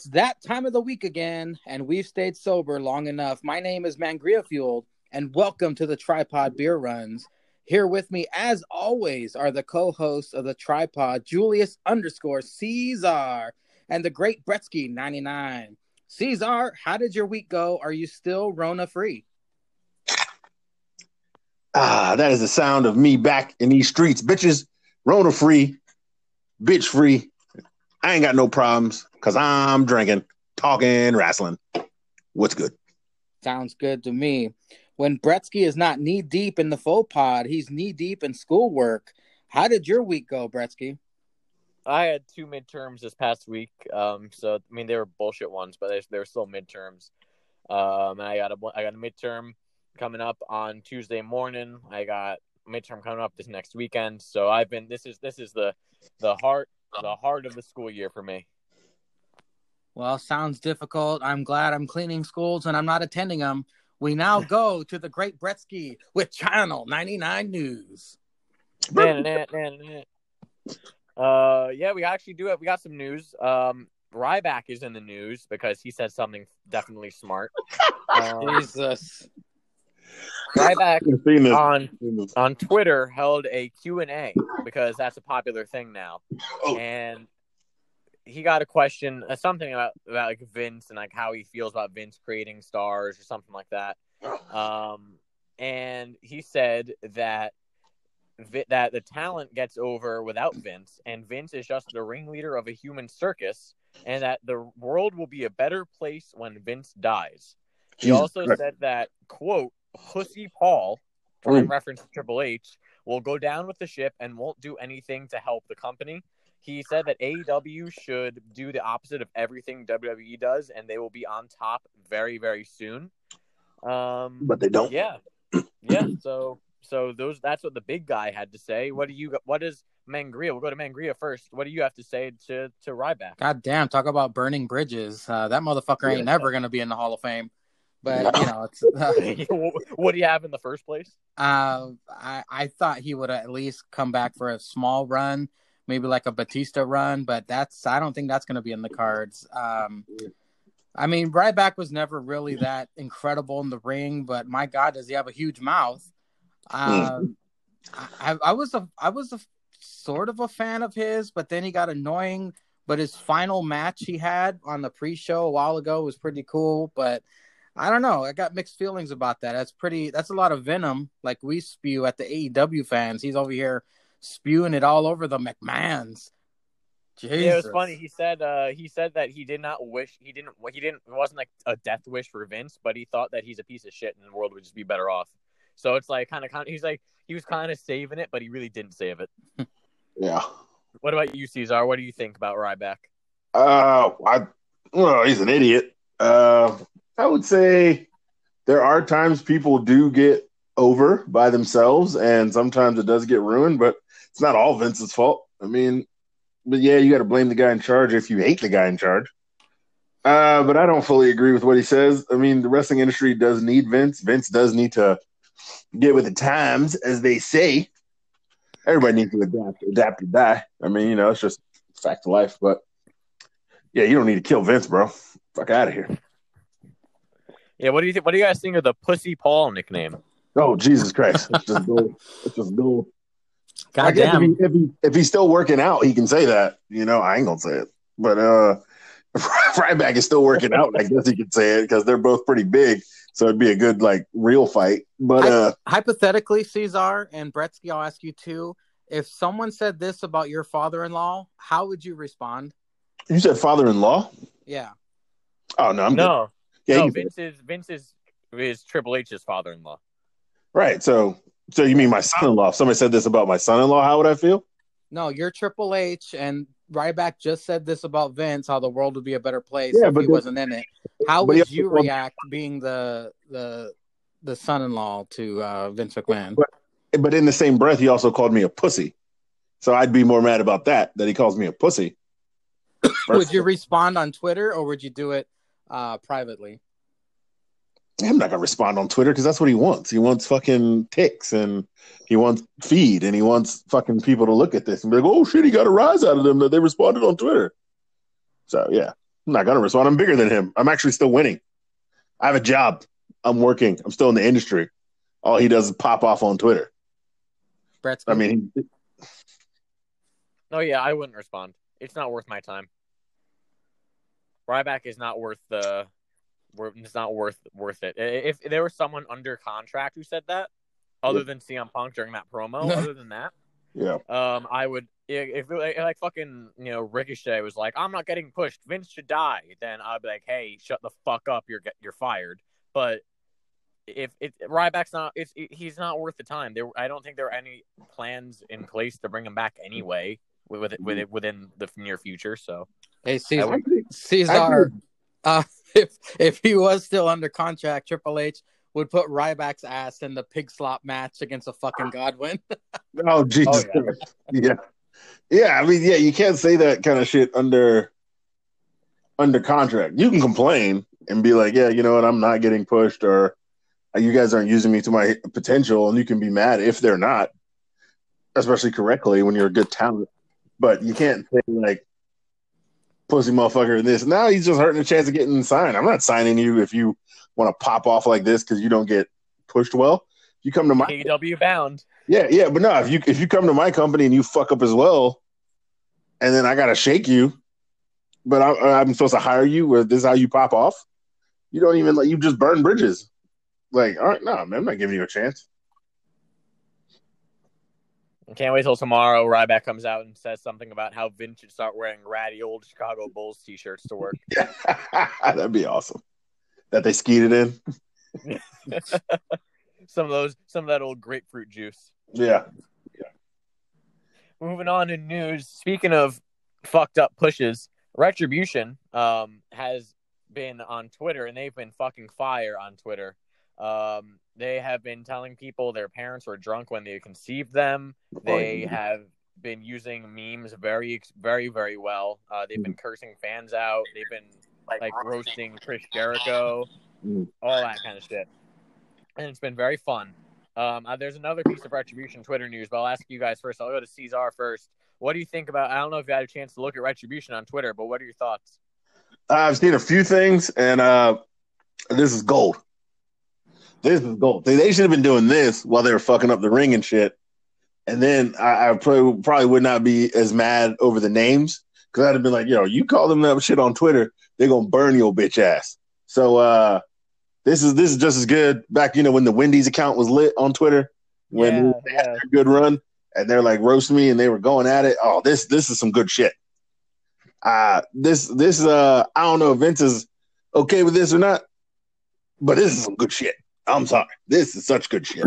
It's that time of the week again, and we've stayed sober long enough. My name is Mangria Fueled, and welcome to the Tripod Beer Runs. Here with me, as always, are the co-hosts of the Tripod, Julius underscore Caesar, and the great Bretsky 99. Caesar, how did your week go? Are you still Rona free? Ah, that is the sound of me back in these streets, bitches. Rona free, bitch free. I ain't got no problems because I'm drinking, talking, wrestling. What's good? Sounds good to me. When Bretsky is not knee deep in the faux pod, he's knee deep in schoolwork. How did your week go, Bretsky? I had two midterms this past week. Um, so I mean they were bullshit ones, but they, they were still midterms. Um, and I got a I got a midterm coming up on Tuesday morning. I got midterm coming up this next weekend. So I've been this is this is the the heart the heart of the school year for me. Well, sounds difficult. I'm glad I'm cleaning schools and I'm not attending them. We now go to the great Bretsky with Channel 99 News. uh, yeah, we actually do it. We got some news. Um, Ryback is in the news because he said something definitely smart. Um, Jesus. Ryback on on Twitter held a Q&A because that's a popular thing now. Oh. And he got a question, uh, something about about like Vince and like how he feels about Vince creating stars or something like that. Um, and he said that Vi- that the talent gets over without Vince, and Vince is just the ringleader of a human circus, and that the world will be a better place when Vince dies. He Jesus also Christ. said that quote Pussy Paul, Mm. in reference to Triple H, will go down with the ship and won't do anything to help the company. He said that AEW should do the opposite of everything WWE does, and they will be on top very, very soon. Um, But they don't. yeah, yeah. So, so those that's what the big guy had to say. What do you? What is Mangria? We'll go to Mangria first. What do you have to say to to Ryback? God damn, talk about burning bridges. Uh, that motherfucker ain't Yeah. never going to be in the Hall of Fame. But, you know, it's. Uh, what do you have in the first place? Uh, I I thought he would at least come back for a small run, maybe like a Batista run, but that's I don't think that's going to be in the cards. Um, I mean, Ryback was never really that incredible in the ring, but my God, does he have a huge mouth? Um, I, I was a I was a sort of a fan of his, but then he got annoying. But his final match he had on the pre-show a while ago was pretty cool, but. I don't know. I got mixed feelings about that. That's pretty. That's a lot of venom, like we spew at the AEW fans. He's over here spewing it all over the McMahons. Jesus. Yeah, it was funny. He said uh, he said that he did not wish he didn't he didn't it wasn't like a death wish for Vince, but he thought that he's a piece of shit and the world would just be better off. So it's like kind of kind of he's like he was kind of saving it, but he really didn't save it. Yeah. What about you, Caesar? What do you think about Ryback? Uh, I well, he's an idiot. Uh, I would say there are times people do get over by themselves, and sometimes it does get ruined. But it's not all Vince's fault. I mean, but yeah, you got to blame the guy in charge if you hate the guy in charge. Uh, but I don't fully agree with what he says. I mean, the wrestling industry does need Vince. Vince does need to get with the times, as they say. Everybody needs to adapt, adapt or die. I mean, you know, it's just fact of life. But yeah, you don't need to kill Vince, bro. Fuck out of here. Yeah, what do you think? What do you guys think of the Pussy Paul nickname? Oh Jesus Christ! It's just gold. It's just gold. I God guess if, he, if, he, if he's still working out, he can say that. You know, I ain't gonna say it, but uh, Ryback is still working out. I guess he could say it because they're both pretty big, so it'd be a good like real fight. But uh, Hypothetically, Caesar and Bretsky, I'll ask you too. If someone said this about your father-in-law, how would you respond? you said father-in-law. Yeah. Oh no, I'm good. no, Yeah, no, you can- Vince is Vince is is Triple H's father-in-law. Right. So, so you mean my son-in-law? If somebody said this about my son-in-law, how would I feel? No, you're Triple H, and Ryback just said this about Vince, how the world would be a better place Yeah, if he wasn't in it. How would you react being the the the son-in-law to uh, Vince McMahon? But- But in the same breath, he also called me a pussy. So I'd be more mad about that that he calls me a pussy. would you respond on Twitter or would you do it uh, privately? I'm not gonna respond on Twitter because that's what he wants. He wants fucking ticks and he wants feed and he wants fucking people to look at this and be like, "Oh shit, he got a rise out of them that they responded on Twitter." So yeah, I'm not gonna respond. I'm bigger than him. I'm actually still winning. I have a job. I'm working. I'm still in the industry. All he does is pop off on Twitter. Brett's I mean, he, Oh yeah, I wouldn't respond. It's not worth my time. Ryback is not worth the. Wor- It's not worth worth it. I- If there was someone under contract who said that, other than CM Punk during that promo, other than that, yeah, um, I would if, if like fucking you know Ricochet was like, I'm not getting pushed. Vince should die. Then I'd be like, Hey, shut the fuck up. You're get- you're fired. But if it Ryback's not, it's he's not worth the time. There, I don't think there are any plans in place to bring him back anyway. With with it, with within the near future. So Hey, Caesar. Caesar. Uh, if if he was still under contract, Triple H would put Ryback's ass in the pig slop match against a fucking Godwinn. Oh Jesus Oh, yeah. Yeah. Yeah, I mean, yeah, you can't say that kind of shit under under contract. You can complain and be like, Yeah, you know what, I'm not getting pushed or "Uh, you guys aren't using me to my potential, and you can be mad if they're not, especially correctly when you're a good talent. But you can't say like pussy motherfucker and this. Now he's just hurting the chance of getting signed. I'm not signing you if you want to pop off like this because you don't get pushed well. You come to my AEW bound. yeah, yeah, but no, if you if you come to my company and you fuck up as well, and then I gotta shake you, but I, I'm supposed to hire you, where this is how you pop off. You don't even like you just burn bridges. Like, all right, no, man, I'm not giving you a chance. I can't wait till tomorrow. Ryback comes out and says something about how Vince should start wearing ratty old Chicago Bulls t-shirts to work. That'd be awesome. That they skeeted in. some of those, some of that old grapefruit juice. Yeah, yeah. Moving on in news. Speaking of fucked up pushes, Retribution um, has been on Twitter and they've been fucking fire on Twitter. Um, they have been telling people their parents were drunk when they conceived them. They have been using memes very, very, very well. Uh, they've been cursing fans out. They've been like roasting Chris Jericho, Mm. all that kind of shit. And it's been very fun. Um, uh, there's another piece of Retribution Twitter news, but I'll ask you guys first. I'll go to Caesar first. What do you think about? I don't know if you had a chance to look at Retribution on Twitter, but what are your thoughts? I've seen a few things, and uh, this is gold. This is gold. They, they should have been doing this while they were fucking up the ring and shit. And then I, I probably, probably would not be as mad over the names because I'd have been like, yo, you call them that shit on Twitter, they're gonna burn your bitch ass. So uh, this is this is just as good. Back, you know, when the Wendy's account was lit on Twitter, when they had yeah. their good run, and they're like roast me, and they were going at it. Oh, this this is some good shit. Uh this this uh I don't know if Vince is okay with this or not, but this is some good shit. I'm sorry, this is such good shit.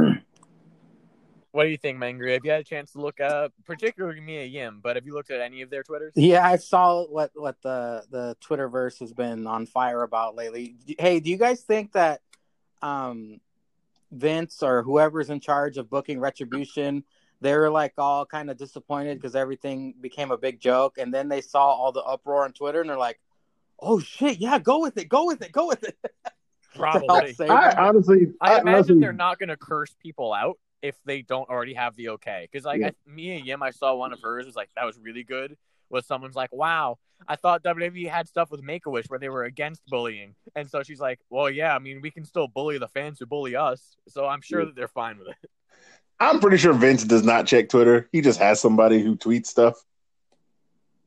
What do you think, Mangry? Have you had a chance to look up, particularly Mia Yim, but have you looked at any of their Twitters? Yeah, I saw what what the the Twitterverse has been on fire about lately. Hey, do you guys think that um Vince or whoever's in charge of booking Retribution, they were like all kind of disappointed because everything became a big joke, and then they saw all the uproar on Twitter, and they're like, "Oh shit, yeah, go with it, go with it, go with it." To help Probably. I honestly, I I imagine honestly- they're not going to curse people out if they don't already have the okay. Because like Yeah. I, Mia Yim, I saw one of hers was like that was really good. Was someone's like, "Wow, I thought WWE had stuff with Make a Wish where they were against bullying," and so she's like, "Well, yeah, I mean, we can still bully the fans who bully us, so I'm sure Yeah. that they're fine with it." I'm pretty sure Vince does not check Twitter. He just has somebody who tweets stuff.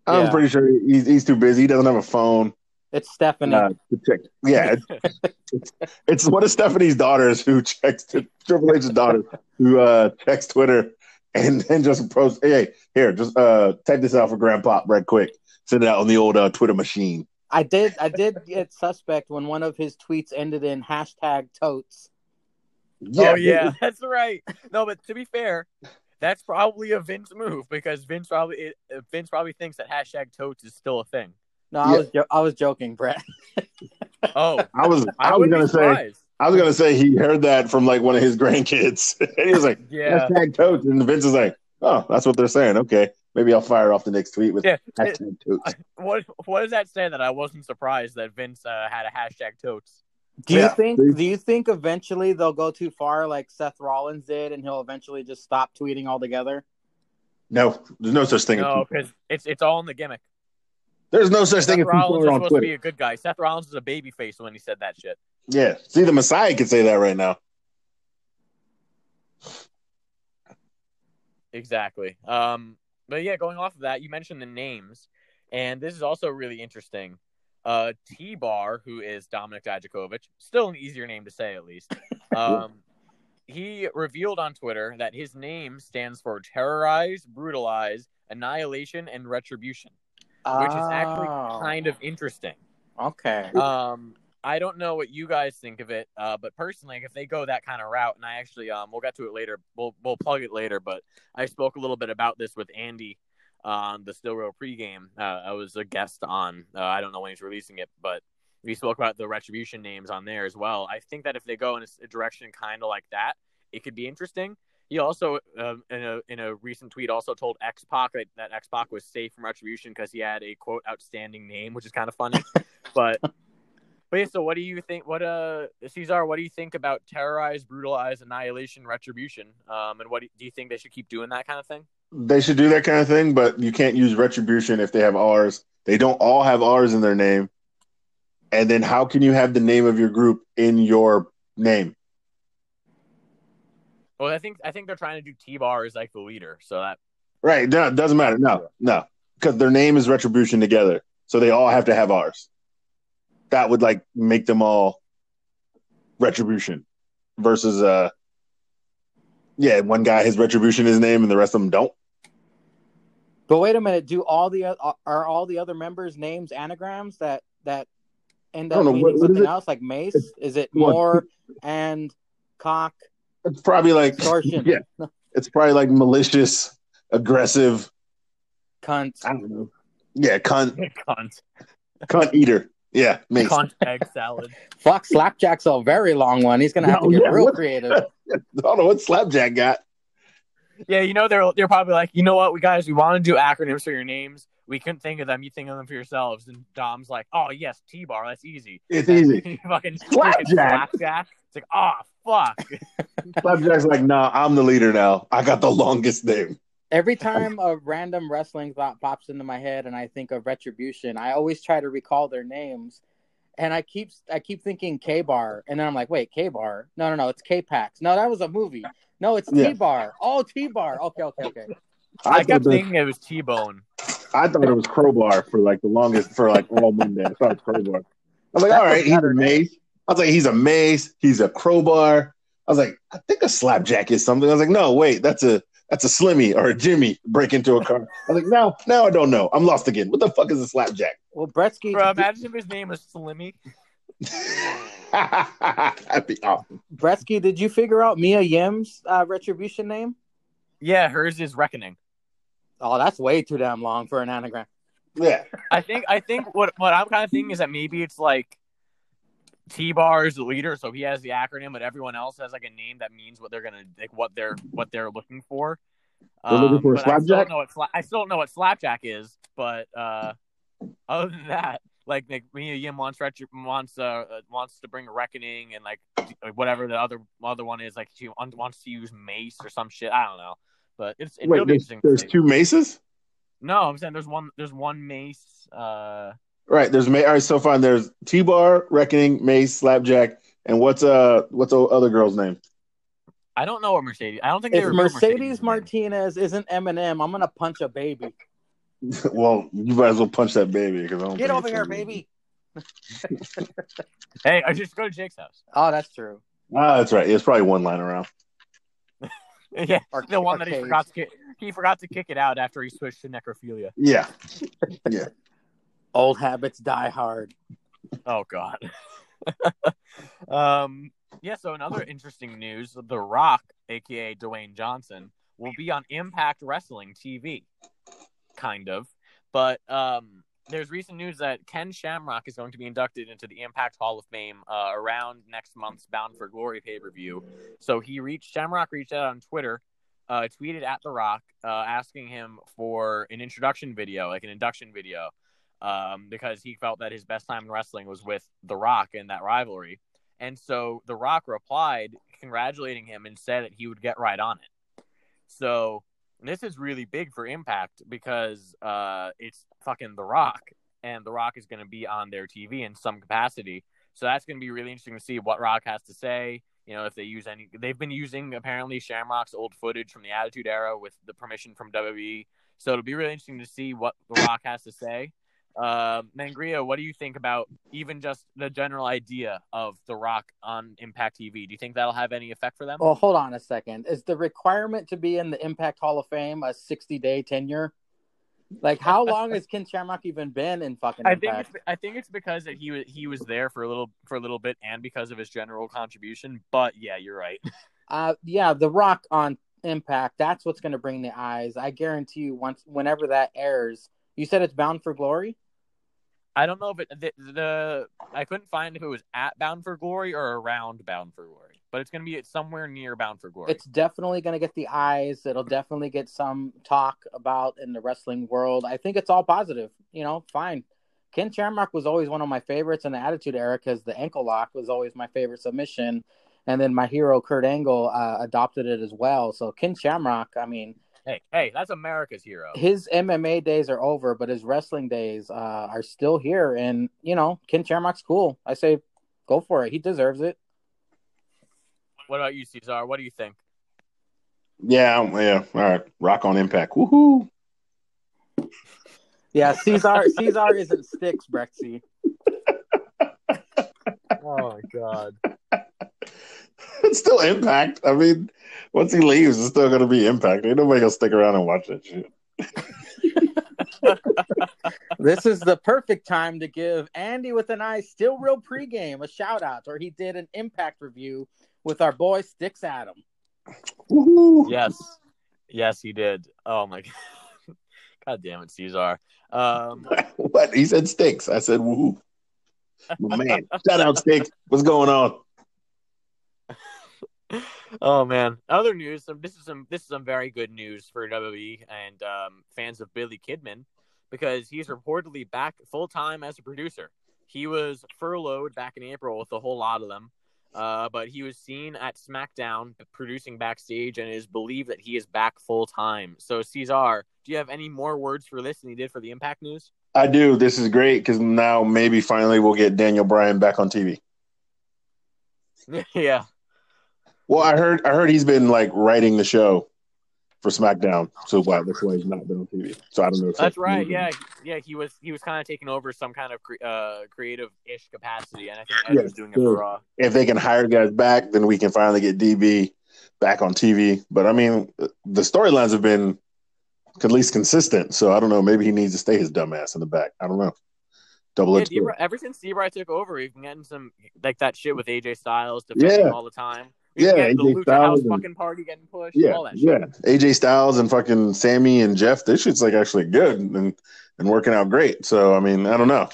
I'm Yeah. pretty sure he's, he's too busy. He doesn't have a phone. It's Stephanie. uh, to check. Yeah, it's, it's, it's one of Stephanie's daughters who checks Triple H's daughter who uh, checks Twitter and then just posts. Hey, here, just uh, type this out for Grandpa right quick. Send it out on the old uh, Twitter machine. I did I did get suspect when one of his tweets ended in hashtag totes. oh yeah, that's right. No, but to be fair, that's probably a Vince move because Vince probably it, Vince probably thinks that hashtag totes is still a thing. No, I Yeah. was jo- I was joking, Brett. Oh, I was I, I, was gonna say. I was gonna say he heard that from like one of his grandkids and he was like Yeah. hashtag totes and Vince is like oh that's what they're saying okay maybe I'll fire off the next tweet with Yeah. hashtag totes. What what does that say that I wasn't surprised that Vince uh, had a hashtag totes? Do you Yeah. think do you think eventually they'll go too far like Seth Rollins did and he'll eventually just stop tweeting altogether? No, there's no such thing. as No, because it's it's all in the gimmick. There's no such Seth thing as Rollins people on supposed to be a good guy. Seth Rollins is a baby face when he said that shit. Yeah. See, the Messiah can say that right now. Exactly. Um, but yeah, going off of that, you mentioned the names, and this is also really interesting. Uh, T Bar, who is Dominik Dijakovic, still an easier name to say at least. Um, he revealed on Twitter that his name stands for terrorize, brutalize, annihilation, and retribution, which is actually Oh, kind of interesting. okay. Um, I don't know what you guys think of it, uh, but personally, if they go that kind of route, and I actually, um, we'll get to it later. We'll we'll plug it later, but I spoke a little bit about this with Andy on the Still Real pregame. Uh, I was a guest on. Uh, I don't know when he's releasing it, but we spoke about the retribution names on there as well. I think that if they go in a, a direction kind of like that, it could be interesting. He also, um, in a in a recent tweet, also told X Pac that, that X Pac was safe from retribution because he had a quote outstanding name, which is kind of funny. but but yeah, so what do you think? What uh, Caesar? What do you think about terrorize, brutalize, annihilation, retribution? Um, and what do, do you think they should keep doing that kind of thing? They should do that kind of thing, but you can't use retribution if they have R's. They don't all have R's in their name. And then how can you have the name of your group in your name? Well, I think I think they're trying to do T Bar as like the leader, so that Right. No, it doesn't matter. No, no. Because their name is retribution together. So they all have to have ours. That would like make them all retribution versus uh yeah, one guy has retribution his name and the rest of them don't. But wait a minute. Do all the oth- are all the other members' names anagrams that that end up don't know, meaning what- what is something else like mace? It's- Is it what- more and cock It's probably like extortion? Yeah. it's probably like malicious, aggressive, cunt. I don't know. Yeah, cunt cunt, cunt eater. Yeah, makes cunt egg salad. Fuck, Slapjack's a very long one. He's gonna have to No, get yeah, real what- creative. I don't know what Slapjack got. Yeah, you know they're they're probably like, you know what, we guys, we want to do acronyms for your names. We couldn't think of them. You think of them for yourselves. And Dom's like, oh yes, T Bar, that's easy. It's easy. fucking Slapjack. Slapjack. It's like, oh fuck. Slapjack's like, nah, I'm the leader now. I got the longest name. Every time a random wrestling thought pops into my head and I think of Retribution, I always try to recall their names. And I keep I keep thinking K Bar, and then I'm like, wait, K Bar? No, no, no, it's K Pax. No, that was a movie. No, it's Yeah. T Bar. Oh, T Bar. Okay, okay, okay. I, thought kept thinking it was T Bone. I thought it was Crowbar for like the longest for like all Monday. I thought it was Crowbar. I was like, That's all a right, he's a mace. I was like, he's a mace. He's a crowbar. I was like, I think a slapjack is something. I was like, no, wait, that's a that's a Slimmy or a Jimmy break into a car. I was like, now now I don't know. I'm lost again. What the fuck is a slapjack? Well, Bretsky, Bro, imagine if his name was Slimmy. That'd be awesome. Bretsky, did you figure out Mia Yim's uh, Retribution name? Yeah, hers is Reckoning. Oh, that's way too damn long for an anagram. Yeah. I think I think what what I'm kind of thinking is that maybe it's like T Bar is the leader, so he has the acronym, but everyone else has like a name that means what they're gonna like what they're what they're looking for. They're looking for a but I still slapjack? don't know what sla- I still don't know what slapjack is, but uh, other than that, like like Mia Yim wants retro- wants uh uh, wants to bring a reckoning and like like, whatever the other other one is, like she wants to use mace or some shit. I don't know, but it's it'll Wait, be there's, interesting. there's two maces? No, I'm saying there's one there's one mace. Uh, Right. There's ma- all right, so fine. There's T bar, reckoning, mace, slapjack, and what's uh what's the other girl's name? I don't know what Mercedes. I don't think they If revealed Mercedes name. Martinez isn't Eminem, I'm gonna punch a baby. well, you might as well punch that baby because I don't Get over here, gonna baby. Hey, I just go to Jake's house. Oh, that's true. Ah, that's right. It's probably one line around. yeah, Or, the one that he forgot to kick. He forgot to kick it out after he switched to necrophilia. Yeah, Yeah. Old habits die hard. Oh God. um. Yeah. So another interesting news: The Rock, aka Dwayne Johnson, will be on Impact Wrestling TV. Kind of, but um. There's recent news that Ken Shamrock is going to be inducted into the Impact Hall of Fame uh, around next month's Bound for Glory pay per view. So he reached Shamrock reached out on Twitter, uh, tweeted at The Rock, uh, asking him for an introduction video, like an induction video, um, because he felt that his best time in wrestling was with The Rock in that rivalry. And so The Rock replied, congratulating him, and said that he would get right on it. So this is really big for Impact because uh, it's fucking The Rock, and The Rock is going to be on their TV in some capacity. So that's going to be really interesting to see what Rock has to say. You know, if they use any, they've been using apparently Shamrock's old footage from the Attitude Era with the permission from WWE. So it'll be really interesting to see what The Rock has to say. Uh, Mangria, what do you think about even just the general idea of The Rock on Impact TV? Do you think that'll have any effect for them? Well, hold on a second. Is the requirement to be in the Impact Hall of Fame a 60 day tenure? Like, how long has Ken Shamrock even been in fucking? I think it's, I think it's because that he was he was there for a little for a little bit and because of his general contribution. But yeah, you're right. Uh, yeah, The Rock on Impact. That's what's going to bring the eyes. I guarantee you. Once, whenever that airs, you said it's Bound for Glory. I don't know if it the, the I couldn't find if it was at Bound for Glory or around Bound for Glory, but it's going to be somewhere near Bound for Glory. It's definitely going to get the eyes. It'll definitely get some talk about in the wrestling world. I think it's all positive. You know, fine. Ken Shamrock was always one of my favorites in the Attitude Era because the ankle lock was always my favorite submission, and then my hero Kurt Angle uh, adopted it as well. So Ken Shamrock, I mean, hey, hey, that's America's hero. his MMA days are over, but his wrestling days uh, are still here. And you know, Ken Shamrock's cool. I say, go for it. He deserves it. What about you, Caesar? What do you think? Yeah, yeah. All right. Rock on impact. Woohoo. Yeah, Caesar. Caesar isn't sticks, Brexy. Oh my god. It's still impact. I mean, once he leaves, it's still gonna be impact. Ain't nobody gonna stick around and watch that shit. This is the perfect time to give Andy with an eye still real pregame a shout out, or he did an impact review with our boy Sticks Adam. Woohoo. Yes, yes, he did. Oh my god. God damn it, Caesar. Um, What? He said sticks. I said woohoo. My man. Shout out sticks. What's going on? oh man. Other news. Some this is some this is some very good news for WWE and um, fans of Billy Kidman because he's reportedly back full time as a producer. He was furloughed back in April with a whole lot of them, uh, but he was seen at SmackDown producing backstage, and it is believed that he is back full time. So Caesar, do you have any more words for this than he did for the Impact news? I do. This is great because now maybe finally we'll get Daniel Bryan back on TV. yeah. Well, I heard I heard he's been like writing the show for SmackDown, so why that's why he's not been on TV. So I don't know. If That's right. Yeah, yeah. He was he was kind of taking over some kind of cre- uh, creative ish capacity, and I think Ed Yeah, was doing it for Raw. If they can hire guys back, then we can finally get DB back on TV. But I mean, the storylines have been at least consistent. So I don't know. Maybe he needs to stay his dumbass in the back. I don't know. Double Yeah, ever since D-Bry took over, we've been getting some like that shit with AJ Styles defending Yeah. all the time. We've Yeah, been the AJ Styles House and- fucking party getting pushed. Yeah, all that shit. yeah. AJ Styles and fucking Sammy and Jeff. This shit's like actually good and and working out great. So I mean, I don't know.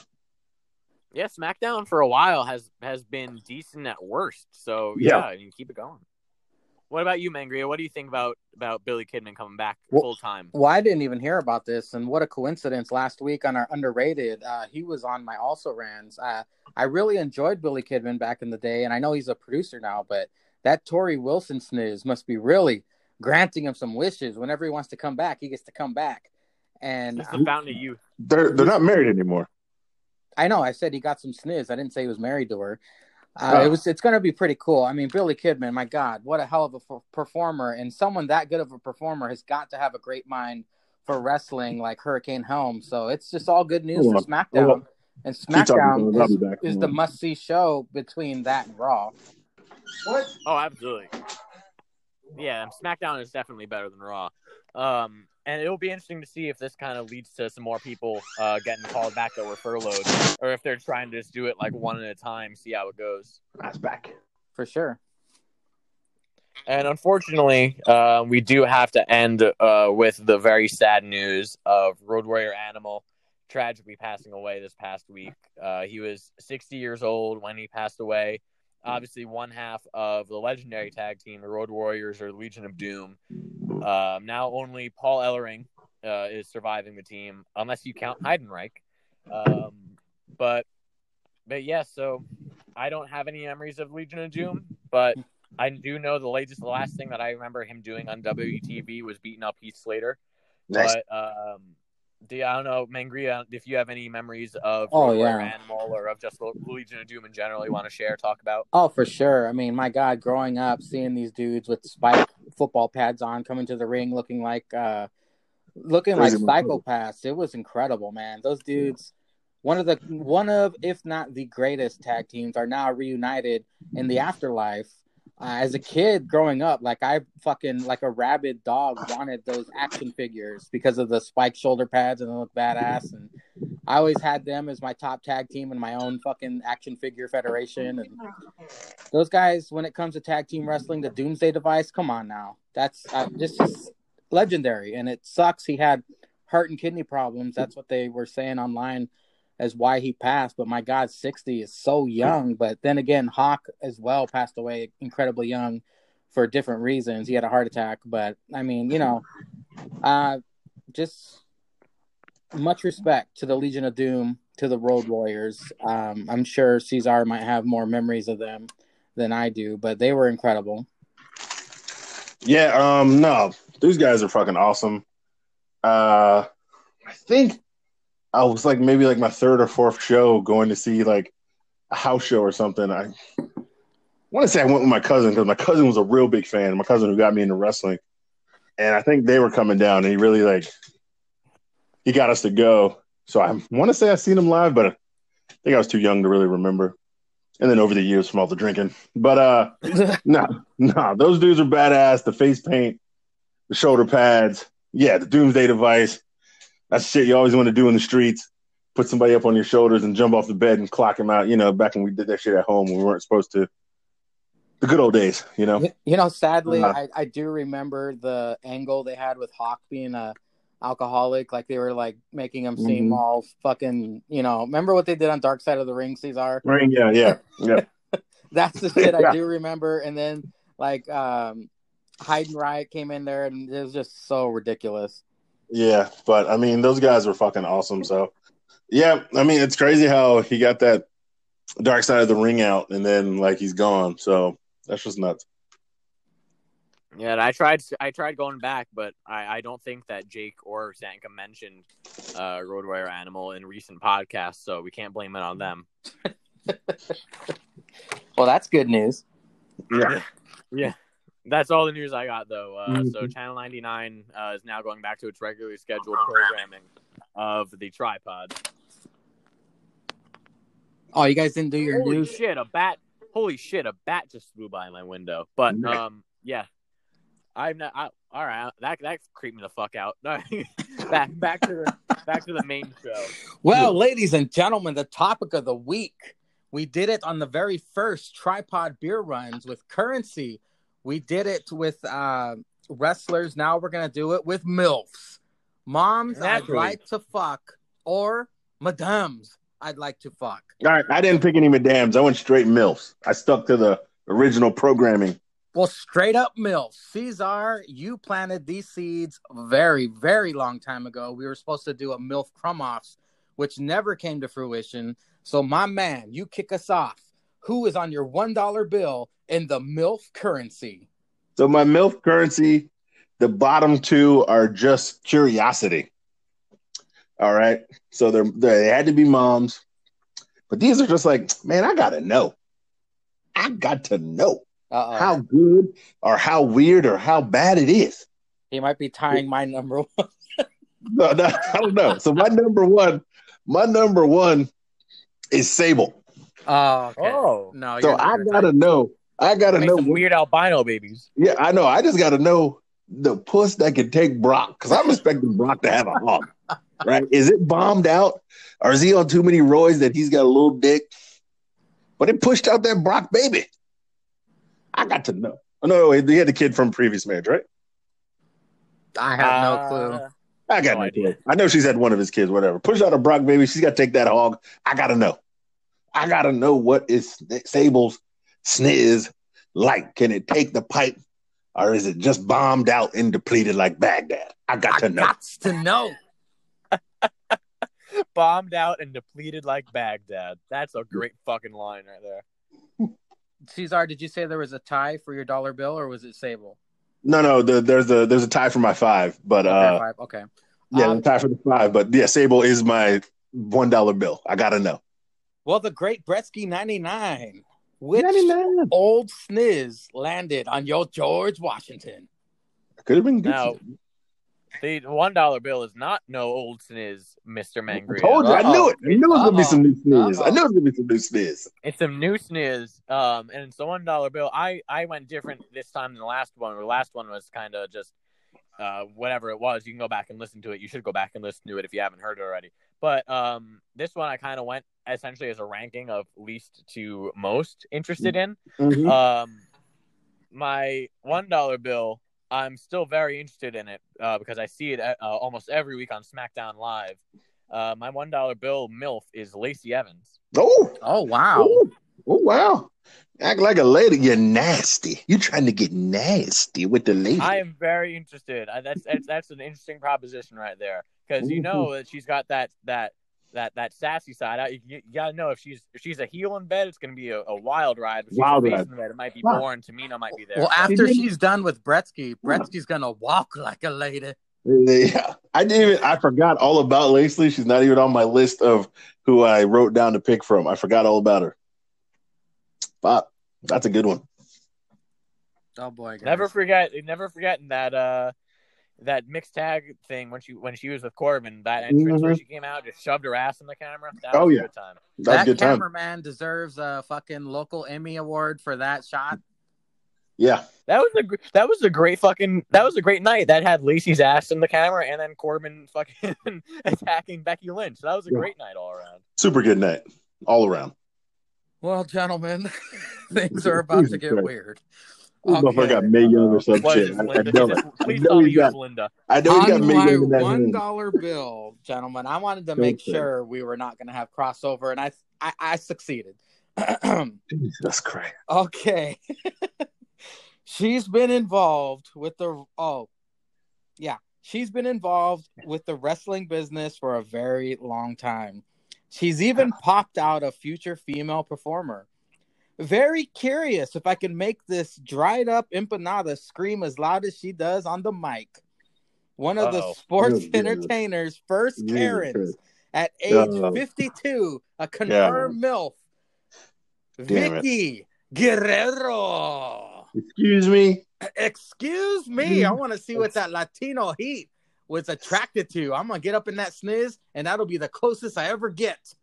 Yeah, SmackDown for a while has has been decent at worst. So yeah, Yeah. I mean, keep it going. What about you, Mangria? What do you think about about Billy Kidman coming back Well- full time? Well, I didn't even hear about this, and what a coincidence! Last week on our underrated, uh, he was on my also rans. Uh, I really enjoyed Billy Kidman back in the day, and I know he's a producer now, but that Torrie Wilson snooze must be really granting him some wishes. Whenever he wants to come back, he gets to come back. And It's the fountain of youth. They're they're not married anymore. I know I said he got some sniz. I didn't say he was married to her. Uh, Oh. It was. It's going to be pretty cool. I mean, Billy Kidman. My God, what a hell of a f- performer! And someone that good of a performer has got to have a great mind for wrestling, like Hurricane Helm. So it's just all good news for. SmackDown. And SmackDown is, is the must see show between that and Raw. What? Oh, absolutely. Yeah, SmackDown is definitely better than Raw. Um, and it'll be interesting to see if this kind of leads to some more people uh, getting called back that were furloughed, or if they're trying to just do it like one at a time, see how it goes. That's back. For sure. And unfortunately, uh, we do have to end uh, with the very sad news of Road Warrior Animal tragically passing away this past week. Uh, he was 60 years old when he passed away. Obviously, one half of the legendary tag team, the Road Warriors or Legion of Doom. Um, now only Paul Ellering uh, is surviving the team, unless you count Heidenreich. Um, but, but yeah, so I don't have any memories of Legion of Doom, but I do know the latest, the last thing that I remember him doing on WTV was beating up Heath Slater. Nice. But um, do you, I don't know, Mangria, if you have any memories of Oh, Road Warrior yeah. Animal or of just the Legion of Doom in general you want to share, talk about? Oh, for sure. I mean, my God, growing up, seeing these dudes with spike football pads on coming to the ring, looking like, uh, looking Crazy like motherfucker. psychopaths. It was incredible, man. Those dudes, one of the, one of, if not the greatest tag teams, are now reunited in the afterlife. Uh, as a kid growing up, like I fucking like a rabid dog wanted those action figures because of the spike shoulder pads and they look badass. And I always had them as my top tag team in my own fucking action figure federation. And those guys, when it comes to tag team wrestling, the Doomsday Device, come on now, that's uh, this is legendary. And it sucks he had heart and kidney problems. That's what they were saying online as why he passed. But my God, sixty is so young. But then again, Hawk as well passed away incredibly young for different reasons. He had a heart attack. But I mean, you know, uh, just much respect to the Legion of Doom, to the Road Warriors. Um, I'm sure Caesar might have more memories of them than I do, but they were incredible. Yeah, um, no, these guys are fucking awesome. Uh, I think I was like maybe like my third or fourth show going to see like a house show or something. I want to say I went with my cousin because my cousin was a real big fan. My cousin who got me into wrestling, and I think they were coming down, and he really like he got us to go. So I want to say I seen him live, but I think I was too young to really remember. And then over the years from all the drinking, but uh. No, no, those dudes are badass. The face paint, the shoulder pads, yeah, the doomsday device. That's shit you always want to do in the streets. Put somebody up on your shoulders and jump off the bed and clock him out. You know, back when we did that shit at home, when we weren't supposed to. The good old days, you know. You know, sadly, Uh-huh. I, I do remember the angle they had with Hawk being a alcoholic. Like they were like making him seem Mhm. all fucking. You know, remember what they did on Dark Side of the Ring, Caesar? Right, Yeah, yeah, yeah. That's the shit Yeah. I do remember. And then like um, Heidenreich came in there, and it was just so ridiculous. Yeah, but I mean, those guys were fucking awesome. So, yeah, I mean, it's crazy how he got that dark side of the ring out, and then like he's gone. So that's just nuts. Yeah, and I tried. I tried going back, but I, I don't think that Jake or Zanka mentioned uh, Road Warrior Animal in recent podcasts, so we can't blame it on them. Well, that's good news. Yeah, Yeah, that's all the news I got though. Uh, So Mhm. Channel 99 uh, is now going back to its regularly scheduled programming of the tripod. Oh, you guys didn't do your Holy news? shit! A bat! Holy shit! A bat just flew by my window. But Yeah. um, yeah, I'm not. I, all right, that that creeped me the fuck out. back back to the back to the main show. Well, ladies and gentlemen, the topic of the week. We did it on the very first tripod beer runs with currency. We did it with uh, wrestlers. Now we're gonna do it with milfs, moms. Naturally. I'd like to fuck, or madams I'd like to fuck. All right, I didn't pick any madams. I went straight milfs. I stuck to the original programming. Well, straight up milfs. Caesar, you planted these seeds very, very long time ago. We were supposed to do a milf crumb-offs, which never came to fruition. So, my man, you kick us off. Who is on your one dollar bill in the milf currency? So my MILF currency, the bottom two are just curiosity. All right. So they're, they had to be moms. But these are just like, man, I gotta know. I got to know Uh-oh. how good or how weird or how bad it is. he might be tying my number one. No, no, I don't know. So my number one, my number one is Sable. Oh, okay. Oh. no. So I gotta type- know. I gotta Make know. some weird albino babies. Yeah, I know. I just gotta know the puss that can take Brock because I'm expecting Brock to have a hog. Right? Is it bombed out, or is he on too many roids that he's got a little dick? But it pushed out that Brock baby. I got to know. Oh, no, he had the kid from previous marriage, right? I have no clue. Uh, I got No no, idea. clue. I know she's had one of his kids, whatever. Push out a Brock baby. She's got to take that hog. I got to know. I got to know what is Sable's sniz like. Can it take the pipe, or is it just bombed out and depleted like Baghdad? I got to know. got to know. bombed out and depleted like Baghdad. That's a great fucking line right there. Caesar, did you say there was a tie for your dollar bill, or was it Sable? No, no, the, there's a there's a tie for my five, but Okay, uh, five. Okay. Yeah, Um, I'm for the five, but yeah, Sable is my one dollar bill. I gotta know. Well, the Great Bretsky '99. Which 99. old sniz landed on your George Washington? Could have been good. Now, the one dollar bill is not no old sniz, Mister I Mangria. told you, I knew it. I knew it was gonna be some new sniz. Uh-oh. I knew it was gonna be some new sniz. It's some new sniz, um, and it's a one dollar bill. I I went different this time than the last one. The last one was kind of just uh, whatever it was. You can go back and listen to it. You should go back and listen to it if you haven't heard it already. But um, this one I kind of went essentially as a ranking of least to most interested in. Mhm. Um, my one dollar bill, I'm still very interested in it uh, because I see it uh, almost every week on SmackDown Live. Uh, my one dollar bill milf is Lacey Evans. Oh, Oh wow! oh, oh, wow! Act like a lady. You're nasty. You're trying to get nasty with the lady? I am very interested. I, that's, that's that's an interesting proposition right there because you know that she's got that that that that sassy side. I, you, you gotta know if she's if she's a heel in bed, it's gonna be a, a wild ride. If Wild a ride. in bed, it might be Wow. boring. Tamina might be there. Well, after did- she's done with Bretsky, Bretsky's gonna walk like a lady. Yeah, I didn't even. I forgot all about Lacey. She's not even on my list of who I wrote down to pick from. I forgot all about her. But that's a good one. Oh boy! guys. Never forget, never forgetting that uh that mixed tag thing when she when she was with Corbin. That entrance where Mhm. she came out, just shoved her ass in the camera. That Oh, was yeah. a good time. That that good time. cameraman deserves a fucking local Emmy award for that shot. Yeah, That was a that was a great fucking that was a great night. That had Lacey's ass in the camera and then Corbin fucking attacking Becky Lynch. That was a Yeah. great night all around. super good night all around. Well, gentlemen, things are about to get weird. This motherfucker got Mae Young or some What shit. is I, I Linda? know Is it. it- I Please know tell me you got. Linda. I know he got On Mae Young in that one bill, gentlemen, I wanted to make Okay. sure we were not going to have crossover, and I I, I succeeded. Jesus Christ. okay, she's been involved with the oh, yeah, she's been involved with the wrestling business for a very long time. She's even popped out a future female performer. Very curious if I can make this dried up empanada scream as loud as she does on the mic. One of the Uh-oh. sports Oh, entertainers' first Jesus Karens at uh, age Uh-oh. 52, a confirmed MILF. Damn it. Vickie Guerrero. Excuse me. Excuse me. I want to see what that Latino heat was attracted to. I'm going to get up in that sniz, and that'll be the closest I ever get to the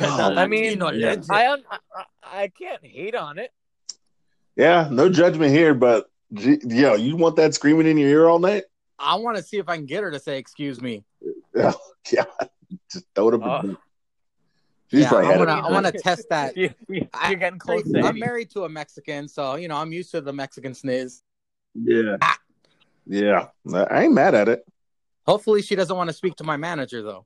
Oh, I mean, yeah. I, un- I I can't hate on it. Yeah, no judgment here, but yo, you want that screaming in your ear all night? I want to see if I can get her to say excuse me. Yeah, yeah. Just throw it up. Uh, She's yeah, probably I want to. I want to test that. You, you, I- are getting close. to I'm married to a Mexican, so you know I'm used to the Mexican sniz. Yeah, Ah. yeah. I ain't mad at it. Hopefully, she doesn't want to speak to my manager though.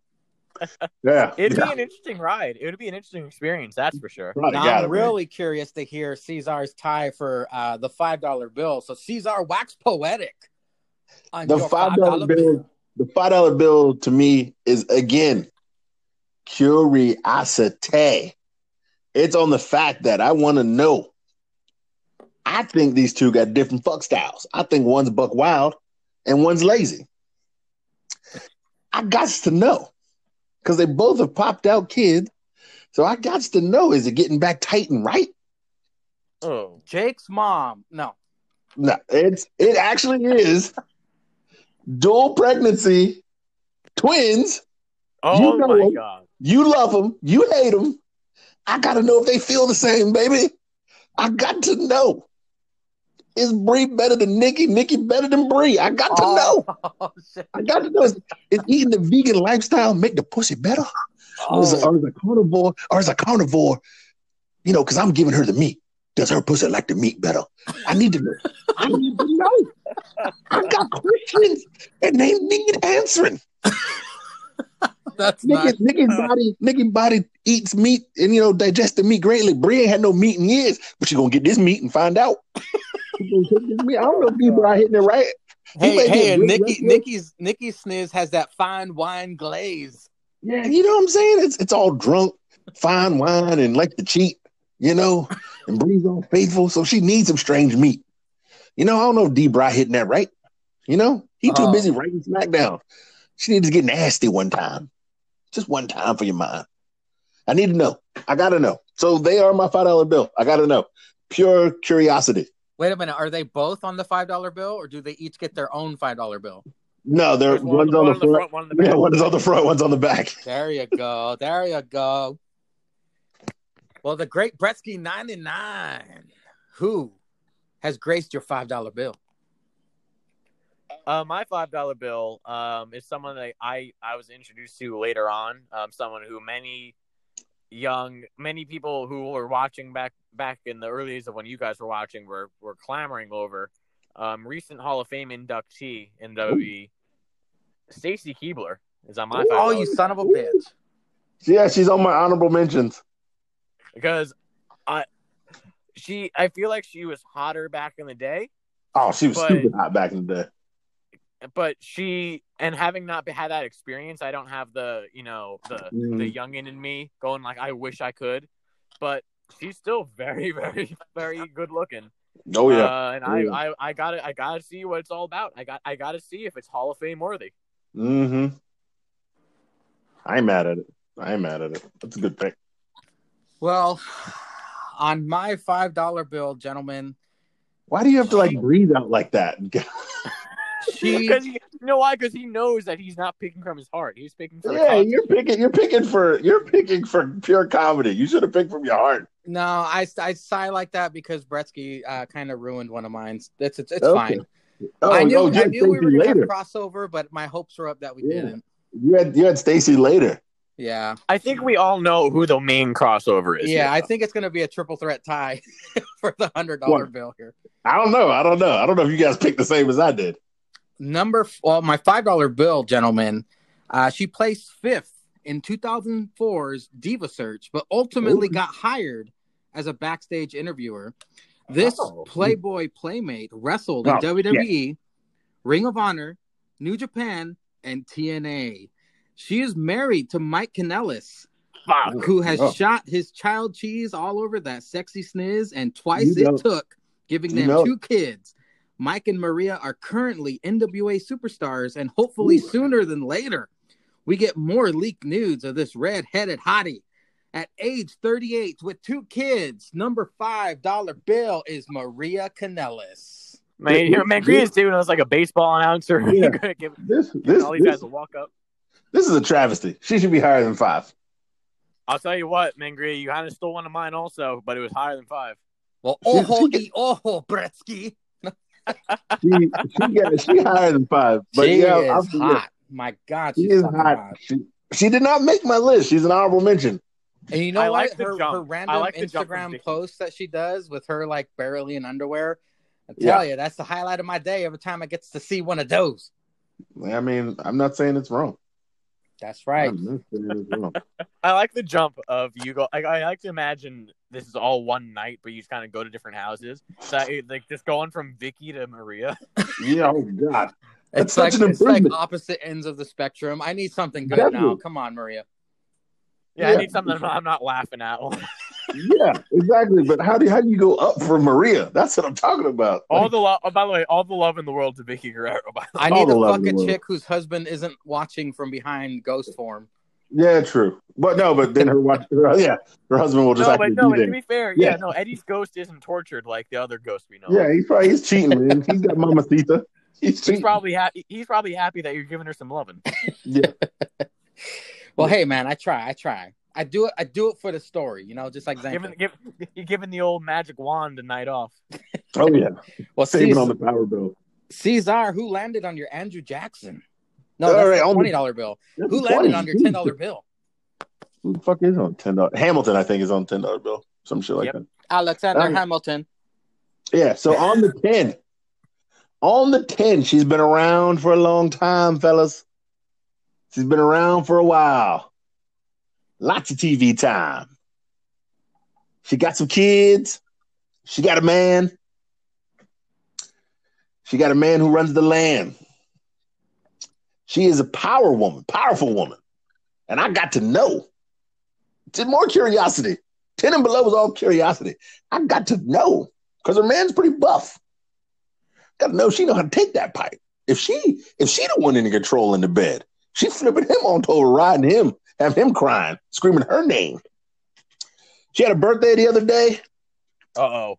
Yeah, It'd yeah. be an interesting ride. It would be an interesting experience, that's for sure. Probably Now, got I'm it, man. really curious to hear Caesar's tie for uh, the five dollar bill. So Caesar, wax poetic. on The five dollar bill. The five dollar bill to me is again curiosity. It's on the fact that I want to know. I think these two got different fuck styles. I think one's buck wild and one's lazy. I got to know because they both have popped out kids. So I got to know is it getting back tight and right? Oh, Jake's mom. No, No, it's it actually is dual pregnancy, twins. oh You know my it. god! You love them, you hate them. I got to know if they feel the same, baby. I got to know. Is Brie better than Nikki? Nikki better than Brie? I got to oh, know. Oh, shit. I got to know. Is, is eating the vegan lifestyle make the pussy better? Or, is, Oh. or is a carnivore? Or is a carnivore? You know, because I'm giving her the meat. Does her pussy like the meat better? I need to know. I need to know. I got questions, and they need answering. That's not. Nikki, Nikki's body, Nikki's body eats meat and you know digests the meat greatly. Brie ain't had no meat in years, but she gonna get this meat and find out. She gonna take this meat. I don't know if people are hitting it right. He Hey, hey, and Nikki. Nikki's Nikki Sniz has that fine wine glaze. Yeah, you know what I'm saying? It's it's all drunk, fine wine, and like to cheat, you know. And Brie's all faithful, so she needs some strange meat. You know, I don't know if D. Bry hitting that right. You know, he too Oh. busy writing SmackDown. She needs to get nasty one time, just one time for your mind. I need to know. I gotta know. So they are my five dollar bill. I gotta know. Pure curiosity. Wait a minute. Are they both on the five dollar bill, or do they each get their own five dollar bill? No, there There's one, one's one on the front. one on the back. Yeah, one is on the front, one's on the back. There you go. There you go. Well, the great Bretsky ninety nine, who has graced your five dollar bill? Uh, my five dollar bill um, is someone that I I was introduced to later on. Um, someone who many young many people who were watching back back in the early days of when you guys were watching were were clamoring over. Um, recent Hall of Fame inductee in WWE, Stacy Keibler is on my five. Oh, you son of a bitch! Yeah, she's on my honorable mentions. because I she I feel like she was hotter back in the day, Oh, she was But- stupid hot back in the day. But she and having not had that experience, I don't have the you know the Mm. the youngin in me going like I wish I could, but she's still very very very good looking. Oh yeah. uh, and Oh, yeah. I, I I gotta I gotta see what it's all about. I got I gotta see if it's Hall of Fame worthy. mm-hmm. I'm mad at it. I'm mad at it. That's a good pick. Well, on my five dollar bill, gentlemen, Why do you have to like breathe out like that? she Because you know why? Because he knows that he's not picking from his heart. He's picking from yeah, you're picking. You're picking for. You're picking for pure comedy. You should have picked from your heart. no, I I sigh like that because Bretsky uh, kind of ruined one of mine. That's it's, it's Okay. fine. Oh, I knew oh, I knew we were Stacey gonna have crossover, but my hopes were up that we Yeah. didn't. You had you had Stacy later. Yeah, I think we all know who the main crossover is. yeah. here, I think it's gonna be a triple threat tie for the hundred dollar bill here. I don't know. I don't know. I don't know if you guys picked the same as I did. Number well, my five dollar bill, gentlemen. Uh, she placed fifth in 2004's Diva Search, but ultimately Ooh. got hired as a backstage interviewer. This Oh. Playboy playmate wrestled in Oh, WWE, Ring of Honor, New Japan, and TNA. She is married to Mike Kanellis, Fuck. who has Oh. shot his child cheese all over that sexy sniz, and twice You know- it took giving you them know- two kids. Mike and Maria are currently NWA superstars, and hopefully Ooh. sooner than later, we get more leaked nudes of this red-headed hottie. At age 38, with two kids, number five dollar bill is Maria Kanellis. Man, here, man, Green is doing us like a baseball announcer. Yeah. Give This giving this all these guys this, a walk up. this is a travesty. She should be higher than five. I'll tell you what, Mangry, you kind of stole one of mine also, but it was higher than five. Well, She- oho, she- e oho, Bretsky. She she get she higher than five. But she yeah, is I'm for real. hot. My God, She she's is hot. hot. She she did not make my list. She's an honorable mention. And you know I what? like her, her random like the jump from Instagram Vicky. posts that she does with her like barely in underwear. I tell you, that's the highlight of my day every time I get to see one of those. I mean, I'm not saying it's wrong. That's right. I'm not saying it's wrong. I like the jump of you go. I, I like to imagine this is all one night, but you just kind of go to different houses. So it- like just going from Vicky to Maria. yeah, oh God. It's That's like such an it's like opposite ends of the spectrum. I need something good now. Come on, Maria. Yeah, I need something I'm not, I'm not laughing at. Yeah, exactly. But how do how do you go up for Maria? That's what I'm talking about. all the love. Oh, by the way, all the love in the world to Vickie Guerrero. By the way. I need to fuck a the world. chick whose husband isn't watching from behind ghost form. Yeah, true. But no, but then her watch. Her, yeah, her husband will just No, but actually no, be but to be fair, yeah. Yeah. no, Eddie's ghost isn't tortured like the other ghosts we know. Yeah, he's probably he's cheating, man. He's got Mama Sita. He's he's probably happy. He's probably happy that you're giving her some loving. yeah. Well, hey man, I try. I try. I do it. I do it for the story. You know, just like Zanka. giving, give, you're giving the old magic wand a night off. Oh yeah. well, Saving Caesar, on the power bill. Caesar, who landed on your Andrew Jackson? No, that's right, the on the- twenty dollar bill. Who 20. landed on your ten dollar bill? Who the fuck is on ten dollars? Hamilton, I think, is on ten dollar bill. Some shit like Yep. that. Alexander right. Hamilton. Yeah. So on the ten, on the ten, she's been around for a long time, fellas. She's been around for a while. Lots of TV time. She got some kids. She got a man. She got a man who runs the land. She is a power woman, powerful woman. And I got to know. Did more curiosity. 10 and below was all curiosity. I got to know because her man's pretty buff. Got to know she know how to take that pipe. If she if she the one in the control in the bed, she flipping him on over, riding him, have him crying, screaming her name. She had a birthday the other day. Uh oh.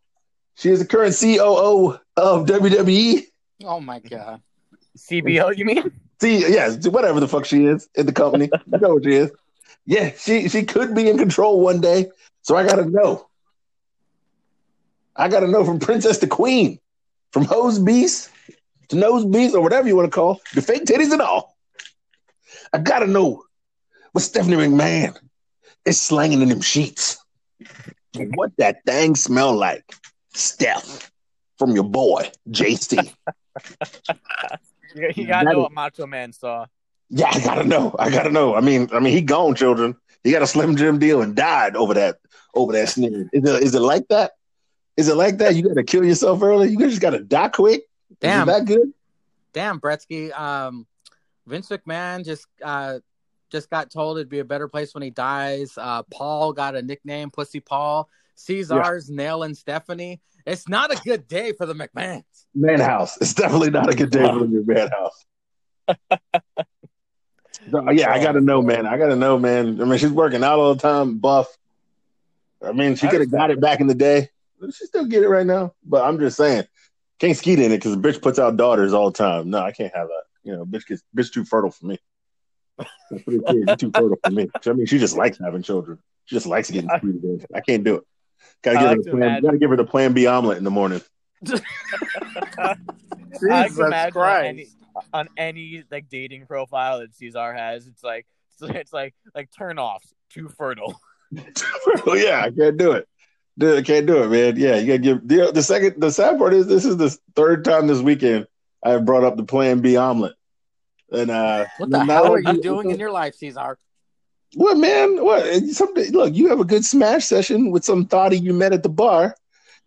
She is the current COO of WWE. Oh my god. CBO, you mean? See, yes, whatever the fuck she is in the company. you know what she is. Yeah, she she could be in control one day. So I gotta know. I gotta know from princess to queen, from hose beast to nose beast or whatever you want to call the fake titties and all. I gotta know what Stephanie McMahon is slanging in them sheets. What that thing smell like, Steph, from your boy JC. You, you gotta That know is- what Macho Man saw. Yeah, I gotta know. I gotta know. I mean, I mean, he gone, children. He got a Slim Jim deal and died over that over that sneer. Is it, is it like that? Is it like that? You gotta kill yourself early. You just gotta die quick. Damn. is that good? Damn, Bretsky. Um, Vince McMahon just uh just got told it'd be a better place when he dies. Uh, Paul got a nickname, Pussy Paul. Caesar's nailing Stephanie. It's not a good day for the McMahons. Man house. It's definitely not a good day for your man house. So, yeah, I gotta know, man. I gotta know, man. I mean, she's working out all the time, buff. I mean, she could have got it back in the day. She still get it right now. But I'm just saying, can't skeet in it because the bitch puts out daughters all the time. No, I can't have that. You know, bitch gets bitch too fertile for me. For the kids, you're too fertile for me. I mean, she just likes having children. She just likes getting skeeted in. I can't do it. Gotta give like her to the plan. Gotta give her the plan B omelet in the morning. I can Jesus imagine on Christ. any, on any like dating profile that Caesar has, it's like it's like like turn offs, too fertile. well, yeah, I can't do it. Dude, I can't do it, man. Yeah, you gotta give the, the second. The sad part is this is the third time this weekend I have brought up the Plan B omelet. And uh, What the hell are you doing in your life, Caesar? What man? What? Something. Look, you have a good smash session with some thotty you met at the bar.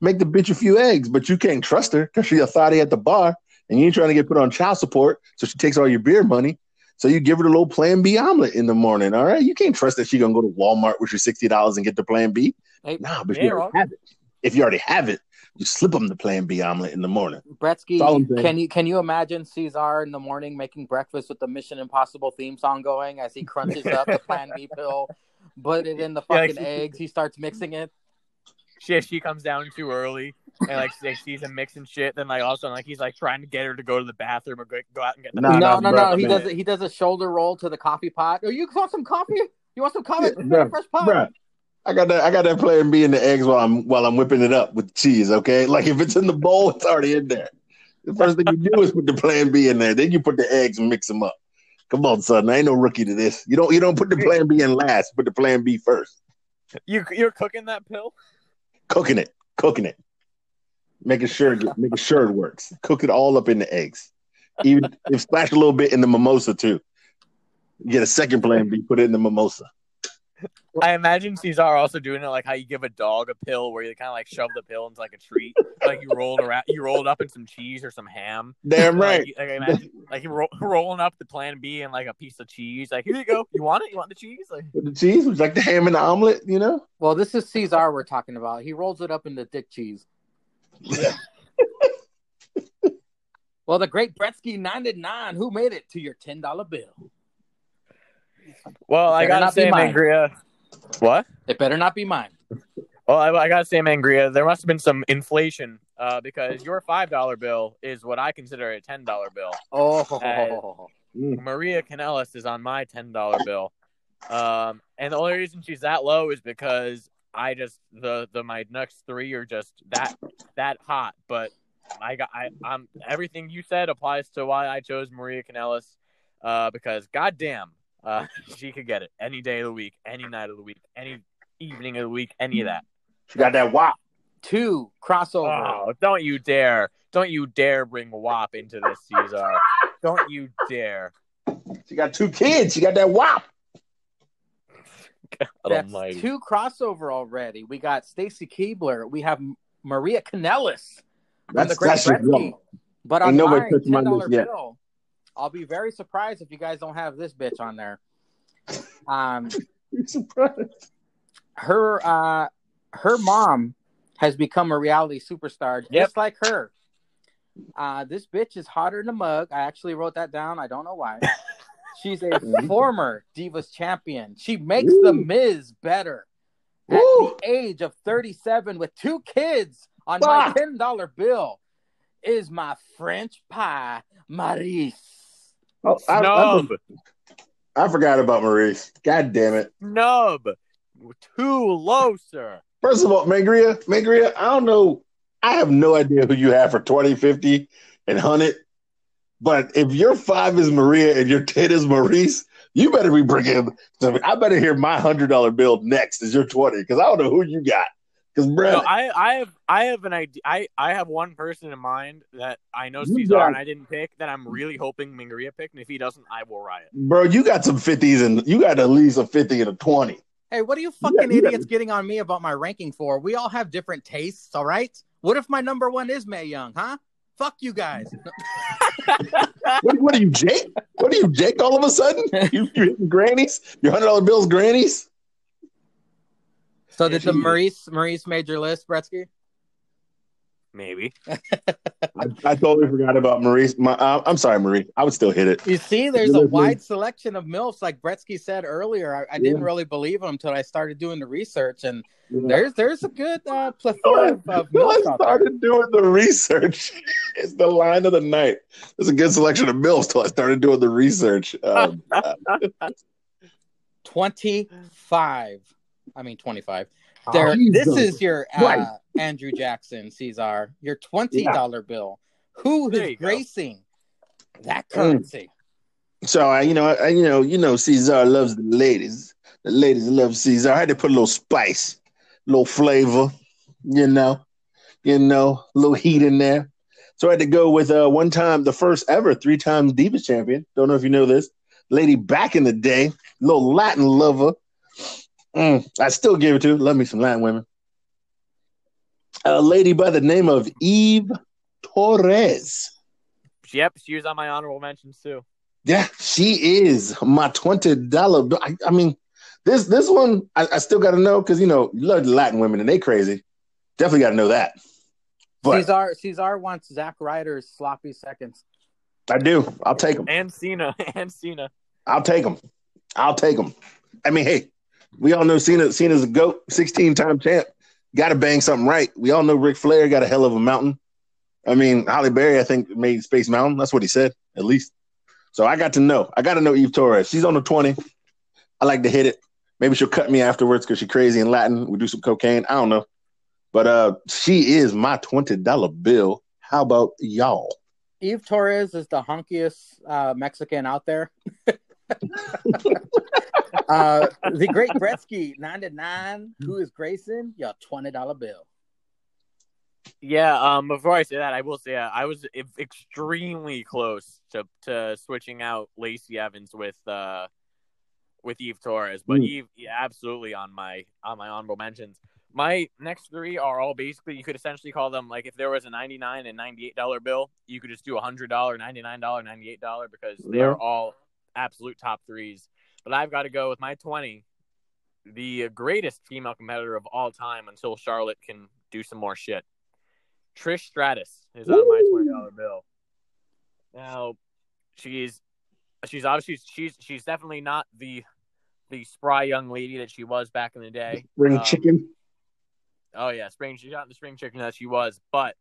Make the bitch a few eggs, but you can't trust her because she's a thotty at the bar, and you ain't trying to get put on child support, so she takes all your beer money. So you give her the little Plan B omelet in the morning. All right, you can't trust that she gonna go to Walmart with your sixty dollars and get the Plan B. Hey, Nah, but Yeah, you already have it. If you already have it, you slip them the Plan B omelet in the morning. Bretsky, That's all I'm saying. can you can you imagine Caesar in the morning making breakfast with the Mission Impossible theme song going as he crunches up the Plan B pill, put it in the Yeah, like- fucking eggs, he starts mixing it. She she comes down too early and like she sees him mixing shit. Then like all of a sudden like he's like trying to get her to go to the bathroom or go, go out and get the Nah, no, no, no. He does it. He does a shoulder roll to the coffee pot. Oh, you want some coffee? You want some coffee? Bruh, Fresh pot. Bruh, I got that. I got that Plan B in the eggs while I'm while I'm whipping it up with cheese. Okay, like if it's in the bowl, it's already in there. The first thing you do is put the Plan B in there. Then you put the eggs and mix them up. Come on, son. I ain't no rookie to this. You don't. You don't put the Plan B in last. Put the Plan B first. You you're cooking that pill? Cooking it. Cooking it. Making sure. Making sure it works. Cook it all up in the eggs. Even if splash a little bit in the mimosa too. You get a second Plan B. Put it in the mimosa. I imagine Caesar also doing it like how you give a dog a pill where you kind of like shove the pill into like a treat, like you rolled around, you rolled up in some cheese or some ham. Damn right. you- Like, I imagine, like you ro- rolling up the Plan B and like a piece of cheese. Like here you go. You want it? You want the cheese? Like With the cheese, would like the ham and the omelet? You know. Well, this is Caesar we're talking about. He rolls it up into dick cheese. Yeah. Well, the great Bretsky 99, who made it to your $10 bill? Well, I gotta say. Mangria. What? It better not be mine. Well, I, I gotta say, Mangria, there must have been some inflation uh, because your five dollar bill is what I consider a ten dollar bill. Oh. Maria Kanellis is on my ten dollar bill, um, and the only reason she's that low is because I just the the my next three are just that that hot. But I got I I'm everything you said applies to why I chose Maria Kanellis, uh, because goddamn, uh, she could get it any day of the week, any night of the week, any evening of the week, any of that. She got that wop. two crossover. Oh, don't you dare! Don't you dare bring WAP into this, Caesar! Don't you dare! She got two kids. She got that wop. God That's almighty. two crossover already. We got Stacy Keibler. We have Maria Kanellis. on That's the Great that's just Gretzky. But Ain't on nobody my touched ten mine yet. bill, I'll be very surprised if you guys don't have this bitch on there. Um, You're surprised. her uh, her mom has become a reality superstar, just Yep. like her. Uh, this bitch is hotter than a mug. I actually wrote that down. I don't know why. She's a Mhm. former Divas champion. She makes the Ooh. Miz better at Woo. the age of 37 with two kids on Fuck. my $10 bill is my French pie, Maryse. Oh, I, I, Snub. I forgot about Maryse. God damn it. Snub. Too low, sir. First of all, Mangria, Mangria, I don't know. I have no idea who you have for 20, 50, and 100. But if your five is Maria and your 10 is Maryse, you better be bringing. I better hear my $100 bill next as your 20 because I don't know who you got. Because, bro, No, I, I have I have an idea. I, I have one person in mind that I know You Caesar got- and I didn't pick that I'm really hoping Mingria picked, and if he doesn't, I will riot. bro, you got some 50s and you got at least a 50 and a 20. Hey, what are you fucking you got- idiots getting on me about my ranking for? We all have different tastes, all right? What if my number one is May Young, huh? Fuck you guys. What, what are you, Jake? What are you, Jake, all of a sudden? You, you hitting grannies? Your $100 bills grannies? So did the Maryse Maryse made your list, Bretsky? Maybe. I, I totally forgot about Maryse. My, uh, I'm sorry, Maryse. I would still hit it. You see, there's a wide selection of MILFs, like Bretsky said earlier. I, I didn't Yeah. really believe him until I started doing the research, and Yeah. there's there's a good uh, plethora of, of Until I MILFs out there. started doing the research. it's the line of the night. There's a good selection of mills till I started doing the research. Um, uh, 25. I mean, 25. There, Jesus this is your uh, Christ. Andrew Jackson, Caesar, your $20 bill. Who is There is you go. gracing that Mm. currency? so I, you know, I, you know, you know, Caesar loves the ladies. The ladies love Caesar. I had to put a little spice, a little flavor, you know, you know, a little heat in there. So I had to go with uh, one time, the first ever three-time Divas champion. Don't know if you know this lady back in the day, little Latin lover. Mm, I still give it to. Love me some Latin women. A lady by the name of Eve Torres. Yep, she was on my honorable mentions too. Yeah, she is my twenty dollar. I, I mean, this this one I, I still got to know because you know you love Latin women and they crazy. Definitely got to know that. But Caesar Caesar wants Zack Ryder's sloppy seconds. I do. I'll take them. And Cena. And Cena. I'll take them. I'll take them. I mean, hey, we all know Cena. Cena's a goat, sixteen time champ. Got to bang something right. We all know Ric Flair got a hell of a mountain. I mean, Halle Berry, I think, made Space Mountain. That's what he said, at least. So I got to know. I got to know Eve Torres. She's on the 20. I like to hit it. Maybe she'll cut me afterwards because she's crazy in Latin. We do some cocaine. I don't know. But uh, she is my $20 bill. How about y'all? Eve Torres is the hunkiest uh, Mexican out there. uh, the great Gretzky, 99, who is Grayson? Your $20 bill. Yeah, um, before I say that, I will say uh, I was extremely close to to switching out Lacey Evans with uh with Eve Torres, but Mm. Eve yeah, absolutely on my on my honorable mentions. My next three are all basically you could essentially call them like if there was a ninety nine and ninety eight dollar bill, you could just do a hundred dollar, ninety nine dollar, ninety eight dollar because they're Yeah. all absolute top threes. But I've got to go with my twenty, the greatest female competitor of all time until Charlotte can do some more shit. Trish Stratus is on my twenty dollar bill. Now, she's she's obviously she's she's definitely not the the spry young lady that she was back in the day. Ring Um, chicken. Oh yeah, spring she's not the spring chicken that she was, but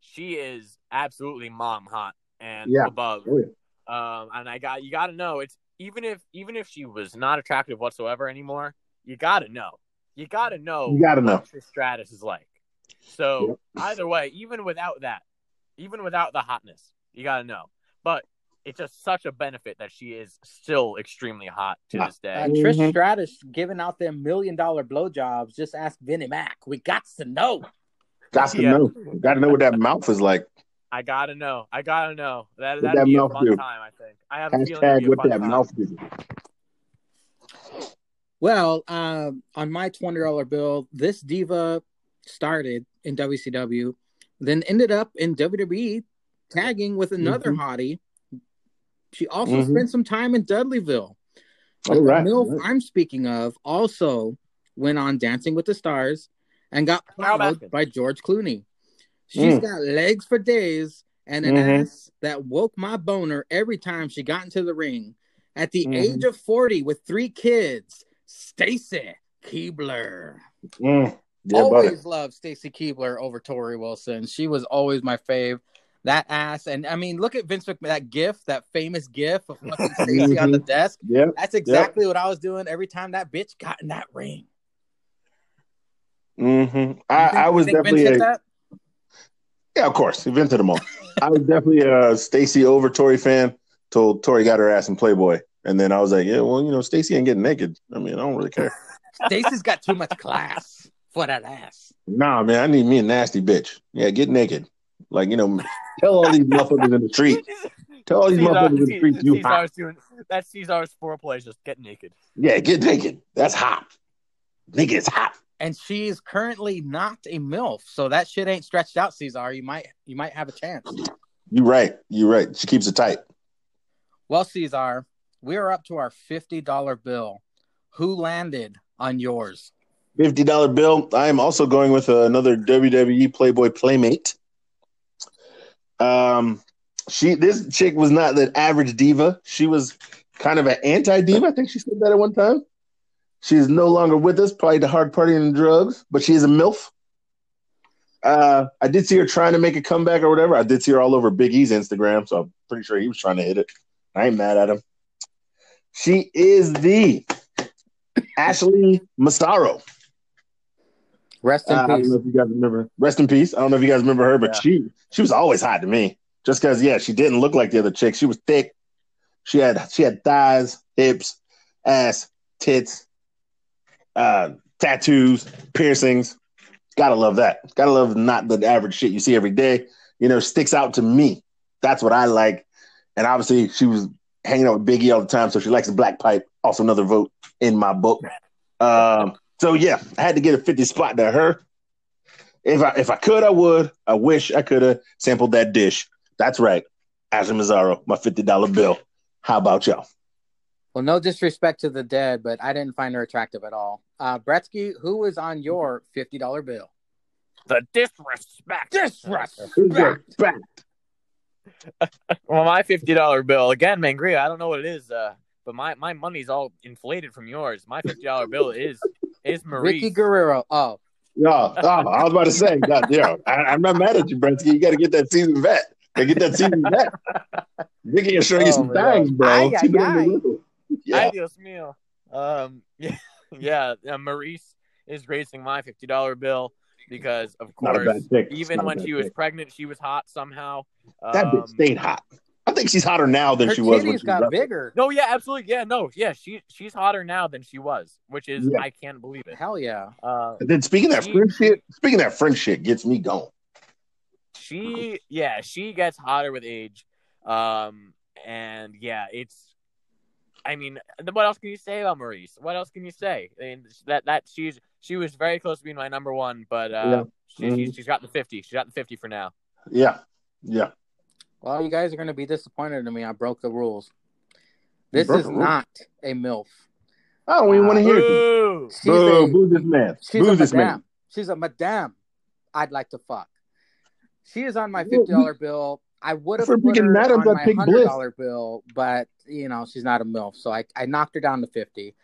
she is absolutely mom hot and Yeah. above. Oh, yeah. Um, and I got you got to know it's even if even if she was not attractive whatsoever anymore, you got to know. You got to know. You gotta know. what Trish Stratus is like. So either way, even without that, even without the hotness, you got to know. But it's just such a benefit that she is still extremely hot to this day. Uh, Trish Mhm. Stratus giving out them million dollar blowjobs. Just ask Vinnie Mac. We got to know. Got to Yeah. know. Got to know what that mouth is like. I gotta know. I gotta know. That that'd that be a mouth fun do? time. I think. I have a feeling. it'd Hashtag be a what fun that time. mouth is. Well, um, on my twenty dollar bill, this diva started in WCW, then ended up in WWE, tagging with another Mhm. hottie. She also Mhm. spent some time in Dudleyville. But All the MILF all right. I'm speaking of also went on Dancing with the Stars and got Carol plowed by George Clooney. She's Mm. got legs for days and an Mhm. ass that woke my boner every time she got into the ring. At the Mhm. age of 40 with three kids, Stacy Keibler. Mm. Yeah, buddy. always loved Stacy Keibler over Torrie Wilson. She was always my fave. That ass, and I mean, look at Vince McMahon, that gif, that famous gif of fucking Stacy on the desk. Yeah. That's exactly what I was doing every time that bitch got in that ring. Mm-hmm. I, think- I was definitely a, that? Yeah, of course, he invented them all. I was definitely a Stacy over Torrie fan. Told Torrie got her ass in Playboy, and then I was like, yeah, well, you know, Stacy ain't getting naked. I mean, I don't really care. Stacy's got too much class for that ass. Nah, man, I need me a nasty bitch. Yeah, get naked. Like you know, tell all these motherfuckers in the street. Tell all these motherfuckers in the street you hot. Doing that's Caesar's foreplay. is Just get naked. Yeah, get naked. That's hot. Nigga, it's hot. And she's currently not a MILF, so that shit ain't stretched out, Caesar. You might you might have a chance. You're right. You're right. She keeps it tight. Well, Caesar, we are up to our fifty dollar bill. Who landed on yours? Fifty dollar bill. I am also going with another WWE Playboy Playmate. Um, she this chick was not the average diva. She was kind of an anti diva. I think she said that at one time. She is no longer with us, probably the hard partying and drugs, but she is a milf. Uh, I did see her trying to make a comeback or whatever. I did see her all over Big E's Instagram, so I'm pretty sure he was trying to hit it. I ain't mad at him. She is the Ashley Massaro. Rest in Uh, I don't peace. know if you guys remember. Rest in peace. I don't know if you guys remember her, but Yeah. she she was always hot to me. Just because, yeah, she didn't look like the other chick. She was thick. She had she had thighs, hips, ass, tits, uh, tattoos, piercings. Gotta love that. Gotta love not the average shit you see every day. You know, sticks out to me. That's what I like. And obviously, she was hanging out with Biggie all the time, so she likes the black pipe. Also, another vote in my book. Um, so yeah, I had to get a 50 spot to her. If I if I could, I would. I wish I could have sampled that dish. That's right. Ashley Massaro, my $50 bill. How about y'all? Well, no disrespect to the dead, but I didn't find her attractive at all. Uh, Bretsky, who was on your fifty dollar bill? The disrespect. Disrespect. Well, my fifty dollar bill again, Mangria. I don't know what it is, uh, but my, my money's all inflated from yours. My fifty dollar bill is is Maryse. Ricky Guerrero. Oh, Yeah, oh, I was about to say, God, yeah, I, I'm not mad at you, Brensky. You got to get that seasoned vet. Got get that seasoned vet. Vicky will show you Oh, some my things, bro. Ay, She ay, been on the ay. Whistle. Yeah, Ay, Dios mío. Um, yeah, yeah. uh, Maryse is raising my fifty dollar bill because, of course, even when bad she was pregnant, she was hot somehow. that Um, bitch stayed hot. I think she's hotter now than her she was when titties she got bigger. No, yeah, absolutely, yeah, no, yeah. She she's hotter now than she was, which is Yeah. I can't believe it. Hell yeah. Uh, And then speaking of that She- French shit, speaking of that French shit gets me going. she yeah she gets hotter with age um and yeah it's i mean what else can you say about maryse what else can you say I mean, that that she's she was very close to being my number one but uh Yeah. she, Mhm. she's, she's got the 50 she's got the 50 for now Yeah, yeah. Well, you guys are going to be disappointed in me. I broke the rules. This is rules? not a MILF. I don't even want to hear it. Boo! She's Boo, a, boo this man. she's Boo a this madame. man. She's a madame. I'd like to fuck. She is on my fifty dollar bill. I would have For put freaking her Madame on that my Pig hundred Bliss. dollar bill, but you know she's not a milf, so I, I knocked her down to fifty.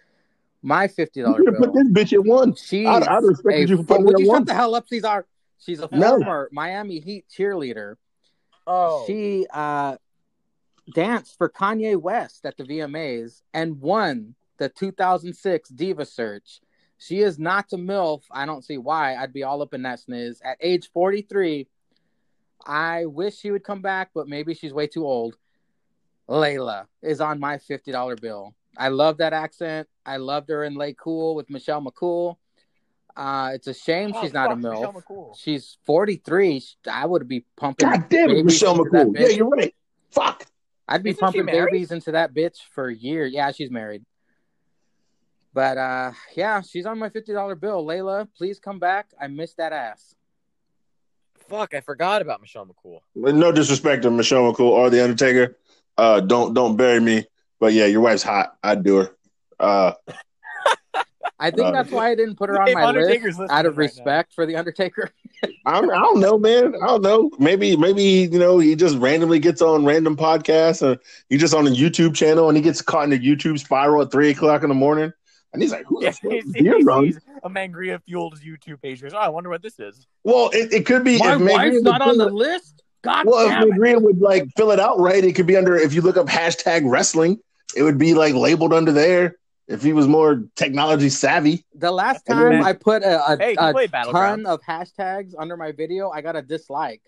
My fifty You dollar could have put this bitch at one. She's I'd, I'd a respected you for fo- putting would you at shut the hell up, Caesar? She's a No. former Miami Heat cheerleader. oh She uh, danced for Kanye West at the VMAs and won the 2006 Diva Search. She is not a MILF. I don't see why. I'd be all up in that sniz. At age 43, I wish she would come back, but maybe she's way too old. Layla is on my $50 bill. I love that accent. I loved her in Lay Cool with Michelle McCool. Uh, it's a shame Oh, she's not a fuck, MILF. She's 43. I would be pumping. God damn it, Michelle McCool. Yeah, you're right. Fuck. I'd be Isn't pumping babies into that bitch for years. Yeah, she's married. But uh yeah, she's on my fifty dollar bill. Layla, please come back. I missed that ass. Fuck i forgot about michelle mccool No disrespect to Michelle McCool or The Undertaker. Uh, don't don't bury me. But yeah, your wife's hot. I'd do her. Uh, I think Uh, that's why I didn't put her on my Undertaker's list out of right respect for the Undertaker. I, I don't know, man. I don't know. Maybe, maybe you know, he just randomly gets on random podcasts, or he just on a YouTube channel, and he gets caught in a YouTube spiral at three o'clock in the morning, and he's like, "Who Yeah, the fuck he is Deer sees Run?" a Mangria fueled YouTube page. Goes, Oh, I wonder what this is. Well, it, it could be. My if wife's not on the it- list. God Well, damn if it. Would like fill it out right, it could be under. If you look up hashtag wrestling, it would be like labeled under there. If he was more technology savvy, The last And time then- I put a, a, Hey, a ton of hashtags under my video, I got a dislike.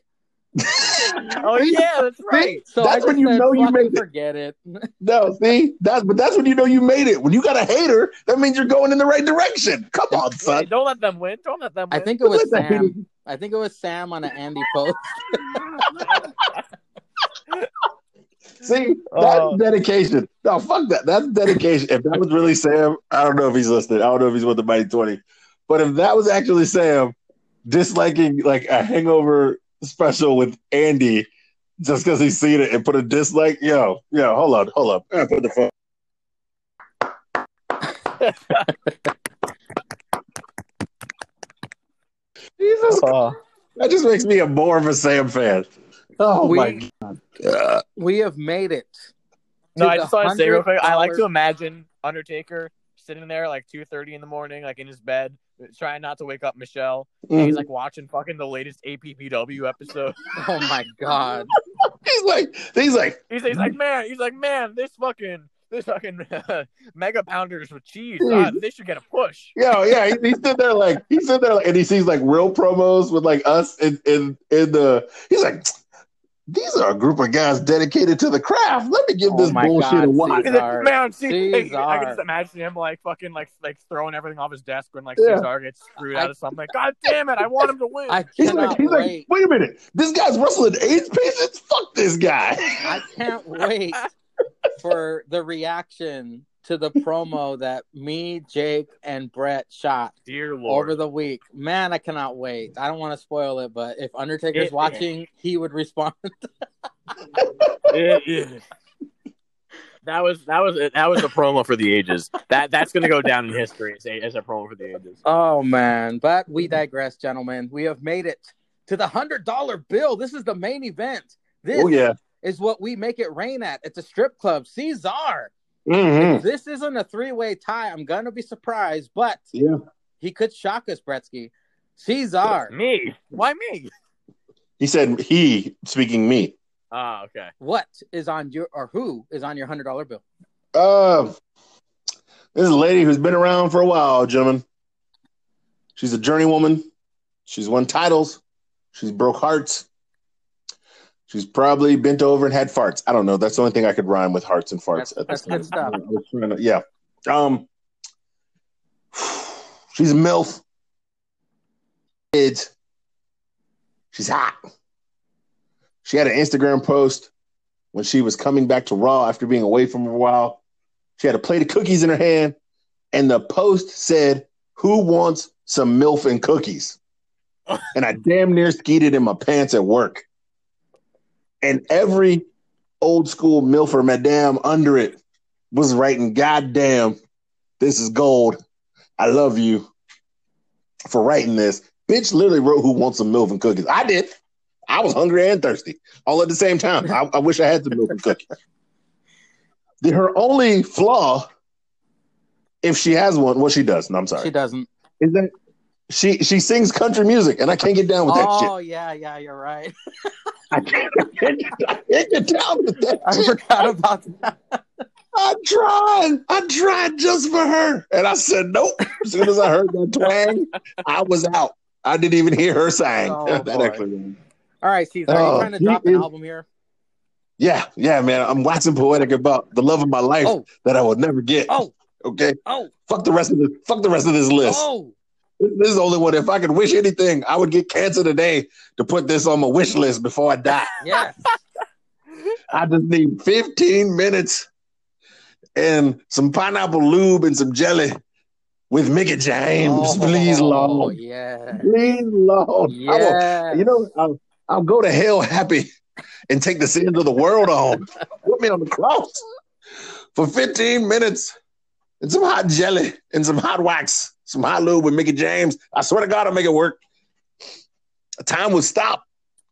Oh yeah, that's right. So That's I when you said, know you "Fucking made it." Forget it. no, see, that's but that's when you know you made it. When you got a hater, that means you're going in the right direction. Come on, Hey, son. don't let them win. Don't let them I think it was Let the Sam. I think it was Sam on an Andy post. See, that's Oh. dedication. No, fuck that. That's dedication. If that was really Sam, I don't know if he's listening. I don't know if he's with the Mighty 20. But if that was actually Sam disliking like a hangover special with Andy just because he's seen it and put a dislike, yo, yo, hold on, hold up. I put the phone. Jesus, Oh. that just makes me a more of a Sam fan. Oh We- my god. Uh, we have made it. No, I just want to say real quick. I like to imagine Undertaker sitting there like two thirty in the morning, like in his bed, trying not to wake up Michelle. And he's mm-hmm. like watching fucking the latest APPW episode. Oh my god. He's like, he's like, He's, he's like, man, he's like, man, this fucking this fucking mega pounders with cheese, mm-hmm. Dude. they should get a push. Yo, oh, yeah, he, he's sitting there like he's sitting there like, and he sees like real promos with like us in in in the. He's like, these are a group of guys dedicated to the craft. Let me give Oh this my bullshit God, a watch. He's Caesar. man, see, I can just imagine him like fucking like like throwing everything off his desk when like Yeah. Caesar gets screwed I- out of something. Like, God damn it, I want him to win. I He's like, he's like, wait. wait a minute, this guy's wrestling AIDS patients. Fuck this guy. I can't wait for the reaction to the promo that me, Jake, and Brett shot Dear Lord. over the week. Man, I cannot wait. I don't want to spoil it, but if Undertaker's It- watching, he would respond. It is. That was that was that was a promo for the ages. That that's gonna go down in history as a, as a promo for the ages. Oh man, but we digress, gentlemen. We have made it to the hundred dollar bill. This is the main event. This Oh yeah. is what we make it rain at. It's a strip club. Caesar. Hmm If this isn't a three way tie, I'm gonna be surprised, but Yeah. he could shock us, Bretsky. Caesar, Me? Why me? He said he speaking me. Ah, okay. what is on your or who is on your hundred dollar bill? Uh, this is a lady who's been around for a while, gentlemen. She's a journeywoman. She's won titles. She's broke hearts. She's probably bent over and had farts. I don't know. That's the only thing I could rhyme with hearts and farts. That's- at this that's time. stuff. I was trying to- yeah. Um, she's a milf. Kids. She's hot. She had an Instagram post when she was coming back to Raw after being away from a while. She had a plate of cookies in her hand, and the post said, Who wants some MILF and cookies? and I damn near skeeted in my pants at work. And every old school MILF or Madame under it was writing, God damn, this is gold. I love you for writing this. Bitch literally wrote who wants some MILF and cookies. I did. I was hungry and thirsty all at the same time. I, I wish I had some milk and cookies. The, her only flaw, if she has one, well, she doesn't. I'm sorry. She doesn't. Is that she she sings country music, and I can't get down with that shit. Oh yeah, yeah, you're right. I can't, I can't, I can't get down with that I shit. forgot about that. I tried. I tried just for her. And I said, nope. As soon as I heard that twang, I was out. I didn't even hear her sing. Oh, that boy. actually. All right, Caesar, are Oh, you trying to he drop an album here? Yeah, yeah, man. I'm waxing poetic about the love of my life Oh, that I will never get. oh, Okay. oh, Fuck the rest of the fuck the rest of this list. oh. This is the only one. If I could wish anything, I would get cancer today to put this on my wish list before I die. Yes. I just need 15 minutes and some pineapple lube and some jelly with Mickie James. Oh, Please, Lord. Yeah. Please, Lord. I will, Yeah. you know, I'll, I'll go to hell happy and take the sins of the world on. Put me on the cross for 15 minutes and some hot jelly and some hot wax, some hot lube with Mickie James. I swear to God, I'll make it work. Time would stop.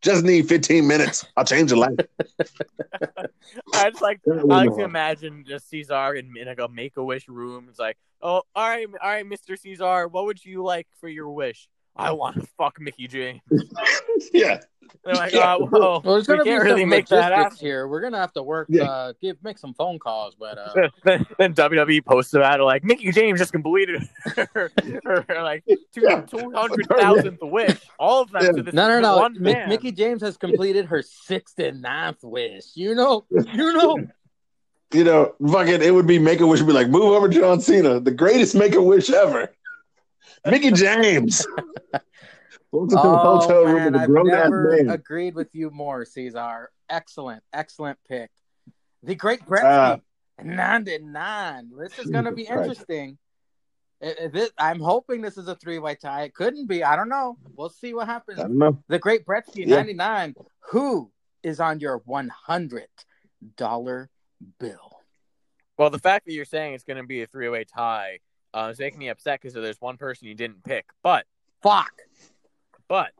Just need 15 minutes. I'll change your life. I just like I like to imagine just Caesar in, in like a make a wish room. It's like, oh, all right, all right, Mister Caesar, what would you like for your wish? I want to fuck Mickie James. yeah. They're like, Yeah. oh, well, Well, there's we gonna be can't some really make that logistics happen. here. We're gonna have to work. Yeah. Uh, give make some phone calls, but uh, then, then WWE posts about it like Mickie James just completed her, her, her, like two Yeah. two hundred thousandth wish, all of them Yeah. to this no, no, no. one Mi- man. Mickie James has completed her sixth and ninth wish. You know, you know. You know, fucking, it would be Make a Wish would be like, move over John Cena, the greatest Make a Wish ever. Mickie James. Welcome to the Oh hotel room man, with a I've grown ass never man. agreed with you more, Caesar. Excellent, excellent pick. The Great Ah. Gretzky, ninety-nine. This is gonna be Christ. interesting. It- it- this- I'm hoping this is a three-way tie. It couldn't be. I don't know. We'll see what happens. I don't know. The Great Gretzky, Yeah. 99. Who is on your $100 bill? Well, the fact that you're saying it's going to be a three way tie uh, is making me upset because there's one person you didn't pick. But Fuck. But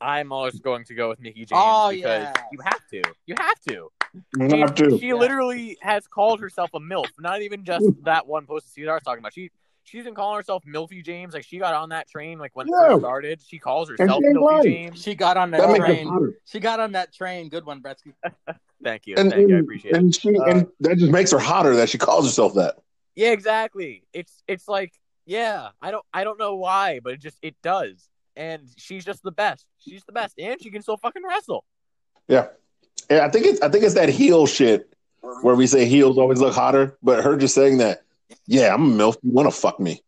I'm always going to go with Mickie James Oh, because yeah. you have to. You have to. You have to. She Yeah. literally has called herself a MILF. Not even just that one post that Caesar was talking about. She she's been calling herself Milfy James. Like she got on that train like when it Yeah. first started. She calls herself she Milfy lying. James. She got on that, That train. She got on that train. Good one, Gretzky. Thank you. And, Thank you. I and, appreciate it. she Uh, and that just makes her hotter that she calls herself that. Yeah, exactly. It's it's like yeah, I don't I don't know why, but it just it does. And she's just the best. She's the best, and she can still fucking wrestle. Yeah. And I think it's I think it's that heel shit where we say heels always look hotter, but her just saying that, yeah, I'm a MILF, you wanna fuck me,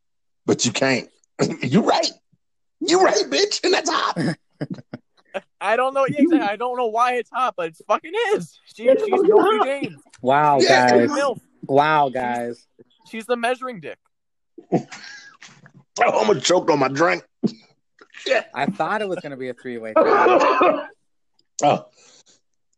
but you can't. you right. You right, bitch, and that's hot. I don't know. Yeah, exactly. I don't know why it's hot, but it fucking is. She, It's she's fucking Milky. James. Wow, Yeah. guys. Milf. Wow, guys. She's the measuring dick. Oh, I'm gonna choke on my drink. I thought it was going to be a three-way tie. oh.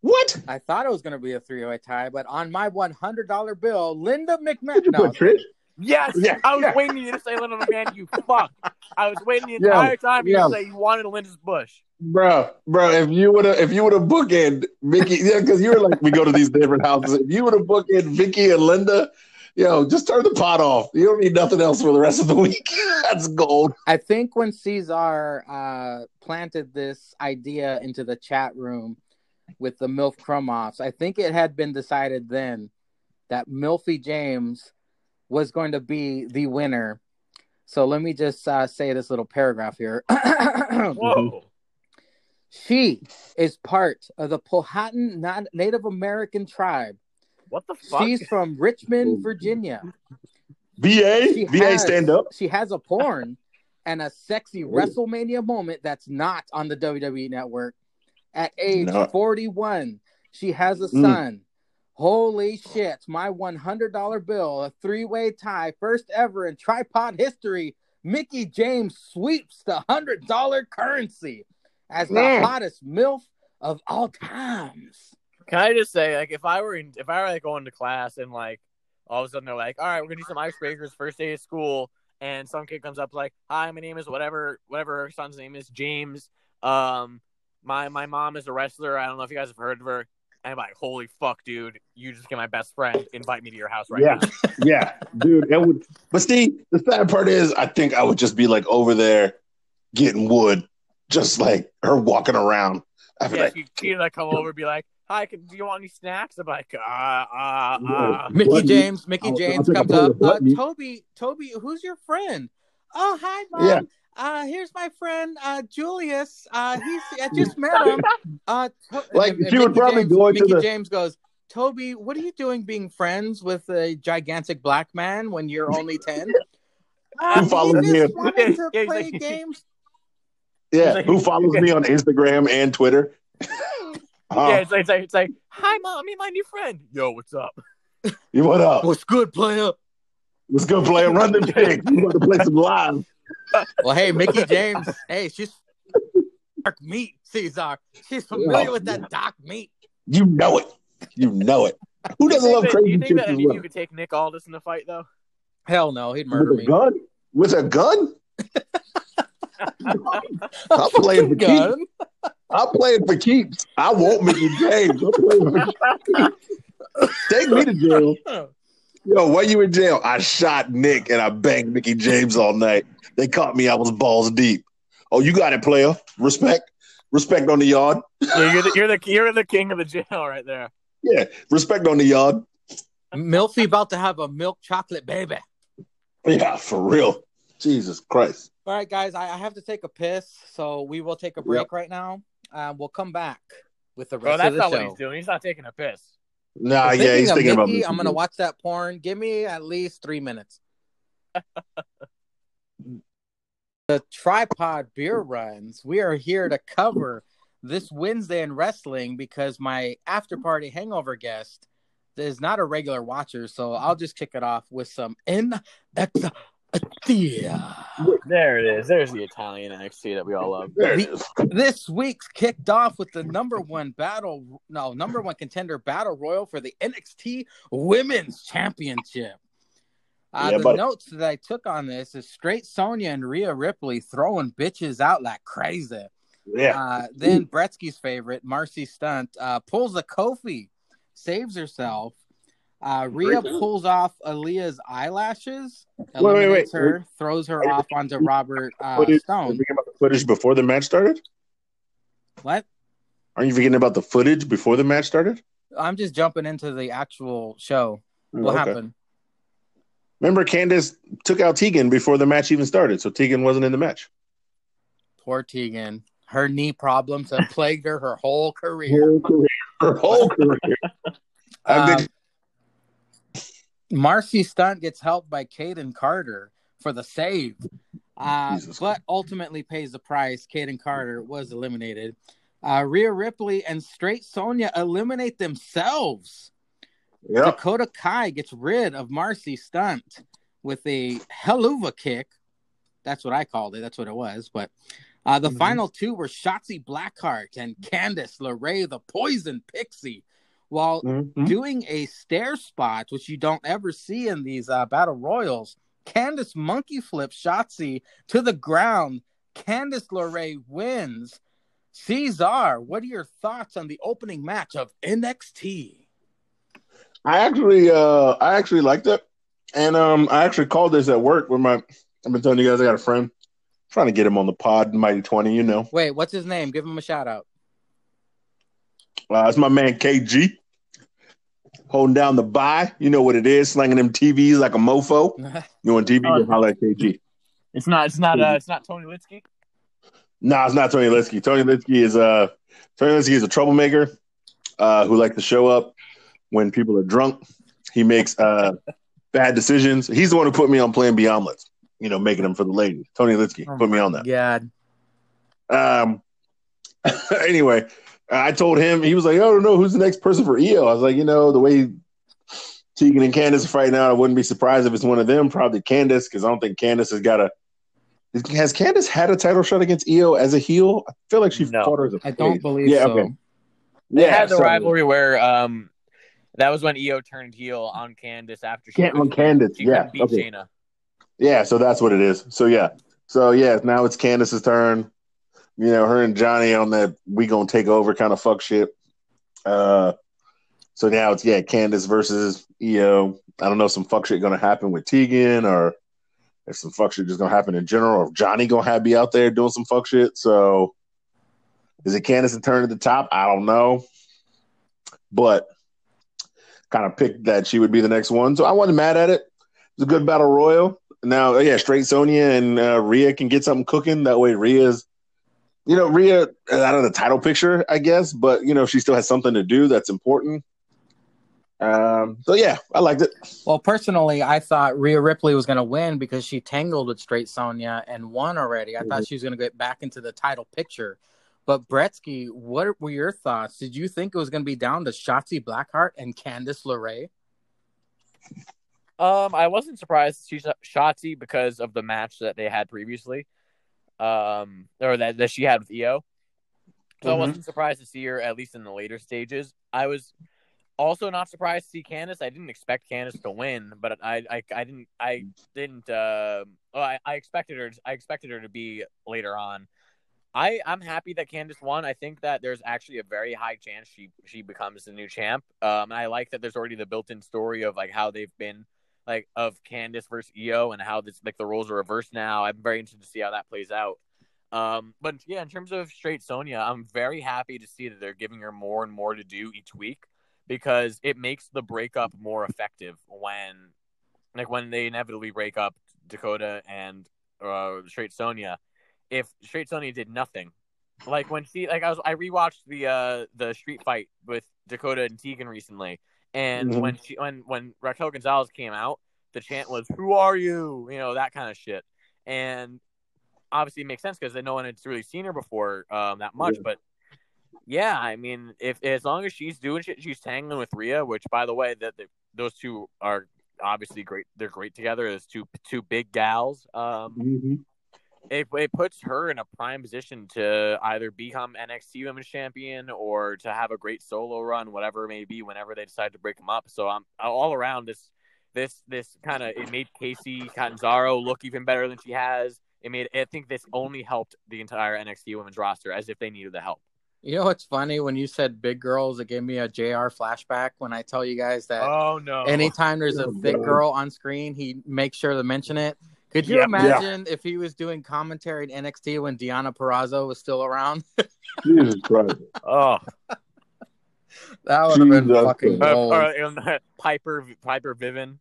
What? I thought it was going to be a three-way tie, but on my $100 bill, Linda Did McMahon. you No, Trish? Yes, Yeah, I was yeah. waiting for you to say Linda McMahon. You fuck. I was waiting the Yeah, entire time you yeah. to say you wanted Linda's Bush. Bro, bro, if you would have if you would have bookend Vicky, yeah, because you were like, we go to these different houses. If you would have bookend Vicky and Linda, yo, just turn the pot off. You don't need nothing else for the rest of the week. That's gold. I think when Caesar uh, planted this idea into the chat room with the MILF Crumoffs, I think it had been decided then that Milfy James was going to be the winner. So let me just uh, say this little paragraph here. Whoa. she is part of the Powhatan Native American tribe. What the fuck? She's from Richmond, Virginia. VA, She VA, has- stand up. She has a porn and a sexy WrestleMania moment that's not on the WWE network. At age No. 41, she has a Mm. son. Holy shit, my $100 bill, a three way tie, first ever in tripod history. Mickie James sweeps the $100 currency as the Man. hottest MILF of all times. Can I just say, like, if I were in, if I were like going to class and like all of a sudden they're like, all right, we're gonna do some icebreakers first day of school, and some kid comes up like, hi, my name is whatever, whatever her son's name is, James. Um, my my mom is a wrestler. I don't know if you guys have heard of her. And I'm like, holy fuck, dude, you just get my best friend. Invite me to your house right Yeah. now. Yeah, dude. It would, but see, the sad part is, I think I would just be like over there getting wood, just like her walking around. I'd Yeah, like, she, she'd like come over and be like, hi, can, do you want any snacks? I'm like, ah, ah, ah. Mickie What? James, Mickie I'll- I'll James comes up. Uh. Toby, Toby, who's your friend? Oh, hi, mom. Yeah. Uh, here's my friend, uh, Julius. Uh, he's I just met him. Uh, to- Like, and- and she would Mickie probably James, go into Mickie the- James goes, Toby, what are you doing being friends with a gigantic black man when you're only ten? Uh, Who follows he me wanted to Yeah, play like- games. yeah, like- who follows me on Instagram and Twitter? Uh, Yeah, it's like, it's like, it's like, hi, mom, meet my new friend. Yo, what's up? you what up? What's good, player? Let's go play a run the pig. You want to play some live? Well, hey, Mickie James. hey, she's dark meat, Caesar. She's familiar Yeah. with that dark meat. You know it. You know it. Who doesn't love that, do crazy you think that any of you could take Nick Aldis in the fight, though? Hell no, he'd murder With a me. gun? With a gun? I'm playing the keeps. gun. I'm playing for keeps. I want Mickie James. I'm playing for keeps. Take me to jail. Yo, why you in jail? I shot Nick and I banged Mickie James all night. They caught me. I was balls deep. Oh, you got it, player. Respect, respect on the yard. Yeah, you're the you're the you're the king of the jail right there. Yeah, respect on the yard. Milfy about to have a milk chocolate baby. Yeah, for real. Jesus Christ. All right, guys, I, I have to take a piss, so we will take a break right now. Uh, we'll come back with the Bro, rest that's of the not what he's doing. He's not taking a piss. Nah, Speaking yeah, he's of thinking about Mickie, Mickie I'm gonna watch that porn. Give me at least three minutes. the tripod beer runs. We are here to cover this Wednesday in wrestling because my after party hangover guest is not a regular watcher, so I'll just kick it off with some in There it is. There's the Italian NXT that we all love. There it This week's kicked off with the number one battle, no, number one contender battle royal for the NXT Women's Championship. Uh, Yeah, the buddy. notes that I took on this is straight Sonya and Rhea Ripley throwing bitches out like crazy. Yeah. Uh, then Bretsky's favorite, Marcy Stunt, uh, pulls a Kofi, saves herself. Uh, Rhea pulls off Aliyah's eyelashes, wait, eliminates wait. her, throws her off onto Robert uh, Footage- Are Stone. you about the footage before the match started? What? Aren't you forgetting about the footage before the match started? I'm just jumping into the actual show. What Okay. happened? Remember, Candice took out Tegan before the match even started, so Tegan wasn't in the match. Poor Tegan. Her knee problems have plagued her her whole career. Her whole career. I've been- Um, Marcy Stunt gets helped by Kayden Carter for the save, uh, but ultimately pays the price. Kayden Carter was eliminated. Uh, Rhea Ripley and Straight Sonya eliminate themselves. yeah. Dakota Kai gets rid of Marcy Stunt with a helluva kick. That's what I called it. That's what it was. But uh, the Mhm. final two were Shotzi Blackheart and Candice LeRae, the Poison Pixie, while Mhm. doing a stair spot, which you don't ever see in these uh, battle royals. Candice monkey flips Shotzi to the ground. Candice LeRae wins. Caesar, what are your thoughts on the opening match of NXT? I actually, uh, I actually liked it, and um, I actually called this at work with my. I've been telling you guys I got a friend trying to get him on the pod, Mighty Twenty. You know, Wait, what's his name? Give him a shout out. Uh, it's my man KG holding down the buy. You know what it is, slanging them TVs like a mofo. You want TV? Oh, holler at KG. It's not. It's not. Uh, it's not Tony Litsky. No, it's not Tony Litsky. Tony Litsky is uh Tony Litsky is a troublemaker uh, who likes to show up when people are drunk. He makes uh, bad decisions. He's the one who put me on playing the omelets. You know, making them for the ladies. Tony Litsky Oh put me on that. God. Um. anyway, I told him he was like, "I don't know who's the next person for Io." I was like, you know, the way Tegan and Candice are fighting out, I wouldn't be surprised if it's one of them. Probably Candice, because I don't think Candice has got a. Has Candice had a title shot against Io as a heel? I feel like she No. fought her as a I don't believe Yeah, so. okay. They Yeah, had the so- rivalry where um, that was when Io turned heel on Candice after she Can- on couldn't- Candice, she yeah, beat okay. Shayna. Yeah, so that's what it is. So yeah, so yeah, now it's Candice's turn. You know, her and Johnny on that we gonna take over kind of fuck shit. Uh, so now it's yeah, Candice versus Io. I don't know if some fuck shit gonna happen with Tegan or if some fuck shit just gonna happen in general, or if Johnny gonna have be out there doing some fuck shit. So is it Candice's turn at the top? I don't know, but kind of picked that she would be the next one. So I wasn't mad at it. It's a good battle royal. Now, yeah, straight Sonya and uh, Rhea can get something cooking. That way, Rhea's, you know, Rhea is out of the title picture, I guess, but you know, she still has something to do that's important. Um, so yeah, I liked it. Well, personally, I thought Rhea Ripley was going to win because she tangled with Straight Sonya and won already. I thought she was going to get back into the title picture. But Bretsky, what were your thoughts? Did you think it was going to be down to Shotzi Blackheart and Candice LeRae? Um, I wasn't surprised she Shotzi because of the match that they had previously, um, or that, that she had with Io. So I Mhm. wasn't surprised to see her at least in the later stages. I was also not surprised to see Candice. I didn't expect Candice to win, but I I, I didn't I didn't uh, oh I, I expected her I expected her to be later on. I I'm happy that Candice won. I think that there's actually a very high chance she she becomes the new champ. Um, and I like that there's already the built-in story of like how they've been like of Candice versus Io and how this like the roles are reversed now. I'm very interested to see how that plays out. Um, but yeah, in terms of straight Sonya, I'm very happy to see that they're giving her more and more to do each week because it makes the breakup more effective when like when they inevitably break up Dakota and uh, straight Sonya. If straight Sonya did nothing, like when she like I was I rewatched the uh the street fight with Dakota and Tegan recently, and Mhm. when she when when Raquel Gonzalez came out, the chant was "Who are you?" You know that kind of shit, and obviously it makes sense because no one had really seen her before um, that much. Yeah. But yeah, I mean, if as long as she's doing shit, she's tangling with Rhea, which by the way, that those two are obviously great. They're great together as two two big gals. Um, Mm-hmm. It, it puts her in a prime position to either become NXT Women's Champion or to have a great solo run, whatever it may be, whenever they decide to break them up. So I'm uh, all around this, this, this kind of it made Kacy Catanzaro look even better than she has. It made I think this only helped the entire NXT Women's roster as if they needed the help. You know what's funny? When you said big girls, it gave me a JR flashback when I tell you guys that Oh no! anytime there's a big girl on screen, he makes sure to mention it. Could you Yep. imagine if he was doing commentary in NXT when Deonna Purrazzo was still around? Jesus Christ. oh, that would have been fucking Christ. uh, gold. um, Piper Piper Niven.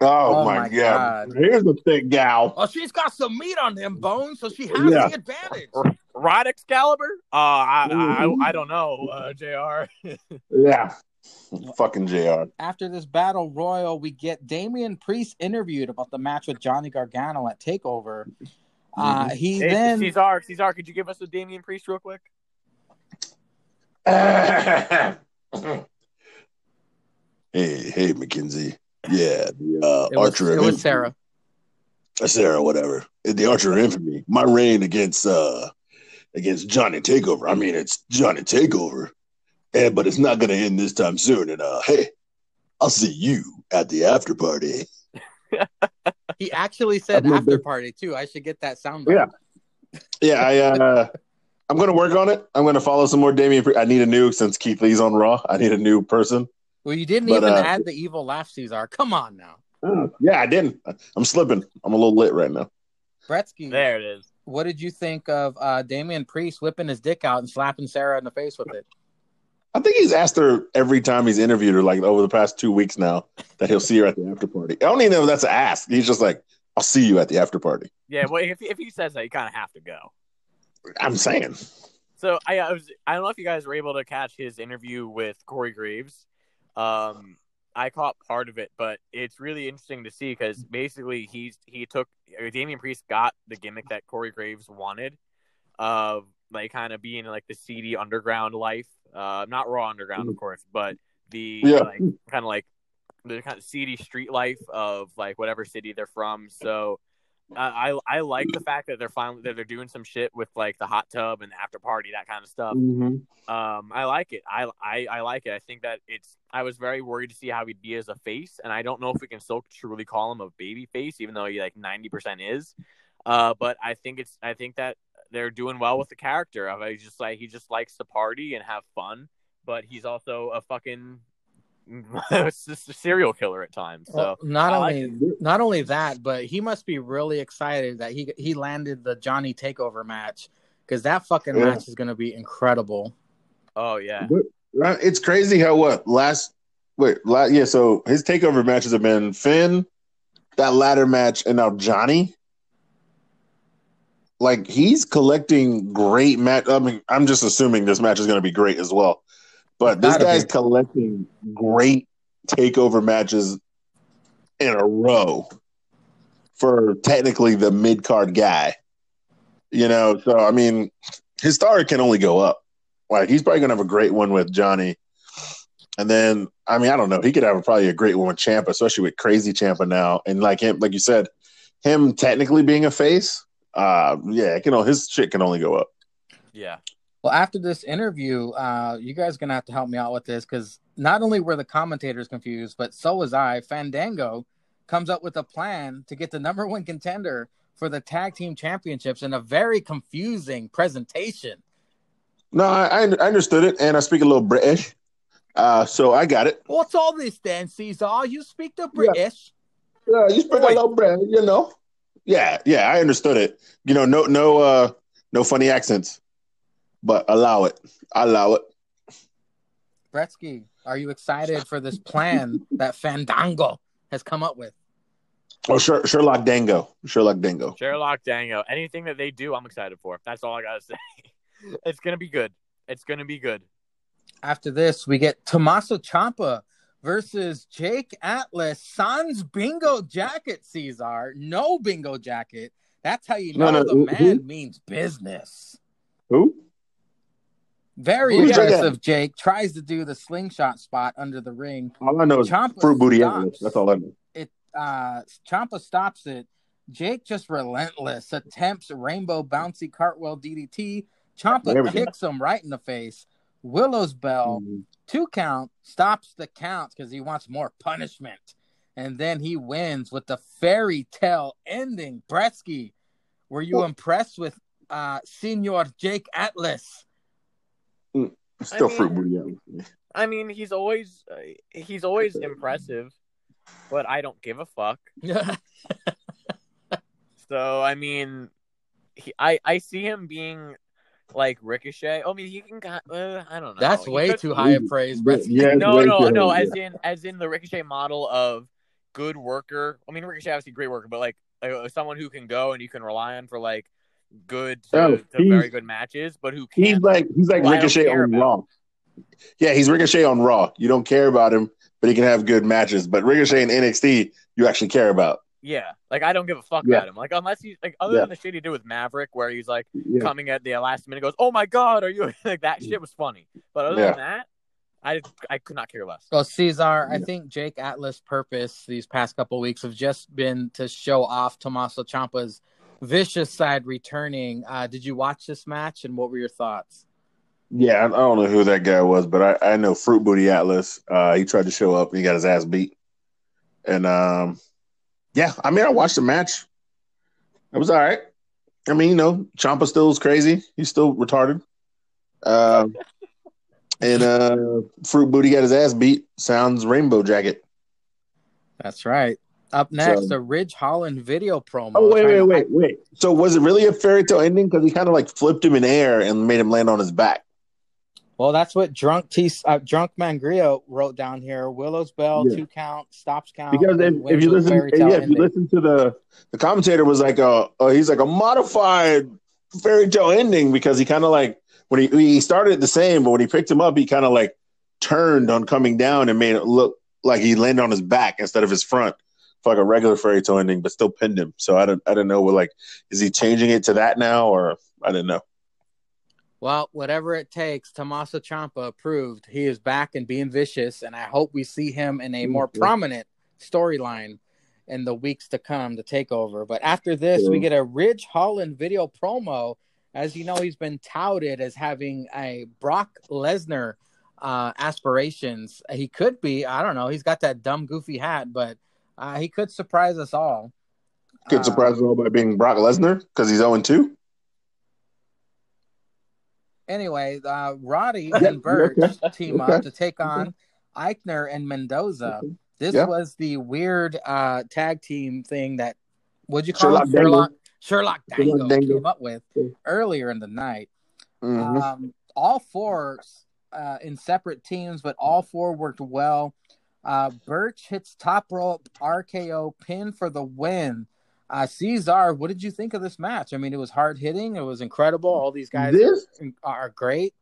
Oh, Oh, my, my God. God. Here's the thick gal. Well, she's got some meat on them bones, so she has Yeah. the advantage. Rod Excalibur? Uh, I, Mhm. I I don't know, uh, Jr. Yeah. Fucking JR. After this battle royal, we get Damian Priest interviewed about the match with Johnny Gargano at Takeover. Uh, he Hey, then Caesar, Caesar, could you give us a Damian Priest real quick? Hey, hey, McKenzie. Yeah, the uh, it was, Archer it was Infamy. Sarah. Uh, Sarah, whatever. The Archer of Infamy. My reign against uh against Johnny Takeover. I mean, it's Johnny Takeover, and but it's not gonna end this time soon. And uh, hey, I'll see you at the after party. He actually said I've after never- party too. I should get that sound. Yeah. Yeah, I uh, I'm gonna work on it. I'm gonna follow some more Damian. Pri- I need a new since Keith Lee's on Raw. I need a new person. Well, you didn't But, even uh, add the evil laugh, Caesar. Come on now, Yeah, I didn't. I'm slipping. I'm a little lit right now. Bretsky. There it is. What did you think of uh, Damian Priest whipping his dick out and slapping Sarah in the face with it? I think he's asked her every time he's interviewed her, like over the past two weeks now, that he'll see her at the after party. I don't even know if that's an ask. He's just like, I'll see you at the after party. Yeah, well, if, if he says that, you kind of have to go. I'm saying. So I, I was I don't know if you guys were able to catch his interview with Corey Graves. Um, I caught part of it, but it's really interesting to see because basically he's he took uh, Damian Priest got the gimmick that Corey Graves wanted, of like kind of being like the seedy underground life, uh, not raw underground of course, but the Yeah. like kind of like the kind of seedy street life of like whatever city they're from. So I I, I like the fact that they're finally that they're doing some shit with like the hot tub and the after party that kind of stuff. Um, I like it. I, I I like it. I think that it's. I was very worried to see how he'd be as a face, and I don't know if we can still truly call him a baby face, even though he like ninety percent is. Uh, but I think it's. I think that they're doing well with the character. I just like he just likes to party and have fun, but he's also a fucking a serial killer at times. So Well, not I like only not only that, but he must be really excited that he he landed the Johnny Takeover match because that fucking Yeah. match is going to be incredible. oh yeah, Right? It's crazy how what last wait la, yeah. So his takeover matches have been Finn, that ladder match, and now Johnny. Like he's collecting great match. I mean, I'm just assuming this match is going to be great as well. But this guy's collecting great takeover matches in a row for technically the mid card guy. You know, so I mean, his star can only go up. Like he's probably gonna have a great one with Johnny, and then I mean I don't know. He could have probably a great one with Ciampa, especially with Crazy Ciampa now, and like him, like you said, him technically being a face. Uh, yeah, it can all his shit can only go up. yeah. Well, after this interview, uh, you guys are gonna have to help me out with this because not only were the commentators confused, but so was I. Fandango comes up with a plan to get the number one contender for the tag team championships in a very confusing presentation. No, I, I understood it, and I speak a little British, uh, so I got it. What's all this then, Caesar? You speak the British. Yeah, you speak Wait. a little British, you know. Yeah, yeah, I understood it. You know, no, no, uh, no funny accents, but allow it. I allow it. Bretsky, are you excited for this plan that Fandango has come up with? Oh, sure, Sherlock Dango. Sherlock Dango. Sherlock Dango. Anything that they do, I'm excited for. That's all I gotta say. it's gonna be good. It's gonna be good. After this, we get Tommaso Ciampa versus Jake Atlas. Sans bingo jacket, Caesar. No bingo jacket. That's how you know no, no, the who, man who? means business. Who? Very Who's aggressive. Jake tries to do the slingshot spot under the ring. All I know is Ciampa fruit booty. Stops. That's all I know. It uh Ciampa stops it. Jake just relentless attempts rainbow bouncy cartwheel DDT. Ciampa kicks him right in the face. Willow's bell, mm-hmm. Two count, stops the count because he wants more punishment. And then he wins with the fairy tale ending. Bretsky, were you impressed with uh Senior Jake Atlas? Mm, still I mean, fruit booty. I mean, he's always uh, he's always impressive, but I don't give a fuck. so I mean, he, I I see him being like Ricochet. I mean, he can. Uh, I don't know. That's he way could, too high a praise. Yeah, no, no, no. As in, as in the Ricochet model of good worker. I mean, Ricochet obviously great worker, but like uh, someone who can go and you can rely on for like good to, oh, to very good matches, but who can He's like he's like Ricochet on about. Raw. Yeah, he's Ricochet on Raw. You don't care about him, but he can have good matches. But Ricochet in NXT, you actually care about. Yeah, like I don't give a fuck yeah. about him. Like unless he's like other yeah. than the shit he did with Maverick, where he's like yeah. coming at the last minute, goes, "Oh my god, are you?" like that shit was funny. But other than that, I I could not care less. Well, Caesar, I think Jake Atlas' purpose these past couple weeks have just been to show off Tommaso Ciampa's vicious side returning. Uh, did you watch this match, and what were your thoughts? Yeah, I don't know who that guy was, but I, I know Fruit Booty Atlas. Uh, he tried to show up, and he got his ass beat. And um, yeah, I mean, I watched the match. It was all right. I mean, you know, Ciampa still is crazy. He's still retarded. Uh, and uh, Fruit Booty got his ass beat. Sounds Rainbow Jacket. That's right. Up next, so, the Ridge Holland video promo. Oh wait, wait, wait, wait. So was it really a fairy tale ending? Because he kind of like flipped him in air and made him land on his back. Well, that's what drunk T uh, drunk Mangrio wrote down here. Willow's bell, yeah. two count, stops count. Because if, if you listen, yeah, if you listen to the the commentator was like a, uh, he's like a modified fairy tale ending because he kind of like when he he started the same, but when he picked him up, he kind of like turned on coming down and made it look like he landed on his back instead of his front for like a regular fairy tale ending, but still pinned him. So I don't I don't know what like is he changing it to that now or I don't know. Well, whatever it takes, Tommaso Ciampa proved he is back and being vicious, and I hope we see him in a more prominent storyline in the weeks to come to take over. But after this, yeah. we get a Ridge Holland video promo. As you know, he's been touted as having a Brock Lesnar uh, aspirations. He could be. I don't know. He's got that dumb, goofy hat, but uh, he could surprise us all. Could surprise us all by being Brock Lesnar because he's 0 2 anyway, uh, Roddy and Burch okay. team okay. up to take on okay. Aichner and Mendoza. This yeah. was the weird uh, tag team thing that would you call Sherlock it? Sherlock Sherlock Dango, Sherlock Dango came up with earlier in the night. Mm-hmm. Um, all four uh, in separate teams, but all four worked well. Uh, Burch hits top rope RKO pin for the win. Uh, Caesar, what did you think of this match? I mean, it was hard hitting. It was incredible. All these guys this, are, are great.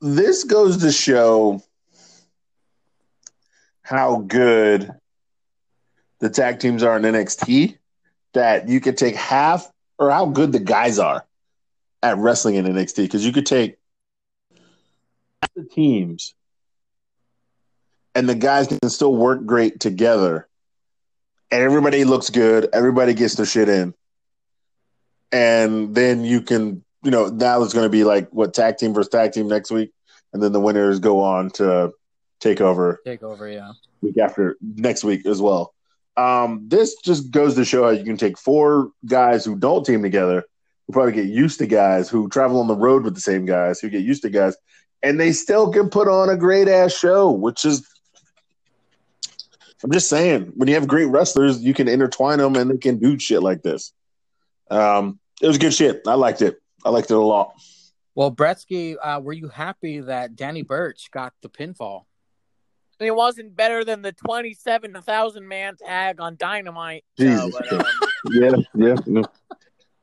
This goes to show how good the tag teams are in NXT. That you could take half, or how good the guys are at wrestling in NXT. Because you could take the teams, and the guys can still work great together and everybody looks good. Everybody gets their shit in, and then you can, you know, now it's going to be like what tag team versus tag team next week, and then the winners go on to take over. Take over, yeah. Week after next week as well. Um, this just goes to show how you can take four guys who don't team together, who probably get used to guys, who travel on the road with the same guys, who get used to guys, and they still can put on a great ass show, which is. I'm just saying, when you have great wrestlers, you can intertwine them and they can do shit like this. Um, it was good shit. I liked it. I liked it a lot. Well, Bretsky, uh, were you happy that Danny Burch got the pinfall? It wasn't better than the twenty-seven thousand man tag on Dynamite. Jesus. So, but, um, Yeah, yeah. No.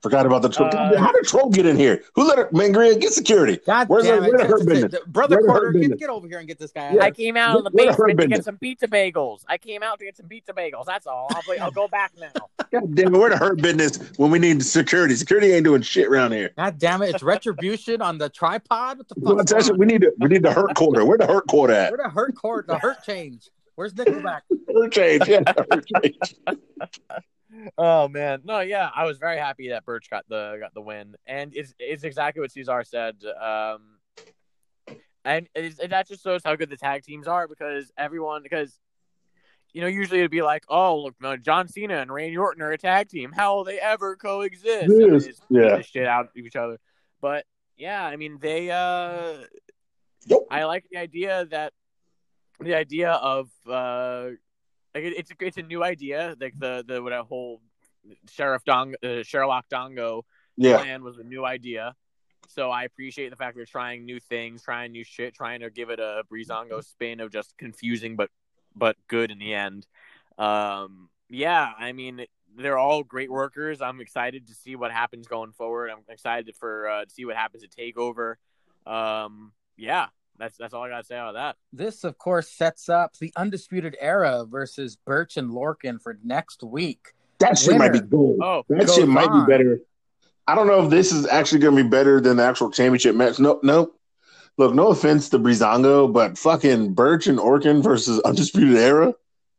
Forgot about the troll. Uh, How did troll get in here? Who let her? Mangria, get security. God Where's damn the- it. where the hurt Just- business? Brother Where the hurt Porter, get, get over here and get this guy Yeah. I came out of the Where the basement to get Bender? some pizza bagels. I came out to get some pizza bagels. That's all. I'll, play, I'll go back now. God damn it, where the hurt business when we need security? Security ain't doing shit around here. God damn it. It's retribution on the tripod. What the Well, fuck? that's- we need to, we need the hurt quarter. Where the hurt quarter at? Where the hurt court, the hurt change? Where's Nickelback? Change, yeah, change. Oh man, no, yeah, I was very happy that Burch got the got the win, and it's it's exactly what Caesar said. Um, and and that just shows how good the tag teams are because everyone because. You know, usually it'd be like, "Oh, look, no, John Cena and Randy Orton are a tag team. How will they ever coexist?" Yes, just yeah. shit out of each other. But yeah, I mean, they. uh Yep. I like the idea that the idea of uh like it, it's a, it's a new idea like the the what a whole sheriff Dong uh, Sherlock Dongo Yeah, plan was a new idea. So I appreciate the fact they're trying new things trying new shit trying to give it a Breezango spin of just confusing but but good in the end. Um yeah I mean they're all great workers. I'm excited to see what happens going forward. I'm excited for uh, to see what happens at Takeover. Um yeah that's that's all I gotta say about that This, of course, sets up the Undisputed Era versus Burch and Lorcan for next week. that shit might be Winner. gold. oh That goes shit might on. be better. I don't know if this is actually going to be better than the actual championship match. Nope, nope. Look, no offense to Breezango, but fucking Burch and Orkin versus Undisputed Era,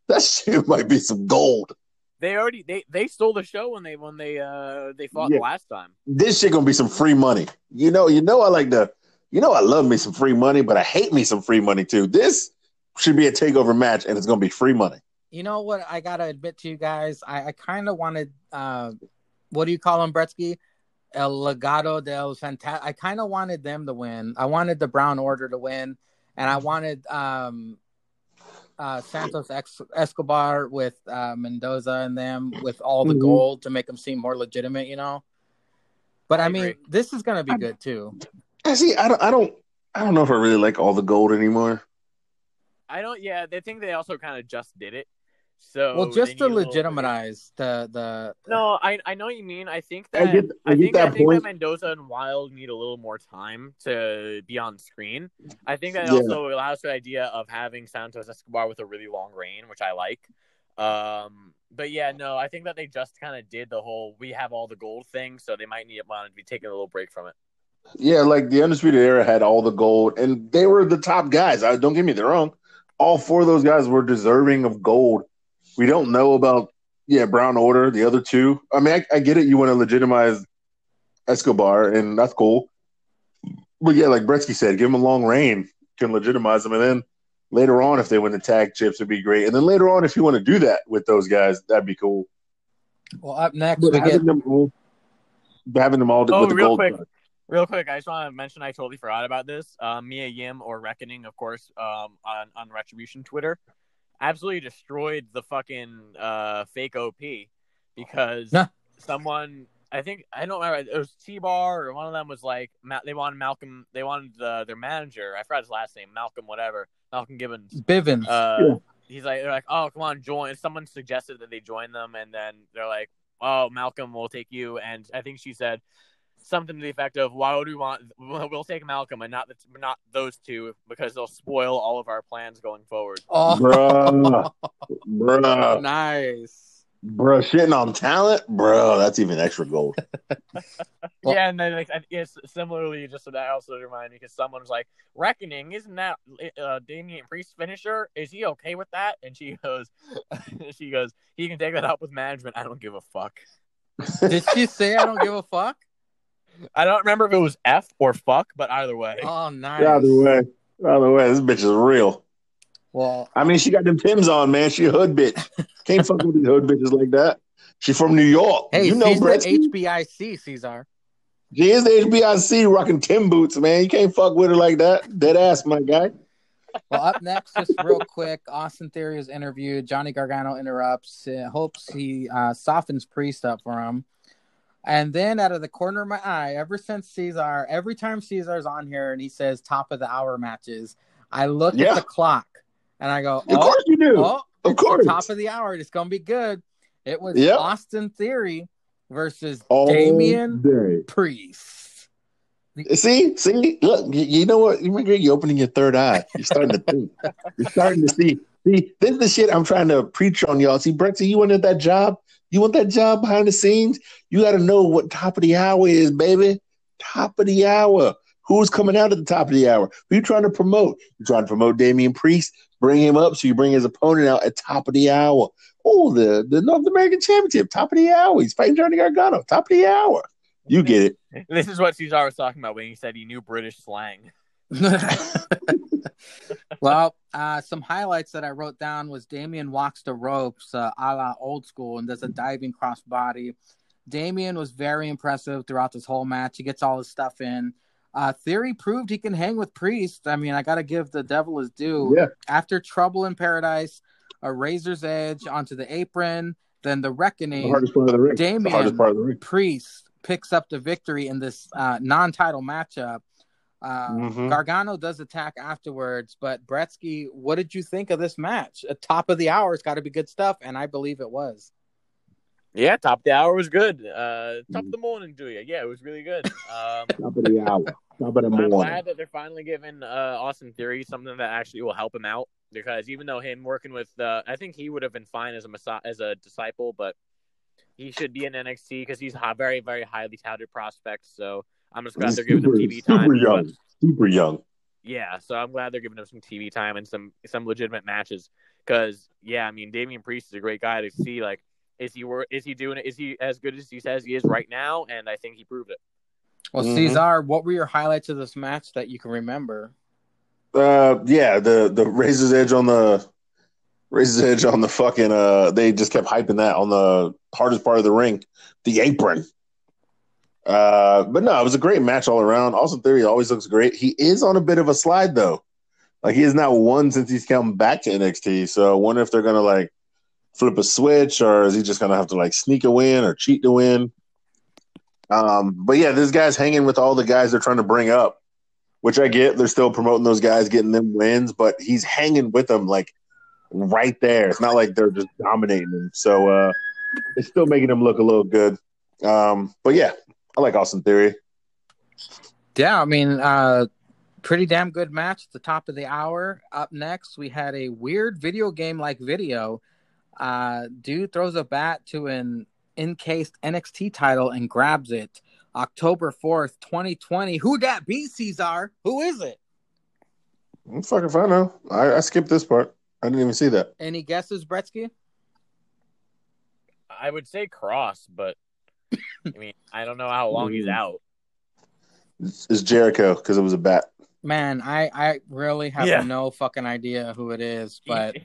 that shit might be some gold. They already they they stole the show when they when they uh they fought Yeah. last time. This shit gonna be some free money. You know, you know, I like the, you know, I love me some free money, but I hate me some free money too. This should be a takeover match, and it's gonna be free money. You know what? I gotta admit to you guys, I, I kind of wanted, uh, what do you call him, Bretsky? El Legado del Fanta. I kind of wanted them to win. I wanted the Brown Order to win, and I wanted um, uh, Santos Escobar with uh, Mendoza and them with all the Mhm. gold to make them seem more legitimate. You know. But I, I mean, agree. this is gonna be I- good too. I see. I don't. I don't. I don't know if I really like all the gold anymore. I don't. Yeah, they think they also kind of just did it. So well, just to need a little- legitimize the the. No, I I know what you mean. I think I that get- I I, get think I that think that Mendoza and Wilde need a little more time to be on screen. I think that Yeah. also allows the idea of having Santos Escobar with a really long reign, which I like. Um, but yeah, no, I think that they just kind of did the whole we have all the gold thing, so they might need want to be taking a little break from it. Yeah, like the Undisputed Era had all the gold, and they were the top guys. I don't get me wrong; all four of those guys were deserving of gold. We don't know about yeah Brown Order, the other two. I mean, I, I get it. You want to legitimize Escobar, and that's cool. But yeah, like Bretsky said, give him a long reign, can legitimize them, and then later on, if they win the tag chips, would be great. And then later on, if you want to do that with those guys, that'd be cool. Well, up next But we get having them all, having them all Oh, with the real gold. quick. Real quick, I just want to mention I totally forgot about this. Uh, Mia Yim or Reckoning, of course, um, on on Retribution Twitter, absolutely destroyed the fucking uh, fake OP because Nah. someone I think I don't remember it was T Bar or one of them was like Ma- they wanted Malcolm they wanted uh, their manager I forgot his last name Malcolm whatever Malcolm Gibbons Bivens. uh, Yeah. he's like, they're like, oh, come on, join. Someone suggested that they join them, and then they're like, oh, Malcolm will take you. And I think she said something to the effect of, why would we want? We'll take Malcolm and not the, not those two because they'll spoil all of our plans going forward. oh, Bruh. Bruh. nice. Bro, shitting on talent, bro, that's even extra gold. Well- yeah, and then like, I guess similarly, just so that also remind me, because someone was like, "Reckoning, isn't that uh, Damian Priest finisher? Is he okay with that?" And she goes, "She goes, he can take that up with management. I don't give a fuck." Did she say I don't give a fuck? I don't remember if it was F or fuck, but either way. Oh, nice. Either way, either way, this bitch is real. Well, I mean, she got them Tims on, man. She a hood bitch. Can't fuck with these hood bitches like that. She from New York. hey, you know, she's the Gretzky. HBIC, Caesar. She is the HBIC rocking Tim boots, man. You can't fuck with her like that. Dead ass, my guy. Well, up next, just real quick, Austin Theory is interviewed. Johnny Gargano interrupts, uh, hopes he uh, softens Priest up for him. And then, out of the corner of my eye, ever since Caesar, every time Caesar's on here and he says top of the hour matches, I look Yeah. at the clock and I go, Of oh, course you do. oh, of course. top of the hour. It's going to be good. It was Yep. Austin Theory versus All Damian day. Priest. See, see, look, you, know what? You you're opening your third eye. You're starting to think. You're starting to see. See, this is the shit I'm trying to preach on y'all. See, Brexit, you wanted that job? You want that job behind the scenes? You got to know what top of the hour is, baby. Top of the hour. Who's coming out at the top of the hour? Who are you trying to promote? You're trying to promote Damian Priest, bring him up so you bring his opponent out at top of the hour. Oh, the, the North American Championship, top of the hour. He's fighting Johnny Gargano, top of the hour. You get it. This is what Caesar was talking about when he said he knew British slang. well, uh, some highlights that I wrote down was Damian walks the ropes, uh, a la old school, and does a diving crossbody. Damian was very impressive throughout this whole match. He gets all his stuff in. Uh, Theory proved he can hang with Priest. I mean, I got to give the devil his due. Yeah. After Trouble in Paradise, a Razor's Edge onto the apron, then the The Reckoning. hardest part of the ring. Damian the hardest part of the ring. Priest picks up the victory in this uh, non-title matchup. Uh, Mhm. Gargano does attack afterwards, but Bretsky, what did you think of this match? At top of the hour, it's got to be good stuff, and I believe it was. Yeah, top of the hour was good. Uh, top of the morning to you. Yeah, it was really good. Um, Top of the hour. Top of the morning. I'm glad that they're finally giving uh, Austin Theory something that actually will help him out because even though him working with, uh, I think he would have been fine as a massa- as a disciple, but he should be in NXT because he's a very very highly touted prospect. So I'm just glad they're giving him TV time. super but- young. Super young. yeah, so I'm glad they're giving him some TV time and some some legitimate matches. Because yeah, I mean, Damian Priest is a great guy to see. Like, is he wor- is he doing it? Is he as good as he says he is right now? And I think he proved it. Well, Mhm. Caesar, what were your highlights of this match that you can remember? Uh, yeah, the the Razor's Edge on the Razor's Edge on the fucking. Uh, they just kept hyping that on the hardest part of the ring, the apron. Uh, but no, it was a great match all around. Austin Theory always looks great. He is on a bit of a slide though. Like he has not won since he's come back to NXT. So I wonder if they're gonna like flip a switch or is he just gonna have to like sneak a win or cheat to win? Um, but yeah, this guy's hanging with all the guys they're trying to bring up, which I get. They're still promoting those guys, getting them wins, but he's hanging with them like right there. It's not like they're just dominating him. So uh, it's still making him look a little good. Um, but yeah, I like Austin Theory. Yeah, I mean, uh, pretty damn good match at the top of the hour. Up next, we had a weird video game like video. Uh, dude throws a bat to an encased NXT title and grabs it. October 4th, 2020. Who that be, Caesar? Who is it? I'm fucking fine now. I, I skipped this part. I didn't even see that. Any guesses, Bretsky? I would say Cross, but I mean, I don't know how long he's out. It's, it's Jericho because it was a bat. Man, I, I really have Yeah. no fucking idea who it is, but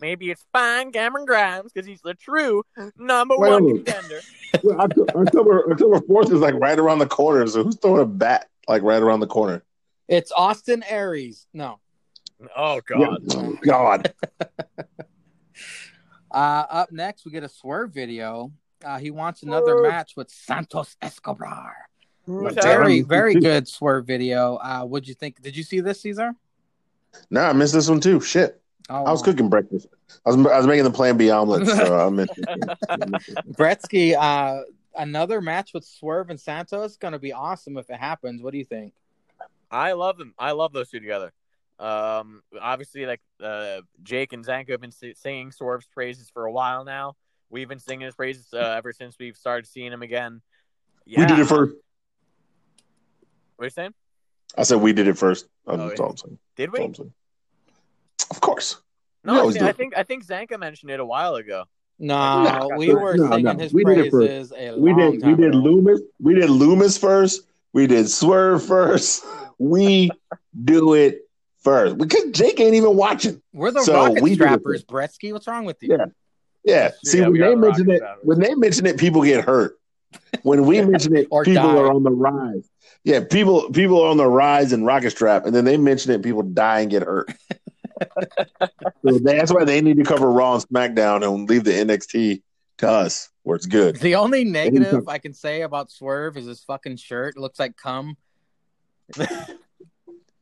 maybe it's fine Cameron Grimes because he's the true number Wait, one contender. Well, October October October fourth is like right around the corner. So who's throwing a bat like right around the corner? it's Austin Aries. No. Oh God. Yeah. God. Uh, up next, we get a swerve video. Uh, he wants another Swerve. match with Santos Escobar. Very, very good swerve video. Uh, what'd you think? Did you see this, Caesar? Nah, I missed this one too. Shit. Oh, I was cooking breakfast. I was I was making the Plan B omelet, so I missed it. Bretsky, uh, another match with Swerve and Santos is going to be awesome if it happens. What do you think? I love them. I love those two together. Um, obviously, like uh, Jake and Zanko have been si- singing Swerve's praises for a while now. We've been singing his praises uh, ever since we've started seeing him again. Yeah. We did it first. What are you saying? I said we did it first. That's Oh, yeah. Did we? I'm. Of course. No, I think, I think I think Zanka mentioned it a while ago. No, No, we were no, singing no. his We did it first. praises a We long did time we did ago. Loomis. We did Loomis first. We did Swerve first. We do it first because Jake ain't even watching. We're the So rocket we do strappers, Bretsky. What's wrong with you? Yeah. Yeah. See, Yeah, when they mention it, when they mention it, people get hurt. When we mention it, people die. are on the rise. Yeah, people people are on the rise in Rocket Strap, and then they mention it, people die and get hurt. so that's why they need to cover Raw and SmackDown and leave the NXT to us, where it's good. The only negative I can say about Swerve is his fucking shirt. It looks like cum.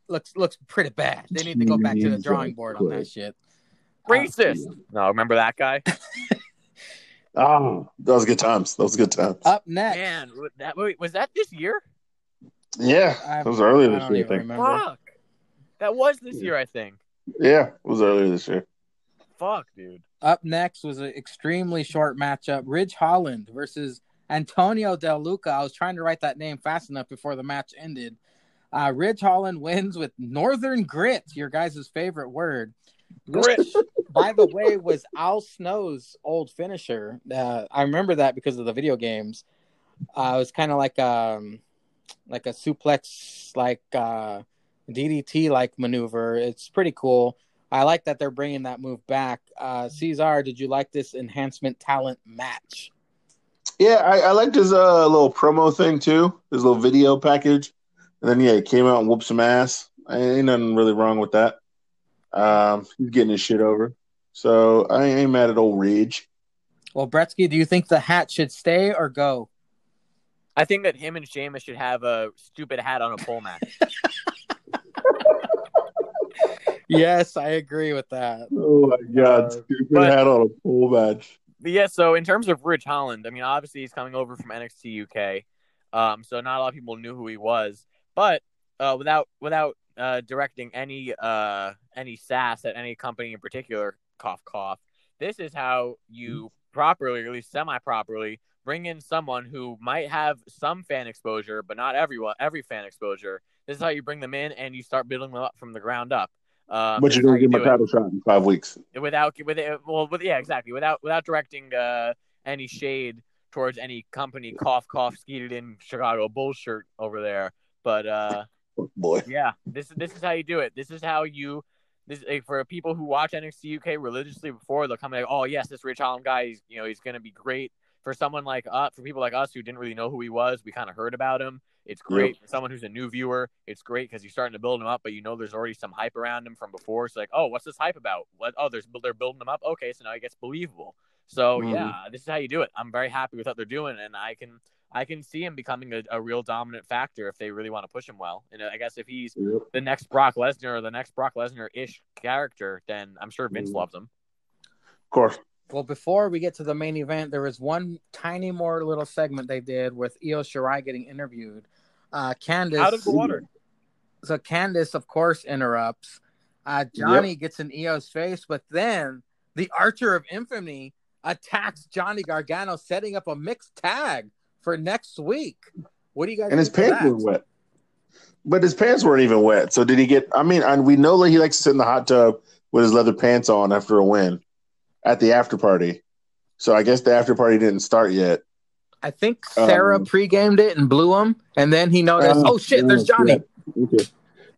looks looks pretty bad. They need to go back to the drawing board on that shit. Racist. No, remember that guy? Oh, that was good times. That was good times. Up next, Man, that wait, was that this year? yeah, I- it was earlier this year. I think. remember. Fuck. That was this year, I think. Yeah, it was earlier this year. Fuck, dude. Up next was an extremely short matchup: Ridge Holland versus Antonio Del Luca. I was trying to write that name fast enough before the match ended. Uh, Ridge Holland wins with Northern Grit, your guys' favorite word. Which, by the way, was Al Snow's old finisher. Uh, I remember that because of the video games. Uh, it was kind of like um, like a suplex, like uh, DDT like maneuver. It's pretty cool. I like that they're bringing that move back. Uh, Caesar, did you like this enhancement talent match? Yeah, I, I liked his uh, little promo thing too, his little video package. And then yeah, he came out and whooped some ass. Ain't nothing really wrong with that. Um, he's getting his shit over. So I ain't mad at old Ridge. Well, Bretsky, do you think the hat should stay or go? I think that him and Sheamus should have a stupid hat on a pole match. yes, I agree with that. Oh my god, Uh, stupid but- hat on a full match. Yeah, so in terms of Ridge Holland, I mean, obviously he's coming over from NXT UK, um, so not a lot of people knew who he was. But uh, without without uh, directing any uh, any sass at any company in particular, cough cough. This is how you properly, or at least semi properly, bring in someone who might have some fan exposure, but not everyone every fan exposure. This is how you bring them in and you start building them up from the ground up. Um, but you're gonna give a title shot in five weeks. without with it, well with yeah exactly without without directing uh any shade towards any company cough cough skeeted in Chicago bullshit over there but uh Boy. yeah this this is how you do it this is how you this like, for people who watch NXT UK religiously before they'll come like oh yes this Ridge Holland guy he's you know he's gonna be great for someone like us for people like us who didn't really know who he was we kind of heard about him it's great for someone who's a new viewer. It's great because you're starting to build him up, but you know there's already some hype around him from before. It's like, oh, what's this hype about? What? Oh, there's they're building him up. Okay, so now he gets believable. So Mhm. yeah, this is how you do it. I'm very happy with what they're doing, and I can I can see him becoming a, a real dominant factor if they really want to push him well. And I guess if he's Yep. the next Brock Lesnar or the next Brock Lesnar ish character, then I'm sure Vince Mhm. loves him. Of course. Well, before we get to the main event, there was one tiny more little segment they did with Io Shirai getting interviewed. Uh, Candice Out of the water. So Candice, of course, interrupts. Uh, Johnny gets in Io's face, but then the Archer of Infamy attacks Johnny Gargano, setting up a mixed tag for next week. What do you guys? And his pants were wet. But his pants weren't even wet. So did he get? I mean, and we know that he likes to sit in the hot tub with his leather pants on after a win at the after party. So I guess the after party didn't start yet. I think Sarah Um, pre-gamed it and blew him, and then he noticed, Uh, oh shit, there's Johnny. Yeah. Okay.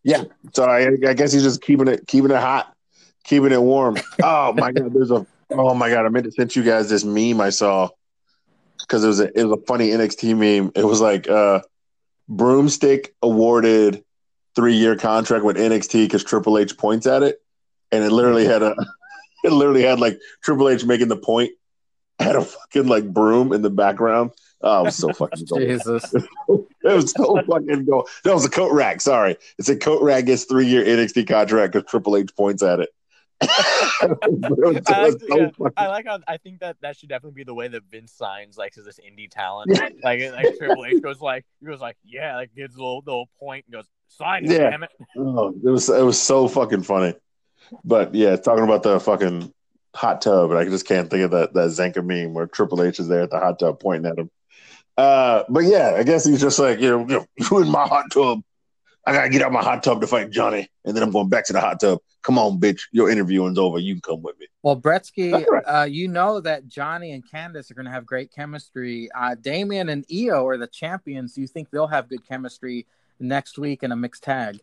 Yeah. So I, I guess he's just keeping it, keeping it hot, keeping it warm. Oh my god, there's a. Oh my god, I meant to send you guys this meme I saw because it was a it was a funny NXT meme. It was like uh, broomstick awarded three year contract with NXT because Triple H points at it, and it literally had a it literally had like Triple H making the point had a fucking like broom in the background. Oh, it was so fucking gold. Jesus. It was so fucking gold. That was a coat rack. Sorry, it's a coat rack gets three year NXT contract because Triple H points at it. But it was- it I like, so yeah, I like how I think that that should definitely be the way that Vince signs like to this indie talent. like like Triple H goes like he goes like yeah like gives a little little point and goes sign it Yeah. damn it. oh, it was it was so fucking funny. But yeah, talking about the fucking hot tub, and I just can't think of that that Zanka meme where Triple H is there at the hot tub pointing at him. Uh, but yeah, I guess he's just like you know, you know, you in my hot tub. I gotta get out my hot tub to fight Johnny, and then I'm going back to the hot tub. Come on, bitch, your interviewing's over. You can come with me. Well, Bretsky, right. uh, you know that Johnny and Candice are going to have great chemistry. Uh, Damian and Io are the champions. Do you think they'll have good chemistry next week in a mixed tag?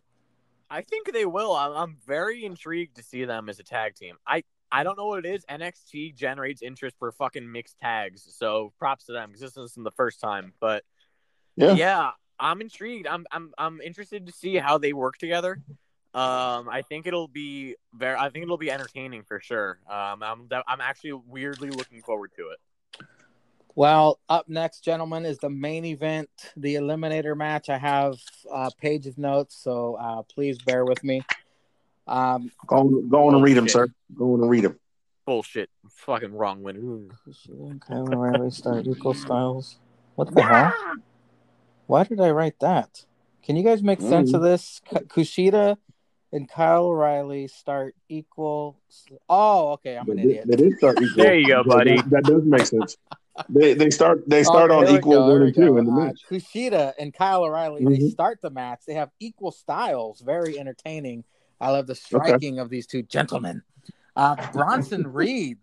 I think they will. I'm, I'm very intrigued to see them as a tag team. I I don't know what it is. NXT generates interest for fucking mixed tags, so props to them because this isn't the first time. But Yeah. yeah, I'm intrigued. I'm I'm I'm interested to see how they work together. Um, I think it'll be very. I think it'll be entertaining for sure. Um, I'm I'm actually weirdly looking forward to it. Well, up next, gentlemen, is the main event, the Eliminator match. I have a page of notes, so uh, please bear with me. Um, Go on, go on and read them, sir. Go on and read them. Bullshit. Fucking wrong winner. Kyle O'Reilly start equal styles. What the hell? Why did I write that? Can you guys make sense of this? Kushida and Kyle O'Reilly start equal. Oh, okay. I'm an They idiot. did- they did start equal. There you go, buddy. That, that does make sense. They they start they start Okay, on equal go, one and two go. in the Uh, match. Kushida and Kyle O'Reilly, they Mhm. start the match. They have equal styles, very entertaining. I love the striking of these two gentlemen. Uh, Bronson Reed,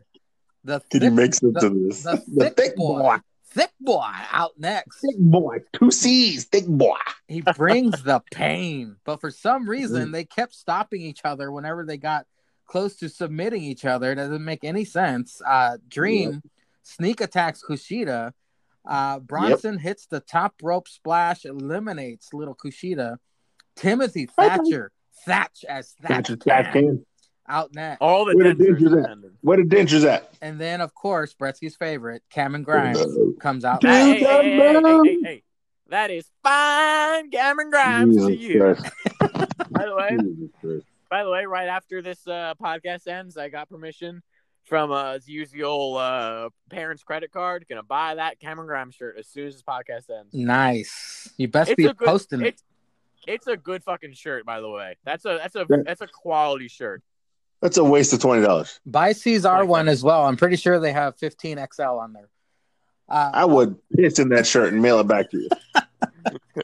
the Can you make sense the- of this? the thick boy, thick boy out next. thick boy, two C's, thick boy. He brings the pain, but for some Mm. reason, they kept stopping each other whenever they got close to submitting each other. It doesn't make any sense. Uh, Dream sneak attacks Kushida. Uh, Bronson hits the top rope splash, eliminates little Kushida. Timothy Thatcher, Thatch as Catch Thatcher a catch can. Out net. All the Where the dentures dentures at? attended. Where the dentures at? And then, of course, Bretsky's favorite, Cameron Grimes, comes out. Dude, Hey, hey, hey, hey, hey, hey, hey. That is fine, Cameron Grimes to you. By the way, by the way, right after this uh, podcast ends, I got permission from uh, to use the old uh, parents' credit card. Gonna buy that Cameron Grimes shirt as soon as this podcast ends. Nice. You best It's be good, posting it. it's, it's a good fucking shirt, by the way. That's a that's a that's a quality shirt. That's a waste of twenty dollars. Buy Caesar Like one as well. I'm pretty sure they have 15 XL on there. Uh, I would piss in that shirt and mail it back to you.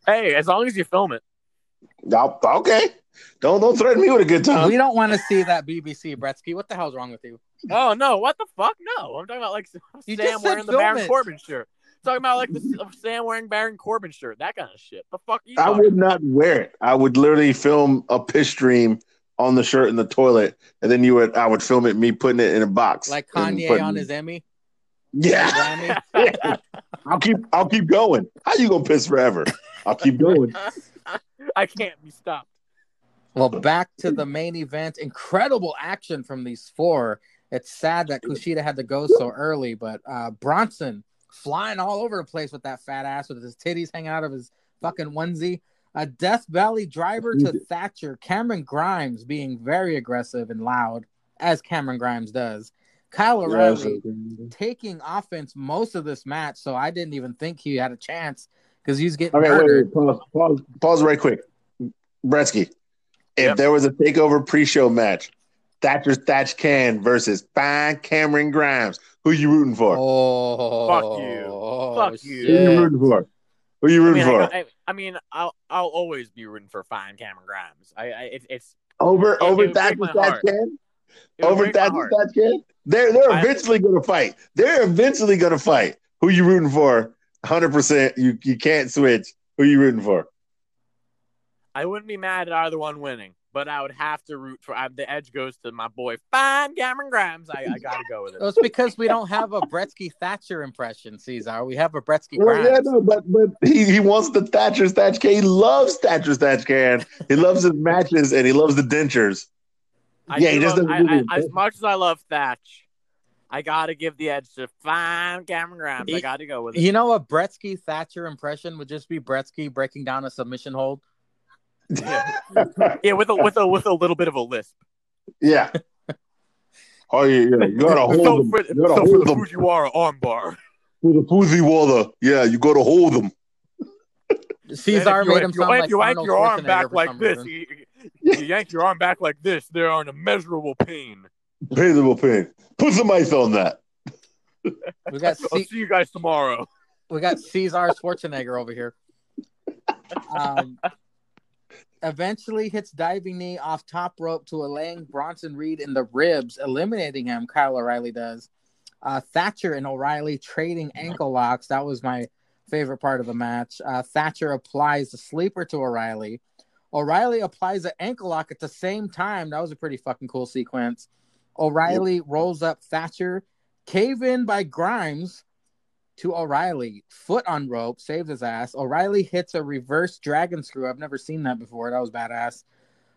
Hey, as long as you film it. I'll- okay. Don't don't threaten me with a good time. we don't want to see that BBC, Bretsky. What the hell's wrong with you? Oh no! What the fuck? No, I'm talking about like You Sam wearing the Baron it. Corbin shirt. talking about like the Sam wearing Baron Corbin shirt, that kind of shit. The fuck you? I talking would not wear it. I would literally film a piss stream on the shirt in the toilet, and then you would I would film it me putting it in a box. Like Kanye putting- on his Emmy. Yeah. Grammy. I'll keep I'll keep going. How you gonna piss forever? I'll keep going. I can't be stopped. Well, back to the main event. Incredible action from these four. It's sad that Kushida had to go so early, but uh, Bronson flying all over the place with that fat ass with his titties hanging out of his fucking onesie. A Death Valley driver to Thatcher. Cameron Grimes being very aggressive and loud, as Cameron Grimes does. Kyle O'Reilly taking offense most of this match, so I didn't even think he had a chance because he's getting Okay, wait, murdered. wait, pause, pause, pause right quick. Bretsky, if Yep. there was a takeover pre-show match, Thatcher Thatch Can versus Fine Cameron Grimes, who you rooting for? Oh, Fuck you. oh, Fuck you. Who are you rooting for? Who you I rooting mean, for? I, I mean, I'll I'll always be rooting for fine Cameron Grimes. I, I it, it's over it over would break Thatcher my Thatch heart. Can? it would Over my Thatcher heart. They're they're I- eventually gonna fight. They're eventually gonna fight. Who you rooting for? Hundred percent. You you can't switch. Who you rooting for? I wouldn't be mad at either one winning, but I would have to root for. I, the edge goes to my boy, fine Cameron Grimes. I, I got to go with it. It's because we don't have a Bretsky Thatcher impression, Caesar. We have a Bretsky Well, Grimes. yeah, no, but but he, he wants the Thatcher Thatch Can. He loves Thatcher Thatch Can. He loves his matches and he loves the dentures. I Yeah, he just love- doesn't I, I, as much as I love Thatch, I got to give the edge to fine Cameron Grimes. I got to go with it. You know, a Bretsky Thatcher impression would just be Bretsky breaking down a submission hold. Yeah, yeah, with a with a with a little bit of a lisp. Yeah. Oh yeah, yeah. You gotta hold So them. for, You gotta so for the them Fujiwara armbar. for the pussy water. Yeah, you gotta hold them. Caesar you- made him you, sound like you yank your arm back like this, you, you yank your arm back like this, they are in immeasurable pain. Painful pain. Put some ice on that. We got I'll see you guys tomorrow. we got Caesar Schwarzenegger over here. Um, eventually hits diving knee off top rope to a laying Bronson Reed in the ribs, eliminating him. Kyle O'Reilly does. Uh, Thatcher and O'Reilly trading ankle locks. That was my favorite part of the match. Uh, Thatcher applies the sleeper to O'Reilly. O'Reilly applies an ankle lock at the same time. That was a pretty fucking cool sequence. O'Reilly yep. rolls up Thatcher, cave in by Grimes to O'Reilly, foot on rope, saves his ass. O'Reilly hits a reverse dragon screw. I've never seen that before. That was badass.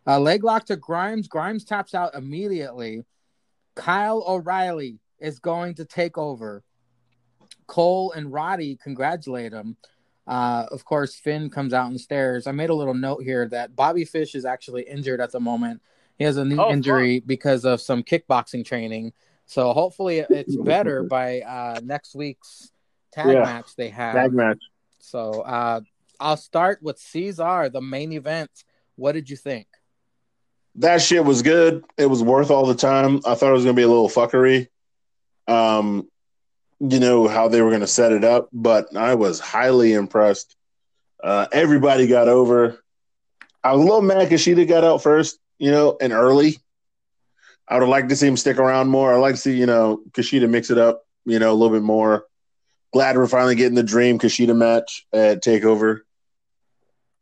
Uh, leg lock to Grimes. Grimes taps out immediately. Kyle O'Reilly is going to take over. Cole and Roddy congratulate him. Uh, of course, Finn comes out and stares. I made a little note here that Bobby Fish is actually injured at the moment. He has a knee oh, injury fuck. because of some kickboxing training. So hopefully it's better by uh, next week's tag yeah. match they have. Tag match. So uh, I'll start with Caesar, the main event. What did you think? That shit was good. It was worth all the time. I thought it was gonna be a little fuckery. Um, you know how they were gonna set it up, but I was highly impressed. Uh, everybody got over. I was a little mad because Kushida got out first, you know, and early. I would have liked to see him stick around more. I'd like to see, you know, Kushida mix it up, you know, a little bit more. Glad we're finally getting the dream Kushida match at Takeover.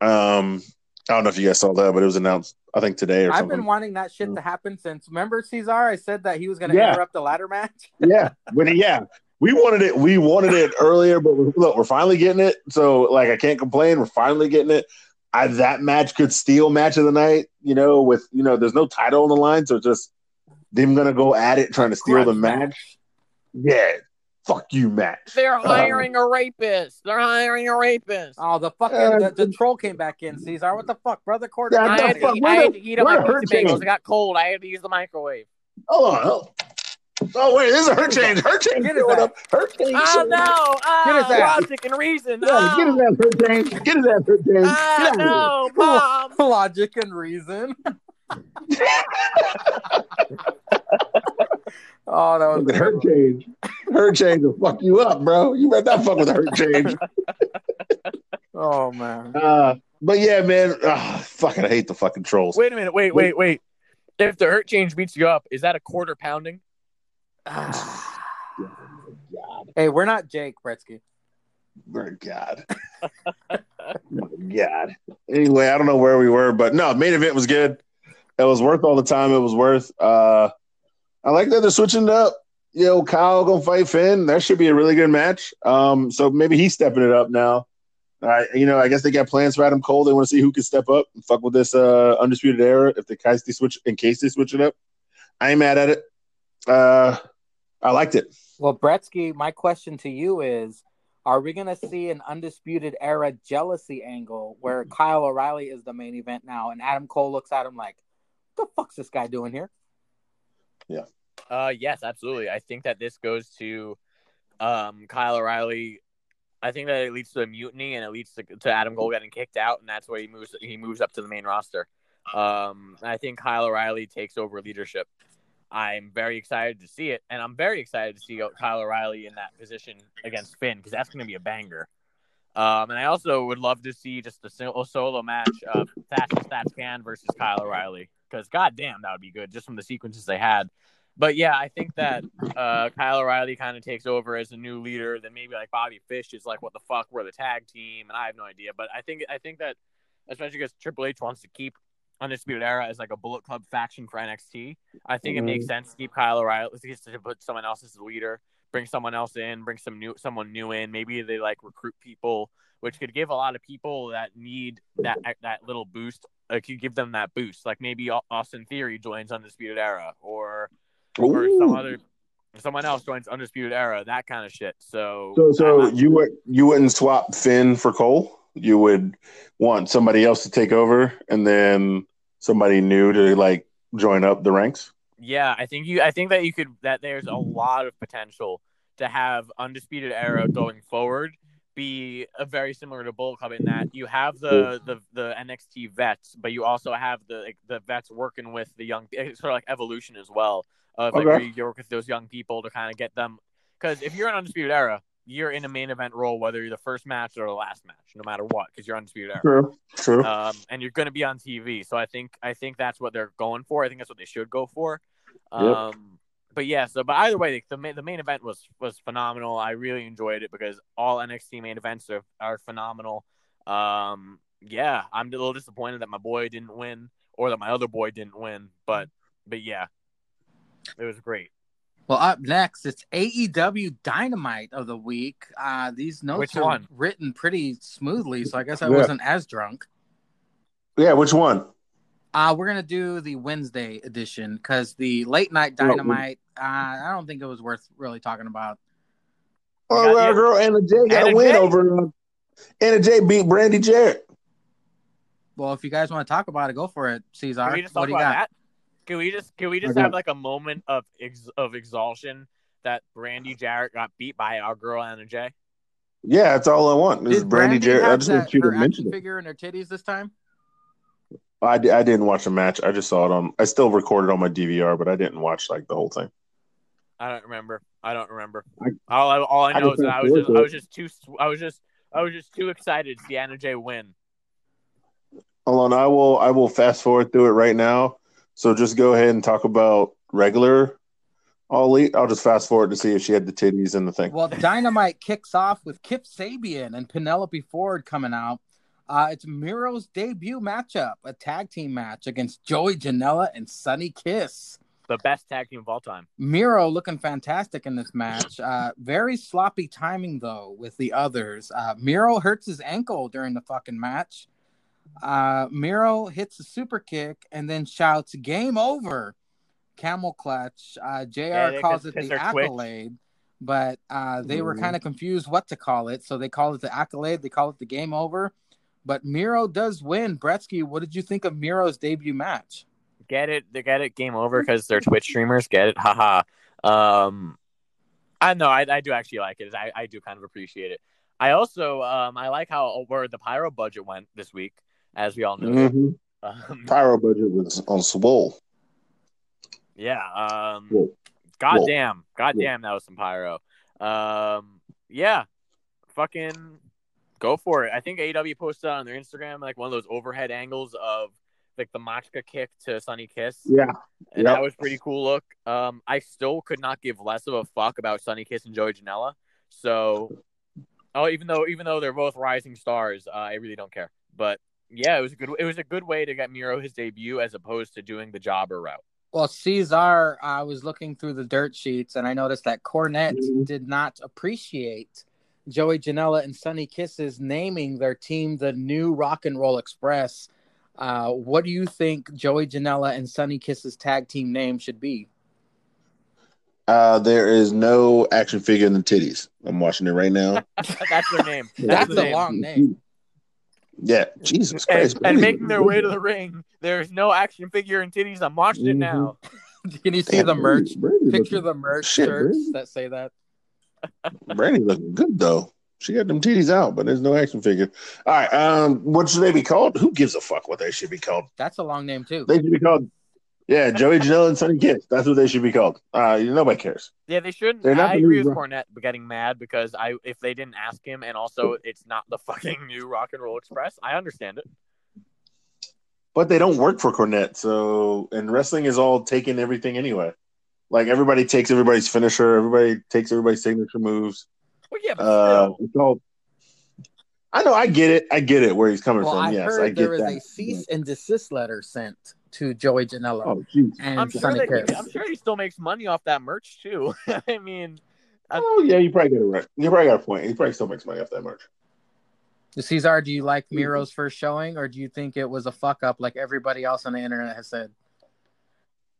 Um, I don't know if you guys saw that, but it was announced, I think today or something. I've something. been wanting that shit to happen since. Remember, Caesar? I said that he was going to yeah. interrupt the ladder match. yeah, when yeah, we wanted it. We wanted it earlier, but we're, look, we're finally getting it. So, like, I can't complain. We're finally getting it. I, that match could steal match of the night. You know, with you know, there's no title on the line, so just them gonna go at it, trying to steal the match. match. Yeah, fuck you, Matt. They're uh, hiring um, a rapist. They're hiring a rapist. Oh, the fucking uh, the, the, troll came back in. Caesar, what the fuck, brother? Quarter. Yeah, I, had to, I had to eat up my pizza bagels. It got cold. I had to use the microwave. Hold on. Hold Oh wait, this is her change. Her change get going up. Her change. Oh no! Oh, get his ass. Logic and reason. Yeah, oh. get his ass. Her change. Get his ass. Her change. Oh, no, mom. Logic and reason. Oh, that was her change. Her change will fuck you up, bro. You better not fuck with her change. oh man. Uh, but yeah, man. Uh, fucking I hate the fucking trolls. Wait a minute. Wait, wait, wait. If the hurt change beats you up, is that a quarter pounding? hey, we're not Jake Bretsky. My God. My God. Anyway, I don't know where we were, but no, main event was good. It was worth all the time. It was worth. Uh, I like that they're switching it up. You know, Kyle gonna fight Finn. That should be a really good match. Um, so maybe he's stepping it up now. I, you know, I guess they got plans for Adam Cole. They want to see who can step up and fuck with this uh, undisputed era. If the case they switch, in case they switch it up, I ain't mad at it. Uh, I liked it. Well, Bretsky, my question to you is: Are we to see an undisputed era jealousy angle where Kyle O'Reilly is the main event now, and Adam Cole looks at him like, "What the fuck's this guy doing here?" Yeah. Uh, yes, absolutely. I think that this goes to um, Kyle O'Reilly. I think that it leads to a mutiny and it leads to, to Adam Cole getting kicked out, and that's where he moves. He moves up to the main roster. Um, I think Kyle O'Reilly takes over leadership. I'm very excited to see it, and I'm very excited to see Kyle O'Reilly in that position against Finn because that's going to be a banger. Um, and I also would love to see just a solo match of Thatcher Stats versus Kyle O'Reilly because goddamn, that would be good just from the sequences they had. But yeah, I think that uh, Kyle O'Reilly kind of takes over as a new leader. Then maybe like Bobby Fish is like, what the fuck, we're the tag team, and I have no idea. But I think I think that especially because Triple H wants to keep Undisputed Era as like a Bullet Club faction for NXT. I think mm-hmm. it makes mm-hmm. sense to keep Kyle O'Reilly to put someone else as the leader, bring someone else in, bring some new someone new in. Maybe they like recruit people, which could give a lot of people that need that that little boost like you give them that boost. Like maybe Austin Theory joins Undisputed Era, or Ooh. or some other someone else joins Undisputed Era, that kind of shit. So so so you would you wouldn't swap Finn for Cole. You would want somebody else to take over, and then somebody new to like join up the ranks. Yeah, I think you. I think that you could. That there's a lot of potential to have Undisputed Era going forward be a very similar to Bullet Club in that you have the the, the NXT vets, but you also have the like, the vets working with the young sort of like evolution as well. Of like okay. you work with those young people to kind of get them because if you're an undisputed era, you're in a main event role whether you're the first match or the last match, no matter what, because you're undisputed era. True, true. Um, and you're going to be on TV, so I think I think that's what they're going for. I think that's what they should go for. Um, yep but yeah, so but either way, the main, the main event was was phenomenal. I really enjoyed it because all NXT main events are, are phenomenal. Um, yeah, I'm a little disappointed that my boy didn't win or that my other boy didn't win, but but yeah, it was great. Well, up next, it's AEW Dynamite of the week. Uh, these notes Which are one? written pretty smoothly, so I guess I Yeah. wasn't as drunk. Yeah, which one? Uh, we're gonna do the Wednesday edition because the late night Oh, Dynamite. Uh, I don't think it was worth really talking about. Oh, well, girl, Anna Jay got Anna a win Jay. over. Uh, Anna Jay beat Brandy Jarrett. Well, if you guys want to talk about it, go for it, Caesar. Can we just What do you about got? that? Can we just can we just I have like a moment of ex- of exhaustion that Brandy Jarrett got beat by our girl Anna Jay? Yeah, that's all I want. This is Did Brandy Brandy Jarrett. I have just that, want you to her mention action it. figure and her titties this time? I, didn't watch the match. I just saw it on. I still recorded on my DVR, but I didn't watch like the whole thing. I don't remember. I don't remember. I- all I, all I I know just is that I was just forward I was just too I was just I was just too excited to see Anna Jay win. Hold on, I will. I will fast forward through it right now. So just go ahead and talk about regular All Elite. I'll just fast forward to see if she had the titties and the thing. Well, Dynamite kicks off with Kip Sabian and Penelope Ford coming out. Uh, it's Miro's debut matchup, a tag team match against Joey Janela and Sunny Kiss. The best tag team of all time. Miro looking fantastic in this match. Uh, very sloppy timing though with the others. Uh, Miro hurts his ankle during the fucking match. Uh, Miro hits a super kick and then shouts "Game over!" Camel clutch. Uh, Jr. Yeah, calls it the their twitch. accolade, but uh, they were Mhm. kind of confused what to call it, so they call it the accolade. They call it the game over. But Miro does win. Bretsky, what did you think of Miro's debut match? Get it? They get it. Game over because they're Twitch streamers. Get it? Haha. Um, I know. I, I do actually like it. I, I do kind of appreciate it. I also um I like how where the pyro budget went this week, as we all know. Mhm. Um, Pyro budget was on swole. yeah. Um. Whoa. Goddamn. Goddamn. That was some pyro. Um. Yeah. Fucking go for it. I think AW posted on their Instagram like one of those overhead angles of like the Machka kick to Sunny Kiss. Yeah, and Yep. that was pretty cool look. Um, I still could not give less of a fuck about Sunny Kiss and Joey Janela. So, oh, even though even though they're both rising stars, uh, I really don't care. But yeah, it was a good it was a good way to get Miro his debut as opposed to doing the jobber route. Well, Caesar, I was looking through the dirt sheets and I noticed that Cornette Mhm. did not appreciate Joey Janela and Sunny Kisses naming their team the New Rock and Roll Express. Uh, what do you think Joey Janela and Sunny Kisses tag team name should be? uh, there is no action figure in the titties. I'm watching it right now. That's their name. That's their a name. long name. Yeah, Jesus Christ! and Brandy- making their way to the ring. There's no action figure in titties. I'm watching it Mhm. now. Can you see Damn, the merch? Brandy- Brandy Picture the merch Shit, shirts Brandy. that say that. Brandy looking good though. She got them titties out, but there's no action figure. All right, um, what should they be called? Who gives a fuck what they should be called? That's a long name too. They should be called, yeah, Joey Janela and Sunny Kiss. That's what they should be called. Uh, nobody cares. Yeah, they shouldn't. They're not I agree with Cornette getting mad because I if they didn't ask him, and also it's not the fucking new Rock and Roll Express. I understand it. But they don't work for Cornette, so and wrestling is all taking everything anyway. Like everybody takes everybody's finisher, everybody takes everybody's signature moves. Well, yeah, but Uh, still. it's all. I know, I get it, I get it where he's coming Well, from. I yes, heard I get there was that. a cease and desist letter sent to Joey Janela Oh, jeez. and I'm sure that he, I'm sure he still makes money off that merch too. I mean, Oh yeah, you probably got it right. You probably got a point. He probably still makes money off that merch. Caesar, do you like. Miro's first showing, or do you think it was a fuck up like everybody else on the internet has said?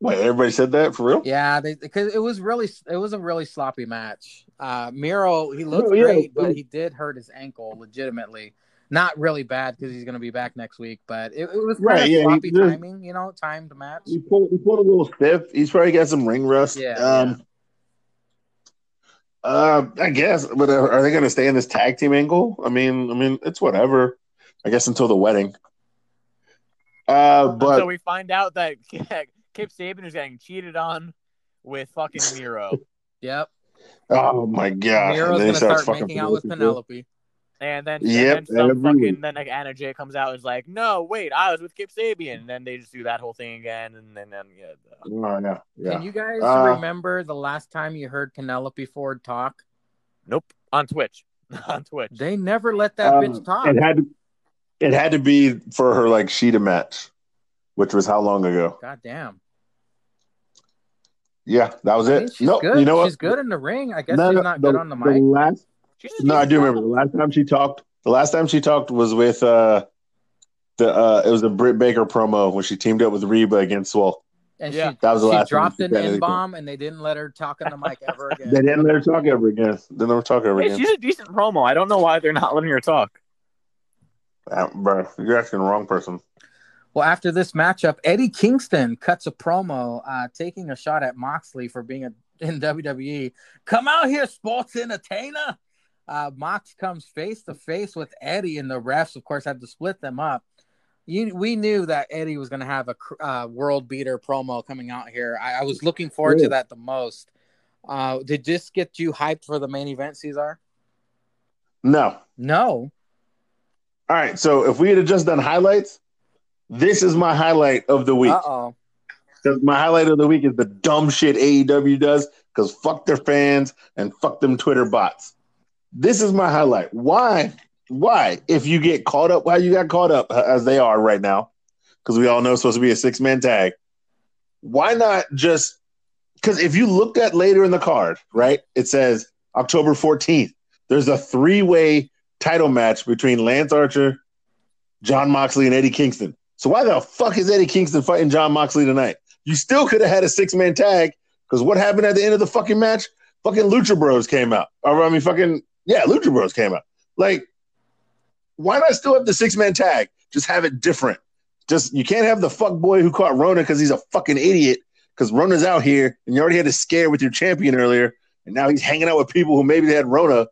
Wait, everybody said that for real? Yeah, because it was really it was a really sloppy match. Uh, Miro he looked Oh, yeah. great, but he did hurt his ankle legitimately. Not really bad because he's going to be back next week, but it, it was kind Right, of yeah, he sloppy just- timing, you know, timed match. He pulled, he pulled a little stiff. He's probably got some ring rust. Yeah, Um, Uh, I guess, but uh, are they going to stay in this tag team angle? I mean, I mean, it's whatever. I guess until the wedding. Uh, but so we find out that Kip Sabian is getting cheated on with fucking Miro, Yep, oh my god, Miro's And gonna start fucking making out with Penelope. Penelope. and then Yep, and then some every fucking then like Anna Jay comes out and is like, no, wait, I was with Kip Sabian, and then they just do that whole thing again, and then then yeah. the- Oh yeah, yeah. Can you guys Uh, remember the last time you heard Penelope Ford talk? Nope, on Twitch, on Twitch. They never let that Um, bitch talk. It had to. It had to be for her like Shida match, which was how long ago? God damn. Yeah, that was I mean, it. she's No, good. you know what? she's good in the ring. I guess No, she's no, not good on the mic. last, She's no, I do remember the last time she talked. The last time she talked was with uh the uh it was the Britt Baker promo when she teamed up with Reba against Swole. and Yeah. she, That was the she last time dropped she an said N bomb, and they didn't let her talk on the mic ever again. They didn't let her talk ever again. They never talk ever Hey, again. she's a decent promo. I don't know why they're not letting her talk. Uh, bro, you're asking the wrong person. Well, after this matchup, Eddie Kingston cuts a promo, uh, taking a shot at Moxley for being a, in WWE. Come out here, sports entertainer. Uh, Mox comes face to face with Eddie, and the refs, of course, had to split them up. You, we knew that Eddie was going to have a uh, world beater promo coming out here. I, I was looking forward to that the most. Uh, did this get you hyped for the main event, Caesar? No. No. All right. So if we had just done highlights, this is my highlight of the week. Uh oh. Because my highlight of the week is the dumb shit AEW does. Because fuck their fans and fuck them Twitter bots. This is my highlight. Why? Why? If you get caught up, how you got caught up uh, as they are right now, because we all know it's supposed to be a six man tag. Why not just? Because if you looked at later in the card, right, it says October fourteenth. There's a three way title match between Lance Archer, Jon Moxley, and Eddie Kingston. So why the fuck is Eddie Kingston fighting Jon Moxley tonight? You still could have had a six man tag because what happened at the end of the fucking match? Fucking Lucha Bros came out. I mean, fucking yeah, Lucha Bros came out. Like, why not still have the six man tag? Just have it different. Just you can't have the fuck boy who caught Rona because he's a fucking idiot. Because Rona's out here and you already had a scare with your champion earlier, and now he's hanging out with people who maybe they had Rona,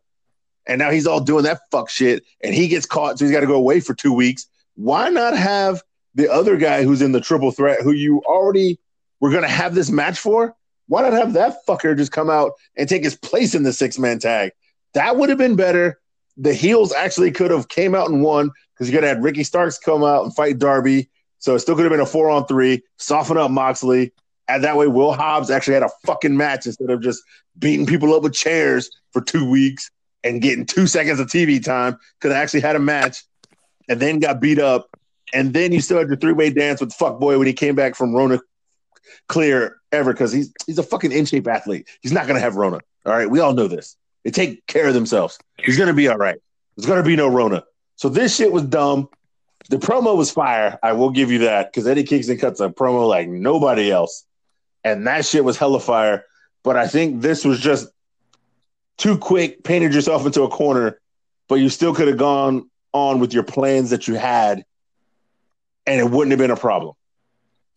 and now he's all doing that fuck shit, and he gets caught, so he's got to go away for two weeks. Why not have the other guy who's in the triple threat, who you already were going to have this match for? Why not have that fucker just come out and take his place in the six man tag? That would have been better. The heels actually could have came out and won because you could have had Ricky Starks come out and fight Darby. So it still could have been a four on three, soften up Moxley. And that way, Will Hobbs actually had a fucking match instead of just beating people up with chairs for two weeks and getting two seconds of TV time. Could have actually had a match and then got beat up. And then you still had your three way dance with Fuckboy when he came back from Rona clear ever because he's he's a fucking in shape athlete. He's not gonna have Rona. All right, we all know this. They take care of themselves. He's gonna be all right. There's gonna be no Rona. So this shit was dumb. The promo was fire. I will give you that because Eddie Kingston cuts a promo like nobody else, and that shit was hella fire. But I think this was just too quick. Painted yourself into a corner, but you still could have gone on with your plans that you had, and it wouldn't have been a problem.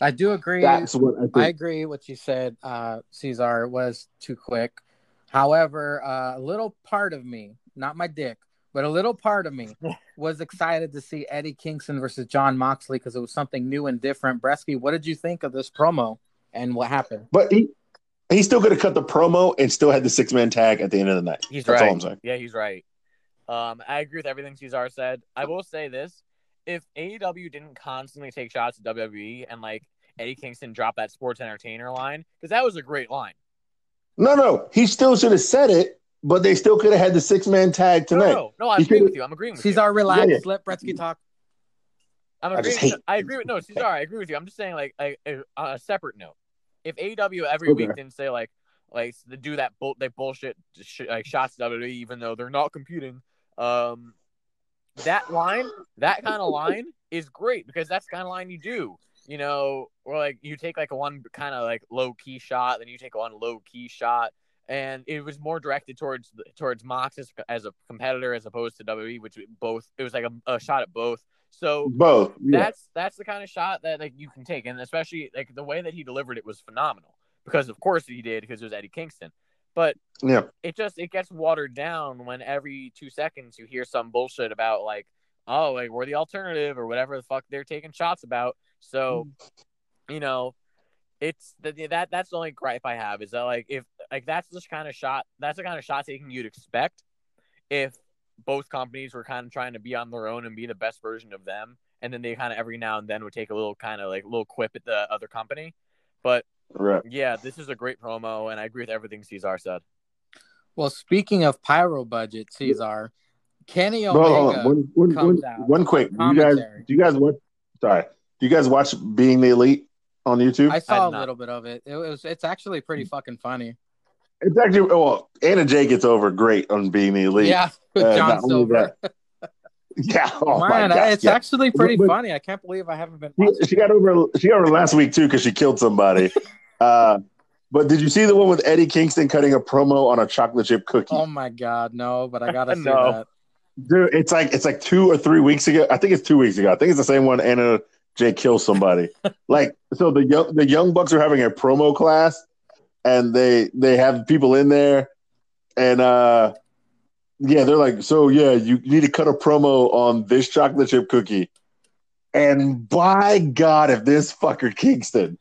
I do agree. That's what I think. I agree what you said, uh, Caesar was too quick. However, uh, a little part of me, not my dick, but a little part of me was excited to see Eddie Kingston versus Jon Moxley because it was something new and different. Bretsky, what did you think of this promo and what happened? But he he still could have cut the promo and still had the six man tag at the end of the night. He's That's right. all I'm saying. Yeah, he's right. Um, I agree with everything Caesar said. I will say this: if AEW didn't constantly take shots at WWE and like Eddie Kingston dropped that sports entertainer line, because that was a great line. No, no, he still should have said it, but they still could have had the six man tag tonight. no, no, I He agree with you. I'm agreeing with you. Caesar, relax. Yeah, yeah. Let Bretsky talk. I'm I just agreeing. hate- I agree with no, Caesar. I agree with you. I'm just saying, like, a, a, on a separate note, if AEW every Okay. week didn't say like, like they do that bull, they bullshit sh- like shots at WWE, even though they're not competing, um, that line, that kind of line is great because that's the kind of line you do. You know, or like you take like a one kind of like low key shot, then you take one low key shot, and it was more directed towards towards Mox as, as a competitor as opposed to WWE, which both it was like a, a shot at both. So Both. Yeah. that's that's the kind of shot that like you can take, and especially like the way that he delivered it was phenomenal. Because of course he did, because it was Eddie Kingston. But yeah. it just it gets watered down when every two seconds you hear some bullshit about like, oh, like we're the alternative or whatever the fuck they're taking shots about. So, mm-hmm. you know, it's that that that's the only gripe I have is that like if like that's the kind of shot that's the kind of shot taking you'd expect if both companies were kind of trying to be on their own and be the best version of them, and then they kind of every now and then would take a little kind of like little quip at the other company. But Right. yeah, this is a great promo, and I agree with everything Caesar said. Well, speaking of pyro budget, Caesar, Kenny Bro, hold Omega. on. One, one, comes one, out one quick. Do you guys do you guys watch sorry. Do you guys watch Being the Elite on YouTube? I saw I'd a not. little bit of it. It was. It's actually pretty fucking funny. it's actually well, Anna Jay gets over great on Being the Elite. Yeah, with Uh, John not only Silver. Yeah. Oh my God. it's yeah. actually pretty But- funny. I can't believe I haven't been. She, she got over she got over last week too because she killed somebody. uh but did you see the one with Eddie Kingston cutting a promo on a chocolate chip cookie? Oh my god, no! But I gotta see No. that. Dude, it's like it's like two or three weeks ago. I think it's two weeks ago. I think it's the same one. Anna Jay kills somebody. like so, the young the young bucks are having a promo class, and they they have people in there, and uh, yeah, they're like, so yeah, you need to cut a promo on this chocolate chip cookie, and by God, if this fucker Kingston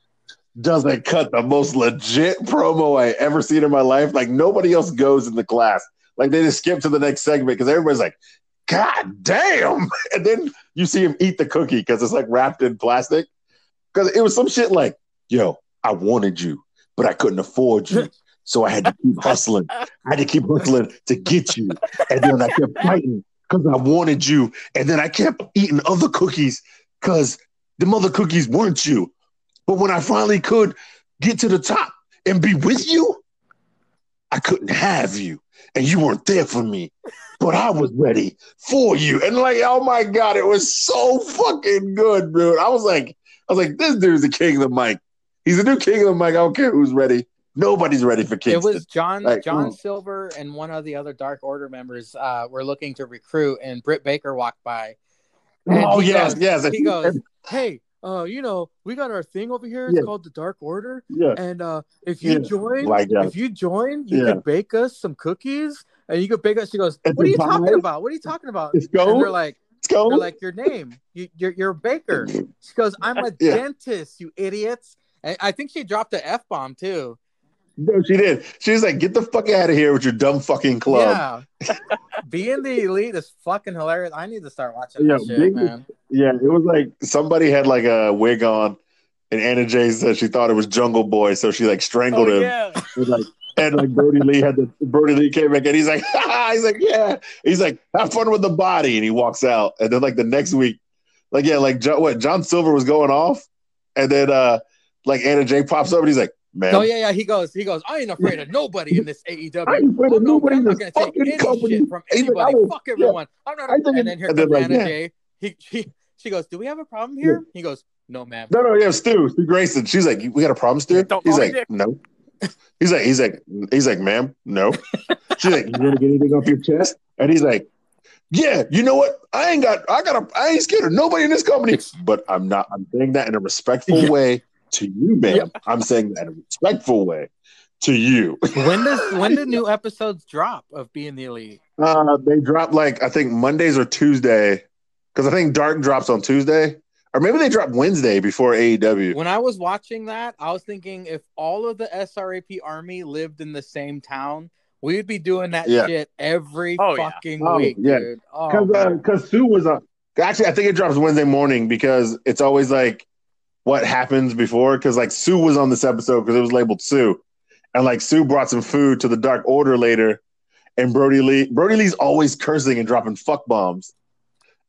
doesn't cut the most legit promo I ever seen in my life, like nobody else goes in the class. Like they just skip to the next segment because everybody's like, God damn. And then you see him eat the cookie because it's like wrapped in plastic. Because it was some shit like, yo, I wanted you, but I couldn't afford you. So I had to keep hustling. I had to keep hustling to get you. And then I kept fighting because I wanted you. And then I kept eating other cookies because the mother cookies weren't you. But when I finally could get to the top and be with you, I couldn't have you. And you weren't there for me. But I was ready for you. And like, oh my God, it was so fucking good, dude. I was like, I was like, this dude's the king of the mic. He's the new king of the mic. I don't care who's ready. Nobody's ready for kids. It was John Like, John oh. Silver and one of the other Dark Order members uh, were looking to recruit, and Britt Baker walked by. oh yes, goes- yes. He goes, "Hey, uh, you know, we got our thing over here. It's Yeah. called the Dark Order, yeah, and uh, if you Yeah. join, like uh, if you join, you Yeah. could bake us some cookies, and you could bake us." She goes, And "What are you some talking about? What are you talking about?" It's And they're like, Let's go. "They're like your name. You, you're you're a baker." She goes, "I'm a Yeah. dentist, you idiots." And I think she dropped the f bomb too. No, she did. She's like, get the fuck out of here with your dumb fucking club. Yeah. Being the elite is fucking hilarious. I need to start watching Yeah, that shit, big-. Yeah, it was like somebody had like a wig on, and Anna Jay said she thought it was Jungle Boy, so she like strangled Oh him. yeah. And like, and like Brody Lee had the Brody Lee came back and he's like, he's like, yeah, he's like, have fun with the body, and he walks out. And then like the next week, like yeah, like John, what John Silver was going off, and then uh like Anna Jay pops up and he's like, man, Oh yeah, yeah. He goes, he goes. I ain't afraid of nobody in this AEW. I ain't afraid Oh, of no, nobody I'm in not this gonna take fucking any company. shit from anybody. I will- Fuck yeah. everyone. I'm not. I think and then here and comes then, like, Anna yeah. Jay. He, she, she goes, "Do we have a problem here?" He goes, "No, ma'am." No, no, yeah, Stu, Stu Grayson. She's like, we got a problem, Stu. Don't He's like, Dick. no. He's like, he's like, he's like, ma'am, no. She's like, you gonna get anything off your chest? And he's like, yeah, you know what? I ain't got, I got, a, I ain't scared of nobody in this company. But I'm not. I'm saying that in a respectful way to you, ma'am. I'm saying that in a respectful way to you. When does when do new episodes drop of Being the Elite? Uh, they drop like I think Mondays or Tuesday, because I think Dark drops on Tuesday, or maybe they drop Wednesday before AEW. When I was watching that, I was thinking if all of the SRAP army lived in the same town, we'd be doing that Yeah. shit every Oh, yeah. fucking Oh, week, yeah. dude. Oh, because man. because Sue was on. Actually, I think it drops Wednesday morning because it's always like what happens before. Because like Sue was on this episode because it was labeled Sue, and like Sue brought some food to the Dark Order later, and Brody Lee Brody Lee's always cursing and dropping fuck bombs,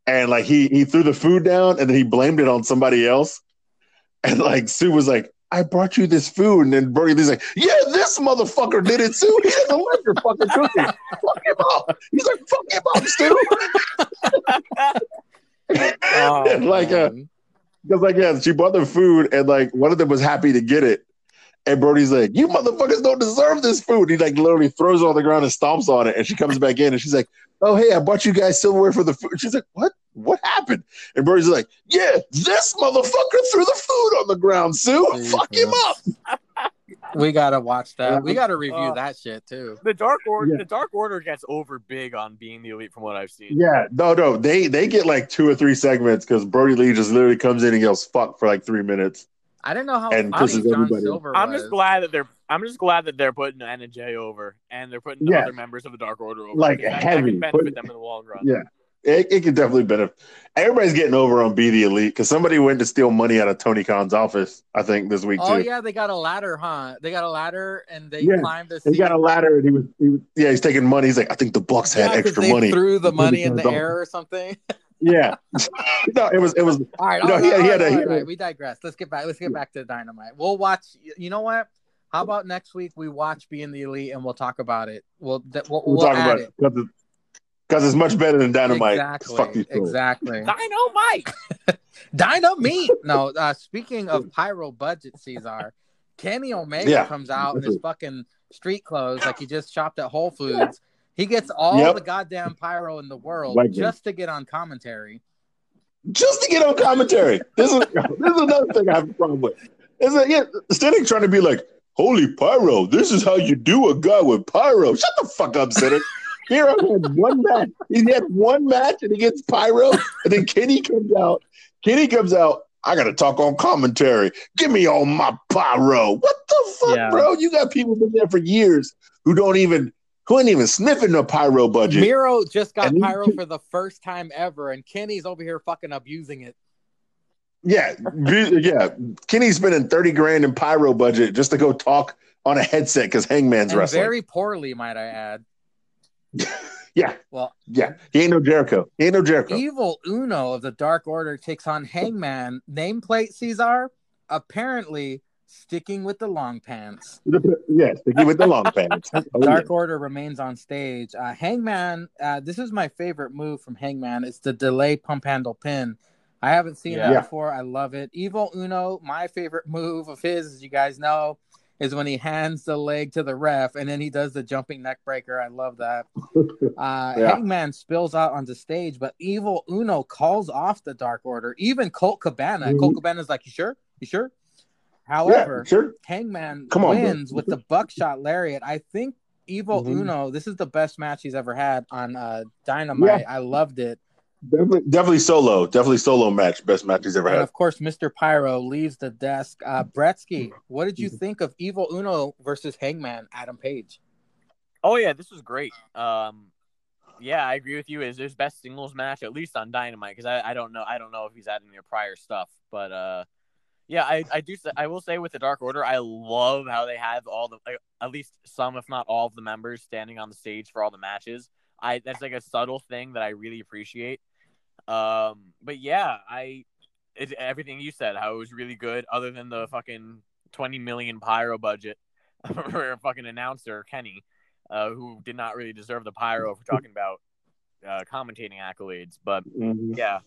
and like he he threw the food down and then he blamed it on somebody else, and like Sue was like. I brought you this food, and then Brody Lee's like, "Yeah, this motherfucker did it, Sue. He doesn't like your fucking cookie. Fuck him up." He's like, "Fuck him up, Stu." Oh, like uh. Because like yeah, she bought them food and like one of them was happy to get it. And Brody's like, You motherfuckers don't deserve this food. He like literally throws it on the ground and stomps on it. And she comes back in and she's like, Oh, hey, I bought you guys silverware for the food. She's like, What? What happened? And Brody's like, Yeah, this motherfucker threw the food on the ground, Sue. Fuck him up. we gotta watch that. We gotta review Uh, that shit too. The Dark Order. Yeah. The Dark Order gets over big on being the elite, from what I've seen. Yeah, no, no. They they get like two or three segments because Brody Lee just literally comes in and yells fuck for like three minutes. I didn't know how And pisses John everybody off. Silver I'm was. just glad that they're. I'm just glad that they're putting Anna Jay over, and they're putting Yeah. other members of the Dark Order over. Like, because that, heavy. that can benefit Put- them in the long run. Yeah. It, it could definitely benefit. Everybody's getting over on Be the Elite because somebody went to steal money out of Tony Khan's office. I think this week Oh too. yeah, they got a ladder, huh? They got a ladder and they Yeah, climbed the. He got a ladder and he was, he was yeah he's taking money. He's like I think the Bucks had Yeah, 'cause extra they money. Threw the money in the Khan's air or something. Yeah, no, it was it was All right, You know, all he had- all a- right, he all a- right, we digress. Let's get back. Let's get back to Dynamite. We'll watch. You know what? How about next week we watch Being the Elite and we'll talk about it. We'll we'll, we'll, we'll, talk add about it because it's much better than Dynamite. Exactly. Fuck these fools. Exactly. Dynamite. Dynamite. No. Uh, speaking of pyro budget, Caesar, Kenny Omega Yeah. comes out in his fucking street clothes like he just shopped at Whole Foods. He gets all Yep. the goddamn pyro in the world Like just to get on commentary. just to get on commentary. This is this is another thing I have a problem with. Is that yeah, Cynic trying to be like, holy pyro, this is how you do a guy with pyro. Shut the fuck up, Cynic. Miro had one match. He had one match and he gets pyro, and then Kenny comes out. Kenny comes out. I gotta talk on commentary. Give me all my pyro. What the fuck, Yeah. bro? You got people been there for years who don't even who ain't even sniffing the pyro budget. Miro just got And he- pyro for the first time ever, and Kenny's over here fucking abusing it. Yeah, yeah. Kenny's spending thirty grand in pyro budget just to go talk on a headset because Hangman's and wrestling. very poorly, might I add. yeah, Well, yeah. He ain't no Jericho. He ain't no Jericho. Evil Uno of the Dark Order takes on Hangman. Nameplate Caesar, apparently sticking with the long pants. yeah, sticking with the long pants. Oh, yeah. Dark Order remains on stage. Uh, Hangman, uh, this is my favorite move from Hangman. It's the delay pump handle pin. I haven't seen Yeah. that before. I love it. Evil Uno, my favorite move of his, as you guys know, is when he hands the leg to the ref and then he does the jumping neck breaker. I love that. Uh, Yeah. Hangman spills out onto stage, but Evil Uno calls off the Dark Order. Even Colt Cabana. Mhm. Colt Cabana's like, "You sure? You sure?" Yeah, However, sure. Hangman Come on, bro. wins with the buckshot lariat. I think Evil Mhm. Uno, this is the best match he's ever had on uh, Dynamite. Yeah. I loved it. Definitely, definitely solo. Definitely solo match. Best match he's ever And had. of course, Mr. Pyro leaves the desk. Uh, Bretsky, what did you Mm-hmm. think of Evil Uno versus Hangman, Adam Page? Oh yeah, this was great. Um, yeah, I agree with you. Is his best singles match at least on Dynamite? Because I, I don't know, I don't know if he's had any prior stuff, but uh, yeah, I, I do. I will say with the Dark Order, I love how they have all the like, at least some, if not all, of the members standing on the stage for all the matches. I that's like a subtle thing that I really appreciate. Um, but yeah, I it, everything you said, how it was really good, other than the fucking twenty million pyro budget for a fucking announcer Kenny uh, who did not really deserve the pyro we're talking about uh, commentating accolades. But Mhm. yeah,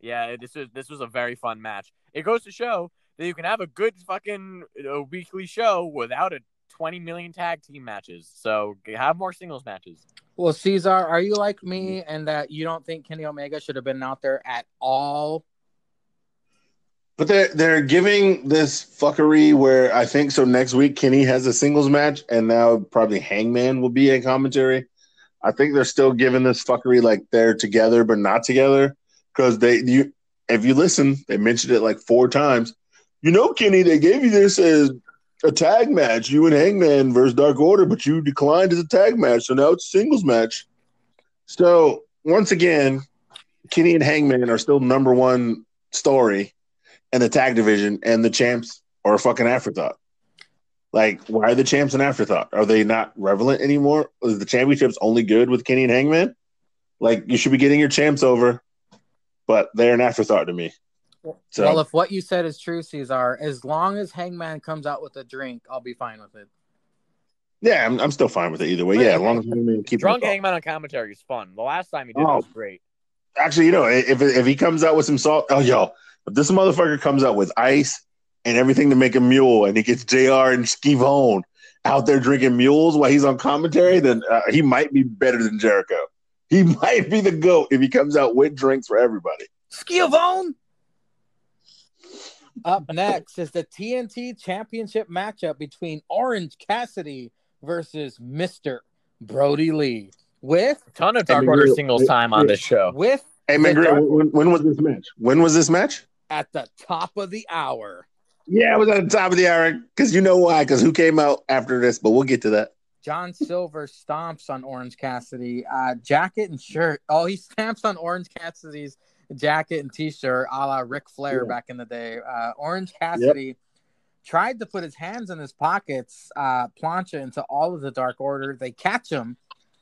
yeah, this was this was a very fun match. It goes to show that you can have a good fucking uh, weekly show without a 20 million tag team matches. So have more singles matches. Well, Caesar, are you like me mm-hmm. and that you don't think Kenny Omega should have been out there at all? But they're they're giving this fuckery where I think so. Next week, Kenny has a singles match, and now probably Hangman will be a commentary. I think they're still giving this fuckery like they're together but not together because they you if you listen, they mentioned it like four times. You know, Kenny, they gave you this as a tag match, you and Hangman versus Dark Order, but you declined as a tag match, so now it's a singles match. So once again, Kenny and Hangman are still number one story in the tag division, and the champs are a fucking afterthought. Like, why are the champs an afterthought? Are they not relevant anymore? Is the championships only good with Kenny and Hangman? Like, you should be getting your champs over, but they're an afterthought to me. So, Well, if what you said is true, Caesar, as long as Hangman comes out with a drink, I'll be fine with it. yeah, I'm, I'm still fine with it either way. Yeah, as long as Hangman keeps Drunk Hangman on commentary is fun. The last time he did it Oh. was great. Actually, you know, if if he comes out with some salt, oh yo, if this motherfucker comes out with ice and everything to make a mule, and he gets Jr. and Schiavone out there drinking mules while he's on commentary, then uh, he might be better than Jericho. He might be the goat if he comes out with drinks for everybody. Schiavone! Up next is the TNT Championship matchup between Orange Cassidy versus Mr. Brody Lee. With Ton of I Dark mean, Order singles time on this show. with Hey man, Dark- when, when was this match? When was this match? at the top of the hour. Yeah, it was at the top of the hour because you know why? Because who came out after this? But we'll get to that. John Silver stomps on Orange Cassidy. Uh, jacket and shirt. Oh, he stamps on Orange Cassidy's jacket and t-shirt, a la Ric Flair Yeah. back in the day. Uh, Orange Cassidy tried to put his hands in his pockets, uh, plancha into all of the Dark Order. They catch him.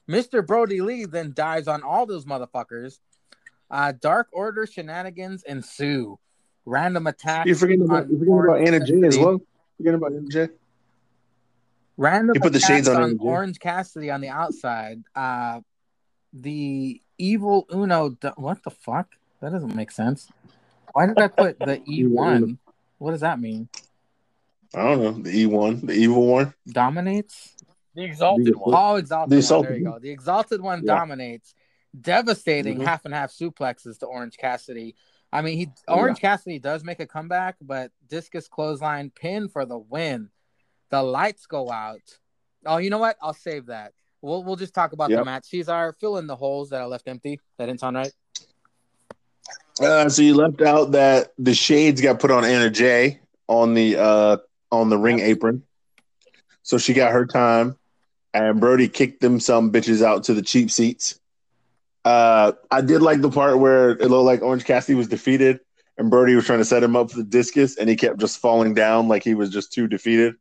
Mr. Brody Lee then dives on all those motherfuckers. Uh, Dark Order shenanigans ensue. Random attacks. You're forgetting about, on you're forgetting about Orange Anna Jay as well. Forgetting about Anna Jay. Random You put the shades on on. Orange Cassidy on the outside. Uh, the evil Uno. What the fuck? That doesn't make sense. Why did I put the E one? What does that mean? I don't know. The E1, the evil one. Dominates? The exalted The- one. Oh, exalted The one. exalted There you one. go. The exalted one Yeah. dominates, devastating Mhm. half and half suplexes to Orange Cassidy. I mean, he Oh, Orange Cassidy does make a comeback, but discus clothesline pin for the win. The lights go out. Oh, you know what? I'll save that. We'll we'll just talk about the Yep. match. Caesar, fill in the holes that I left empty. That didn't sound right. Uh, so you left out that the shades got put on Anna Jay on the uh on the ring apron. So she got her time, and Brodie kicked them some bitches out to the cheap seats. Uh, I did like the part where it looked like Orange Cassidy was defeated, and Brodie was trying to set him up for the discus, and he kept just falling down like he was just too defeated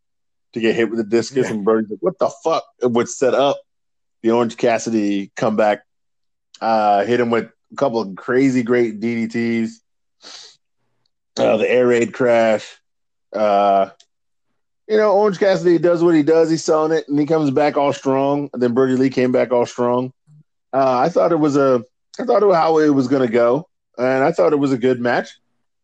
to get hit with the discus. Yeah. And Brodie's like, "What the fuck?" It would set up the Orange Cassidy comeback. Uh, hit him with a couple of crazy great DDTs. Uh, the air raid crash. Uh, you know, Orange Cassidy does what he does. He's selling it, and he comes back all strong. And then Brodie Lee came back all strong. Uh, I thought it was a, I thought it how it was going to go, and I thought it was a good match.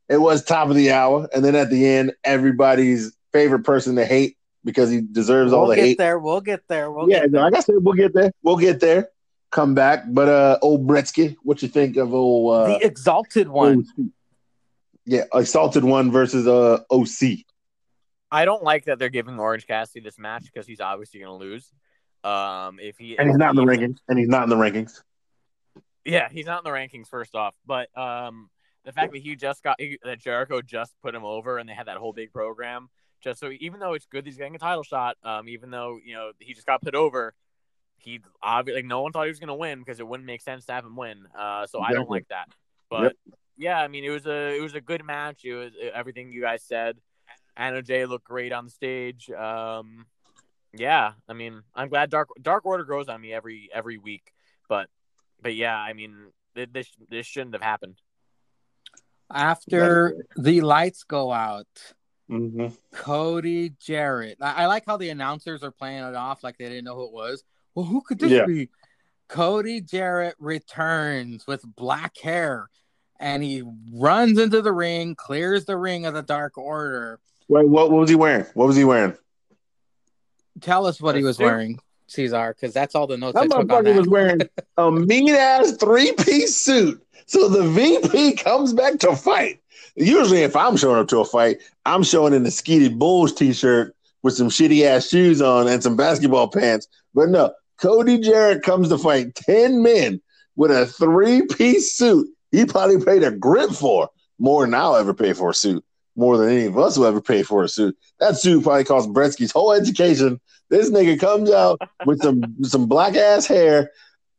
It was top of the hour, and then at the end, everybody's favorite person to hate because he deserves all We'll the hate. there. We'll get there. We'll yeah, get there. like I said, we'll get there. We'll get there. Come back, but uh, old Bretsky, what you think of old uh, the exalted one. OC? Yeah, assaulted one versus uh OC. I don't like that they're giving Orange Cassidy this match because he's obviously going to lose. Um, if he And he's not in the rankings. And he's not in the rankings. Yeah, he's not in the rankings first off, but um, the fact that he just got that Jericho just put him over and they had that whole big program just so even though it's good he's getting a title shot, um, even though you know he just got put over, he obviously like no one thought he was going to win because it wouldn't make sense to have him win. Uh, so I don't like that. But Yep. yeah, I mean it was a it was a good match. It was everything you guys said. Anna Jay looked great on the stage. Um, yeah, I mean, I'm glad Dark Dark Order grows on me every every week, but but yeah, I mean, this this shouldn't have happened. After the lights go out, Mm-hmm. Cody Jarrett. I, I like how the announcers are playing it off like they didn't know who it was. Well, who could this Yeah. be? Cody Jarrett returns with black hair and he runs into the ring, clears the ring of the Dark Order. Wait, what, what was he wearing? What was he wearing? Tell us what he was wearing, Caesar, because that's all the notes I That took on motherfucker was wearing a mean ass three piece suit. So the VP comes back to fight. Usually, if I'm showing up to a fight, I'm showing in a Skeeted Bulls t shirt with some shitty ass shoes on and some basketball pants. But no, Cody Jarrett comes to fight 10 men with a three piece suit he probably paid a grip for more than I'll ever pay for a suit, more than any of us will ever pay for a suit. That suit probably cost Bretsky's whole education. This nigga comes out with some some black ass hair.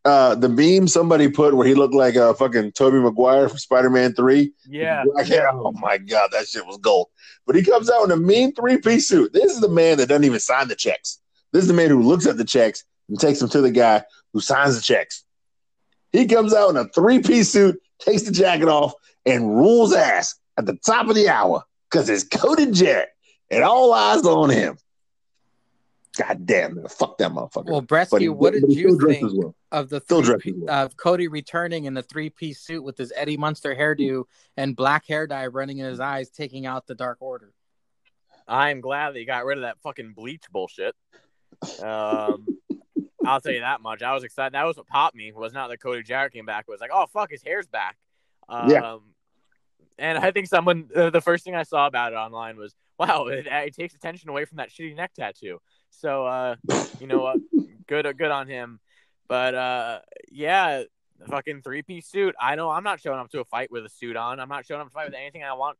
Uh, the beam somebody put where he looked like a uh, fucking Tobey Maguire from Spider Man Three. Yeah, hair. Oh my god, that shit was gold. But he comes out in a mean three piece suit. This is the man that doesn't even sign the checks. This is the man who looks at the checks and takes them to the guy who signs the checks. He comes out in a three piece suit, takes the jacket off, and rules ass at the top of the hour because it's Cody Jarrett and all eyes on him. God damn, man. Fuck that motherfucker. Well, But Bretsky, he- what did you think well. of the Still three, dressed well. of Cody returning in the three piece suit with his Eddie Munster hairdo and black hair dye running in his eyes, taking out the Dark Order? I'm glad that you got rid of that fucking bleach bullshit. Um, I'll tell you that much. I was excited. That was what popped me. Was not that Cody Jarrett came back. It was like, oh fuck, his hair's back. Um, Yeah. And I think someone, uh, the first thing I saw about it online was, wow, it, it takes attention away from that shitty neck tattoo. So, uh, you know what? good, good on him. But uh, yeah, fucking three piece suit. I know I'm not showing up to a fight with a suit on. I'm not showing up to fight with anything I want.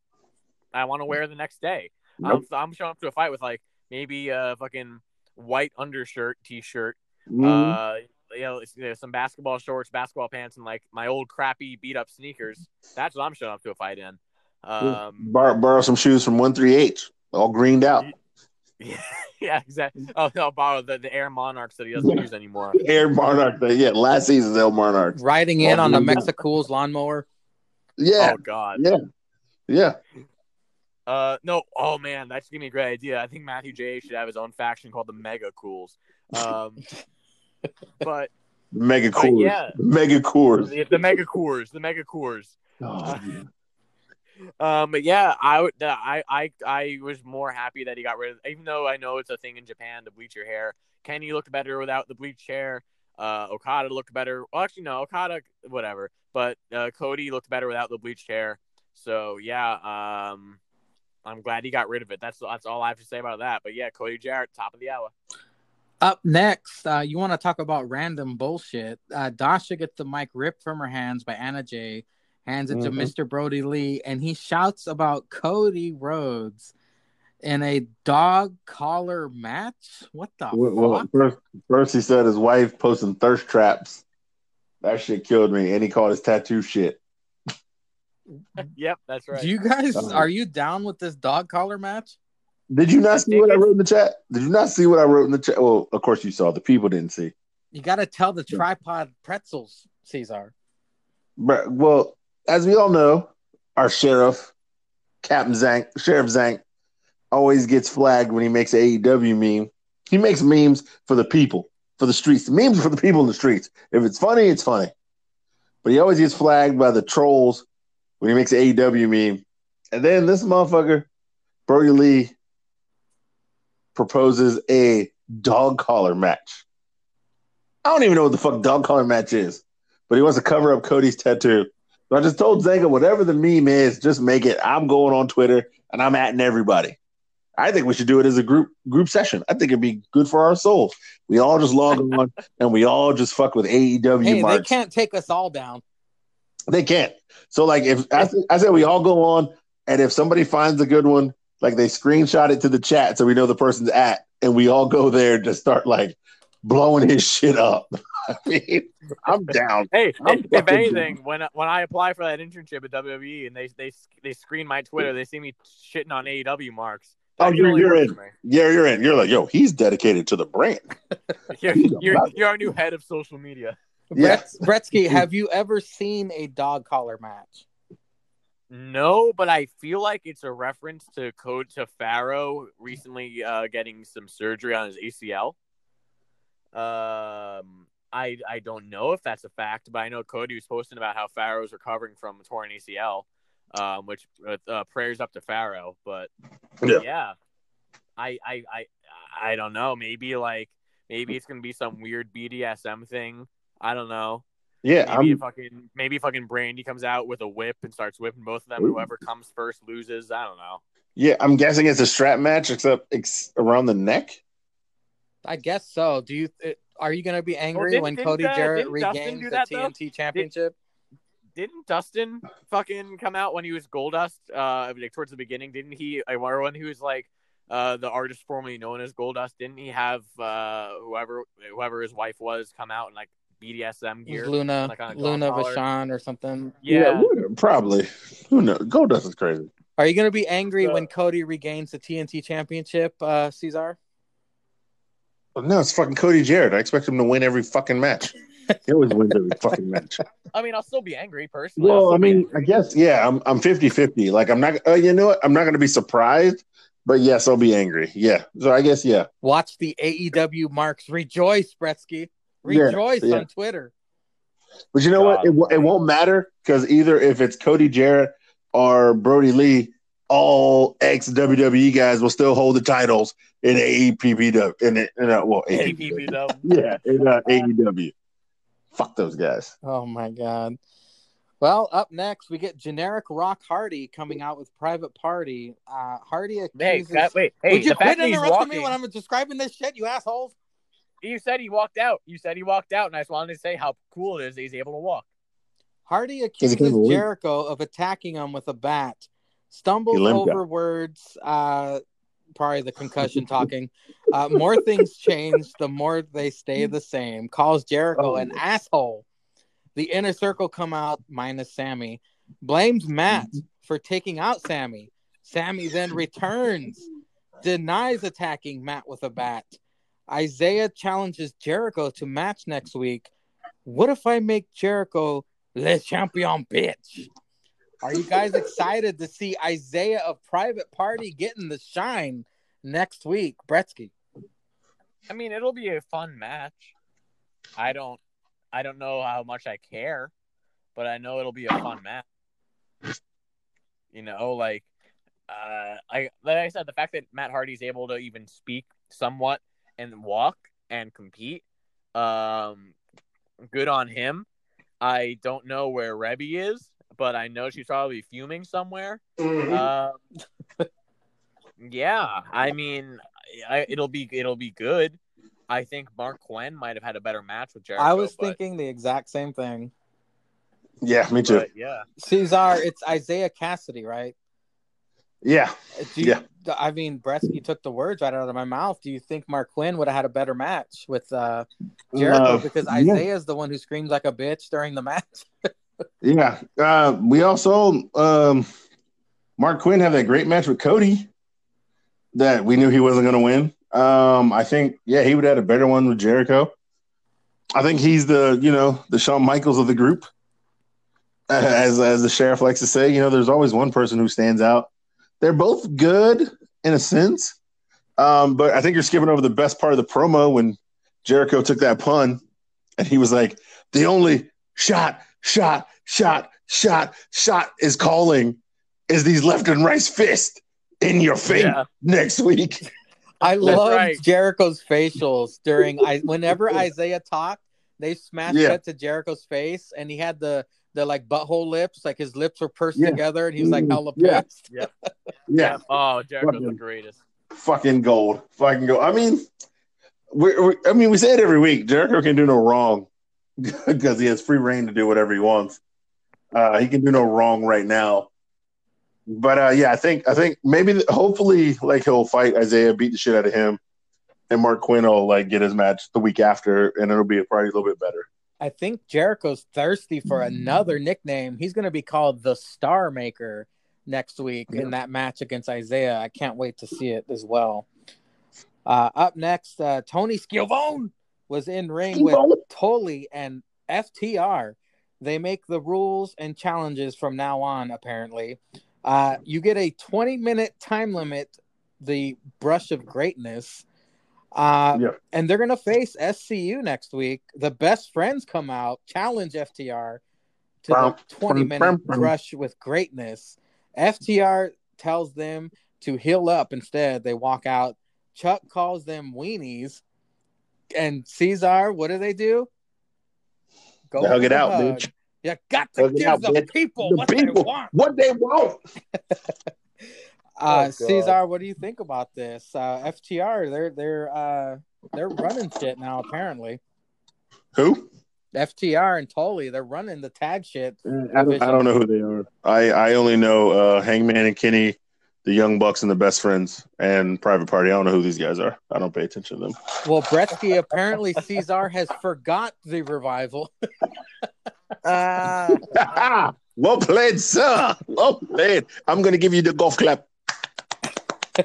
I want to wear the next day. Nope. I'm, I'm showing up to a fight with like maybe a fucking white undershirt, t-shirt, Mhm. uh, you know, you know, some basketball shorts, basketball pants, and like my old crappy beat up sneakers. That's what I'm showing up to a fight in. Um, Bor- borrow some shoes from one three H, all greened out. yeah, yeah, exactly. Oh, I'll borrow the, the Air Monarchs that he doesn't use anymore. Air Monarch, yeah, last season's Air Monarch. Riding in Oh, on a yeah. Mexicools lawnmower. Yeah, Oh God. yeah, yeah. Uh, no. Oh man, that's gonna be a great idea. I think Matthew J should have his own faction called the Mega Cools. Um, but Mega Coors, yeah. Mega Coors. the, the Mega Coors, the Mega Coors. Oh, Um, but yeah, I would. I I I was more happy that he got rid of. Even though I know it's a thing in Japan to bleach your hair, Kenny looked better without the bleached hair. Uh, Okada looked better. Well, actually, no, Okada, whatever. But uh, Cody looked better without the bleached hair. So yeah, um, I'm glad he got rid of it. That's that's all I have to say about that. But yeah, Cody Jarrett, top of the hour. Up next, uh, you want to talk about random bullshit. Uh, Dasha gets the mic ripped from her hands by Anna Jay, hands it to Mhm. Mr. Brodie Lee, and he shouts about Cody Rhodes in a dog collar match. What the Well, well, fuck? first, first he said his wife posting thirst traps. That shit killed me, and he called his tattoo shit. Yep, that's right. Do you guys Uh-huh. are you down with this dog collar match? Did you not see what I wrote in the chat? Did you not see what I wrote in the chat? Well, of course you saw. The people didn't see. You got to tell the tripod pretzels, Caesar. But, well, as we all know, our sheriff, Captain Zank, Sheriff Zank, always gets flagged when he makes an AEW meme. He makes memes for the people, for the streets. Memes for the people in the streets. If it's funny, it's funny. But he always gets flagged by the trolls when he makes an AEW meme. And then this motherfucker, Brody Lee, proposes a dog collar match. I don't even know what the fuck dog collar match is, but he wants to cover up Cody's tattoo. So I just told Zanga, whatever the meme is, just make it. I'm going on Twitter and I'm atting everybody. I think we should do it as a group group session. I think it'd be good for our souls. We all just log on and we all just fuck with AEW Hey, they can't take us all down. They can't. So like if I, I said we all go on, and if somebody finds a good one, like they screenshot it to the chat so we know the person's at, and we all go there to start like blowing his shit up. I mean, I'm down. Hey, I'm if, if fucking anything, when when I apply for that internship at WWE and they they they screen my Twitter, they see me shitting on AEW marks. Oh, That can you're- only you're in. Yeah, you're in. You're like, yo, he's dedicated to the brand. You're, you're, you're our new head of social media. Yeah. Brett, Bretsky, have you ever seen a dog collar match? No, but I feel like it's a reference to Code to Pharaoh recently uh, getting some surgery on his ACL. Um, I I don't know if that's a fact, but I know Cody was posting about how Pharaoh's recovering from a torn ACL. Um, which uh, prayers up to Pharaoh, but Yeah. yeah, I I I I don't know. Maybe like maybe it's gonna be some weird BDSM thing. I don't know. Yeah, Maybe I'm, fucking maybe fucking Brandi comes out with a whip and starts whipping both of them. Ooh. Whoever comes first loses. I don't know. yeah, I'm guessing it's a strap match, except ex- around the neck. I guess so. Do you? uh, Are you going to be angry didn't- when Cody uh, Jarrett regains the that, though? TNT Championship? Didn't Dustin fucking come out when he was Goldust? Uh, like towards the beginning, didn't he? I or when he was like uh the artist formerly known as Goldust, didn't he have uh whoever whoever his wife was come out and like BDSM gear? Luna, like on a dog Luna collar. Vachon or something. Yeah. who- probably. Who knows? Goldust is crazy. Are you going to be angry So- when Cody regains the TNT Championship, uh, Caesar? No, it's fucking Cody Jarrett. I expect him to win every fucking match. He always wins every fucking match. I mean, I'll still be angry personally. Well, I mean. I guess yeah. I'm I'm 50-50. Like I'm not. Uh, you know what? I'm not going to be surprised, but yes, I'll be angry. Yeah. So I guess yeah. Watch the AEW marks rejoice, Bretsky. Yeah, Rejoice yeah. on Twitter. But you know what? It, it won't matter because either if it's Cody Jarrett or Brodie Lee, all ex WWE guys will still hold the titles in AEPW. In, in, in uh, well, AEW. APB yeah, in uh, AEW. Fuck those guys. Oh my god. Well, up next we get generic Rock Hardy coming out with Private Party. Uh, Hardy Hey, accuses. that, wait, hey, Would you the fact quit interrupting walking, me when I'm describing this shit, you assholes? You said he walked out. You said he walked out, and I just wanted to say how cool it is that he's able to walk. Hardy he accuses Jericho of attacking him with a bat, stumbles He limped over words, uh, probably the concussion talking. Uh, more things change, the more they stay the same. Calls Jericho an asshole. The inner circle come out minus Sammy. Blames Matt for taking out Sammy. Sammy then returns, denies attacking Matt with a bat. Isiah challenges Jericho to match next week. What if I make Jericho le champion bitch? Are you guys excited to see Isiah of Private Party getting the shine next week, Bretsky? I mean, it'll be a fun match. I don't, I don't know how much I care, but I know it'll be a fun match. You know, like, uh, I like I said, the fact that Matt Hardy's able to even speak somewhat and walk and compete, um, good on him. I don't know where Reby is, but I know she's probably fuming somewhere. Um, yeah, I mean, I, it'll be it'll be good. I think Marq Quen might have had a better match with Jericho. I was but- thinking the exact same thing. Yeah, me too. but yeah. Caesar, it's Isiah Kassidy, right? Yeah, Do you, Yeah. I mean, Bretsky took the words right out of my mouth. Do you think Marq Quen would have had a better match with uh, Jericho? Uh, because yeah. Isiah is the one who screams like a bitch during the match. yeah. Uh, we also um, Marq Quen had that great match with Cody that we knew he wasn't going to win. Um, I think yeah, he would have had a better one with Jericho. I think he's the you know the Shawn Michaels of the group, as as the sheriff likes to say. You know, there's always one person who stands out. They're both good in a sense, um, but I think you're skipping over the best part of the promo when Jericho took that pun, and he was like, "The only shot, shot, shot, shot, shot is calling is these left and right fists in your face Yeah. next week." I love right. Jericho's facials during I whenever Isiah talked, they smashed Yeah. cut to Jericho's face, and he had the the like butthole lips, like his lips were pursed Yeah. together, and he was like Mm, hella yeah. pissed. Yeah, Oh, Jericho's the greatest. fucking gold, fucking gold. I mean, we we I mean, we say it every week. Jericho can do no wrong because he has free reign to do whatever he wants. Uh, he can do no wrong right now. But uh, yeah, I think I think maybe hopefully like he'll fight Isiah, beat the shit out of him, and Marq Quen will like get his match the week after, and it'll be probably a little bit better. I think Jericho's thirsty for another nickname. He's going to be called the Star Maker next week in that match against Isiah. I can't wait to see it as well. Uh, up next, uh, Tony Schiavone was in ring with Tully and FTR. They make the rules and challenges from now on, apparently. Uh, you get a 20 minute time limit, the brush of greatness. Uh, Yeah. And they're going to face SCU next week. The best friends come out, challenge FTR to Bum, the 20 bum, minute bum. with greatness. FTR tells them to heal up instead. They walk out. Chuck calls them weenies. And Caesar, what do they do? Go Hug it out, hug. bitch. You got to Hug give out, the bitch. people The what they people. want. What they want. Uh, Oh, God. Caesar, what do you think about this? Uh, FTR, they're they're uh, they're running shit now. Apparently, Who? FTR and Tully, they're running the tag shit. I don't, I don't know who they are. I, I only know uh, Hangman and Kenny, the Young Bucks and the Best Friends, and Private Party. I don't know who these guys are. I don't pay attention to them. Well, Bretsky apparently Caesar has forgot the revival. Uh, well played, sir. Well played. I'm going to give you the golf clap.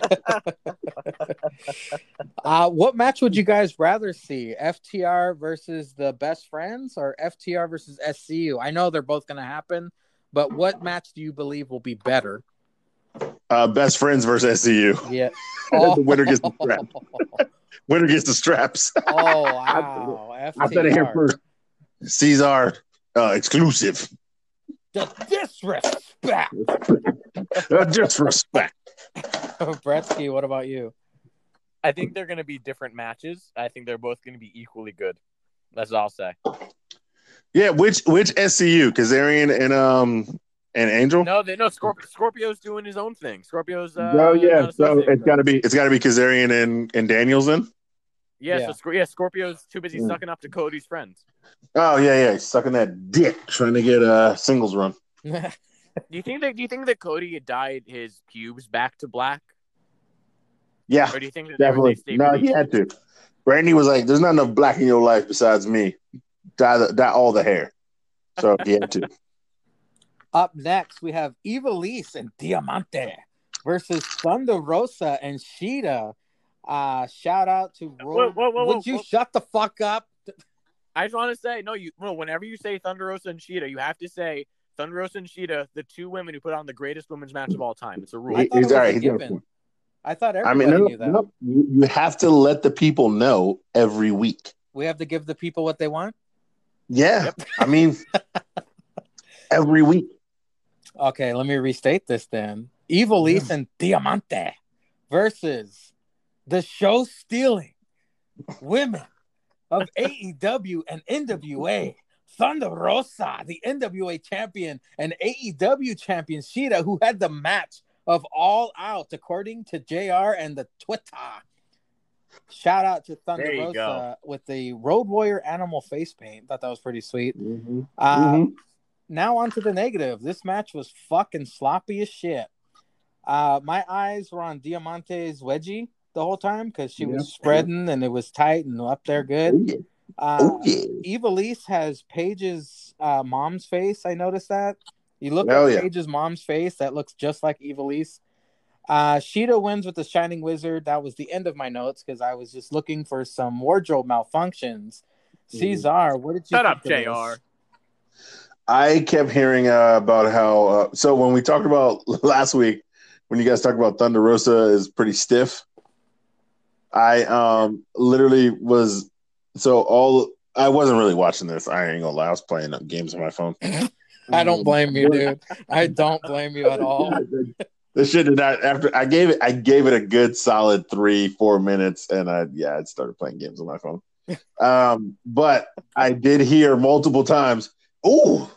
Uh, what match would you guys rather see? FTR versus the best friends or FTR versus SCU? I know they're both going to happen, but what match do you believe will be better? Uh, best Friends versus SCU. Yeah. The winner gets the strap. Winner gets the straps. Oh, wow. I said it here FTR. first. Caesar uh, exclusive. The disrespect. Uh, disrespect. Bretsky, what about you? I think they're going to be different matches. I think they're both going to be equally good. That's all I'll say. Yeah, which which SCU? Kazarian and um and Angel. No, they no Scorp- Scorpio's doing his own thing. Scorpio's. Uh, oh yeah, so associated it's with got to be it's got to be Kazarian and and Daniels then. Yeah, Yeah. so Scor- yeah, Scorpio's too busy Mm. sucking up to Cody's friends. Oh yeah, yeah, he's sucking that dick, trying to get a singles run. Do you think that? Do you think that Cody had dyed his pubes back to black? Yeah, or do you think that definitely. they stayed No, really he had to. Brandi was like, "There's not enough black in your life besides me. Dye, the, dye all the hair." So he had to. Up next, we have Ivelisse and Diamante versus Thunder Rosa and Shida. Uh, shout out to Whoa, whoa, whoa, Would whoa, you whoa. shut the fuck up? I just want to say, no, you no. Whenever you say Thunder Rosa and Shida, you have to say Thunder Rosa and Shida, the two women who put on the greatest women's match of all time. It's a rule. I He's it was all a right. He's got a given. I thought I everybody mean, no, knew that. no, you, have to let the people know every week. We have to give the people what they want. Yeah, Yep. I mean, every week. Okay, let me restate this then. Ivelisse and Diamante versus the show stealing women of AEW and NWA. Thunder Rosa, the NWA champion and AEW champion Shida, who had the match of All Out, according to JR and the Twitter. Shout out to Thunder Rosa go. with the Road Warrior animal face paint. Thought that was pretty sweet. Mm-hmm. Uh, now on to the negative. This match was fucking sloppy as shit. Uh, my eyes were on Diamante's wedgie the whole time because she Yeah. was spreading and it was tight and up there good. yeah. Uh, Oh yeah. Ivelisse has Paige's uh, mom's face. I noticed that. You look Hell at yeah. Paige's mom's face, that looks just like Ivelisse. Uh, Shida wins with the Shining Wizard. That was the end of my notes because I was just looking for some wardrobe malfunctions. Mhm. Caesar, what did you Shut up, think of this? Jr. I kept hearing uh, about how. Uh, so when we talked about last week, when you guys talked about Thunder Rosa is pretty stiff, I um literally was so all. I wasn't really watching this. I ain't gonna lie. I was playing games on my phone. I don't blame you, dude. I don't blame you at all. This shit did not. After I gave it, I gave it a good solid three, four minutes, and I yeah, I started playing games on my phone. Um, but I did hear multiple times, "Ooh,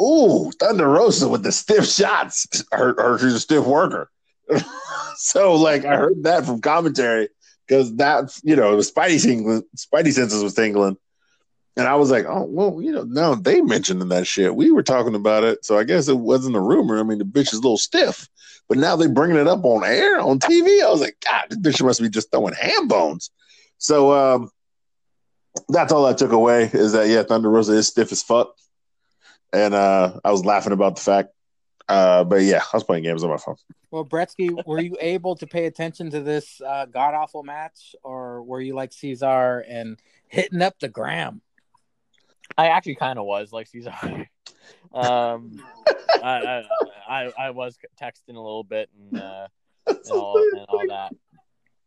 ooh, Thunder Rosa with the stiff shots." Her, her she's a stiff worker. so like I heard that from commentary because that's you know the Spidey Spidey senses was tingling. And I was like, oh, well, you know, no, they mentioned that shit. We were talking about it. So I guess it wasn't a rumor. I mean, the bitch is a little stiff. But now they're bringing it up on air, on TV. I was like, God, this bitch must be just throwing ham bones. So um, that's all I took away is that, yeah, Thunder Rosa is stiff as fuck. And uh, I was laughing about the fact. Uh, but yeah, I was playing games on my phone. Well, Bretsky, were you able to pay attention to this uh, god awful match, or were you like Caesar and hitting up the gram? I actually kind of was like Caesar. um, I, I, I I was texting a little bit and, uh, and, all, and all that,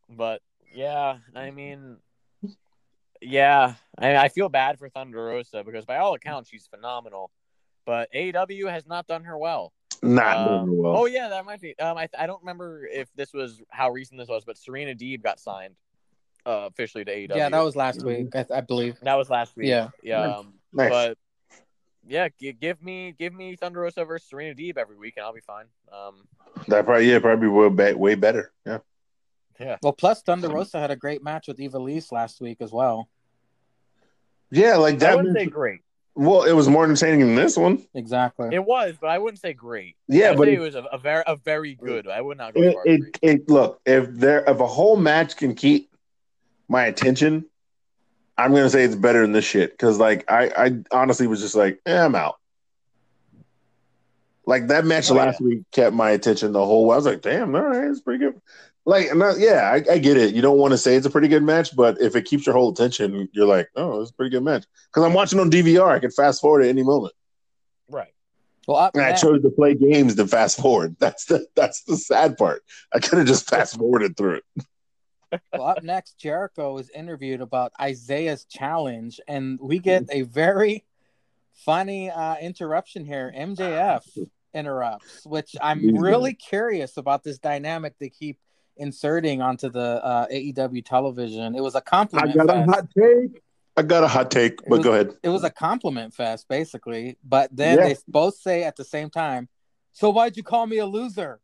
but yeah, I mean, yeah, I, I feel bad for Thunder Rosa because by all accounts she's phenomenal, but AEW has not done her well. Not Um, doing well. Oh yeah, that might be. Um, I I don't remember if this was how recent this was, but Serena Deeb got signed uh, officially to AEW. Yeah, that was last week, I, I believe. that was last week. Yeah. yeah. Um, Nice. But yeah, g- give me give me Thunder Rosa versus Serena Deeb every week, and I'll be fine. Um, That probably, yeah, probably will be way better. Yeah. yeah, Well, plus Thunder Rosa had a great match with Ivelisse last week as well. Yeah, like I that. wouldn't say great. well, it was more entertaining than this one. Exactly. It was, but I wouldn't say great. Yeah, I'd but say it- it was a, a very a very good. I would not go it, far it, it look if there if a whole match can keep my attention, I'm gonna say it's better than this shit because like I I honestly was just like eh, I'm out. Like that match Oh, last week kept my attention the whole. way. I was like, damn, all right, it's pretty good. Like, not, yeah, I, I get it. You don't want to say it's a pretty good match, but if it keeps your whole attention, you're like, oh, it's a pretty good match. Because I'm watching on DVR, I can fast forward at any moment. Right. Well, And I chose to play games to fast forward. That's the that's the sad part. I could have just fast forwarded through it. Well, up next, Jericho is interviewed about Isiah's challenge, and we get a very funny uh, interruption here. MJF interrupts, which I'm really curious about this dynamic they keep inserting onto the uh, AEW television. It was a compliment. I got a hot take. I got a hot take, but was- go ahead. it was a compliment fest basically but then Yeah. they both say at the same time so why'd you call me a loser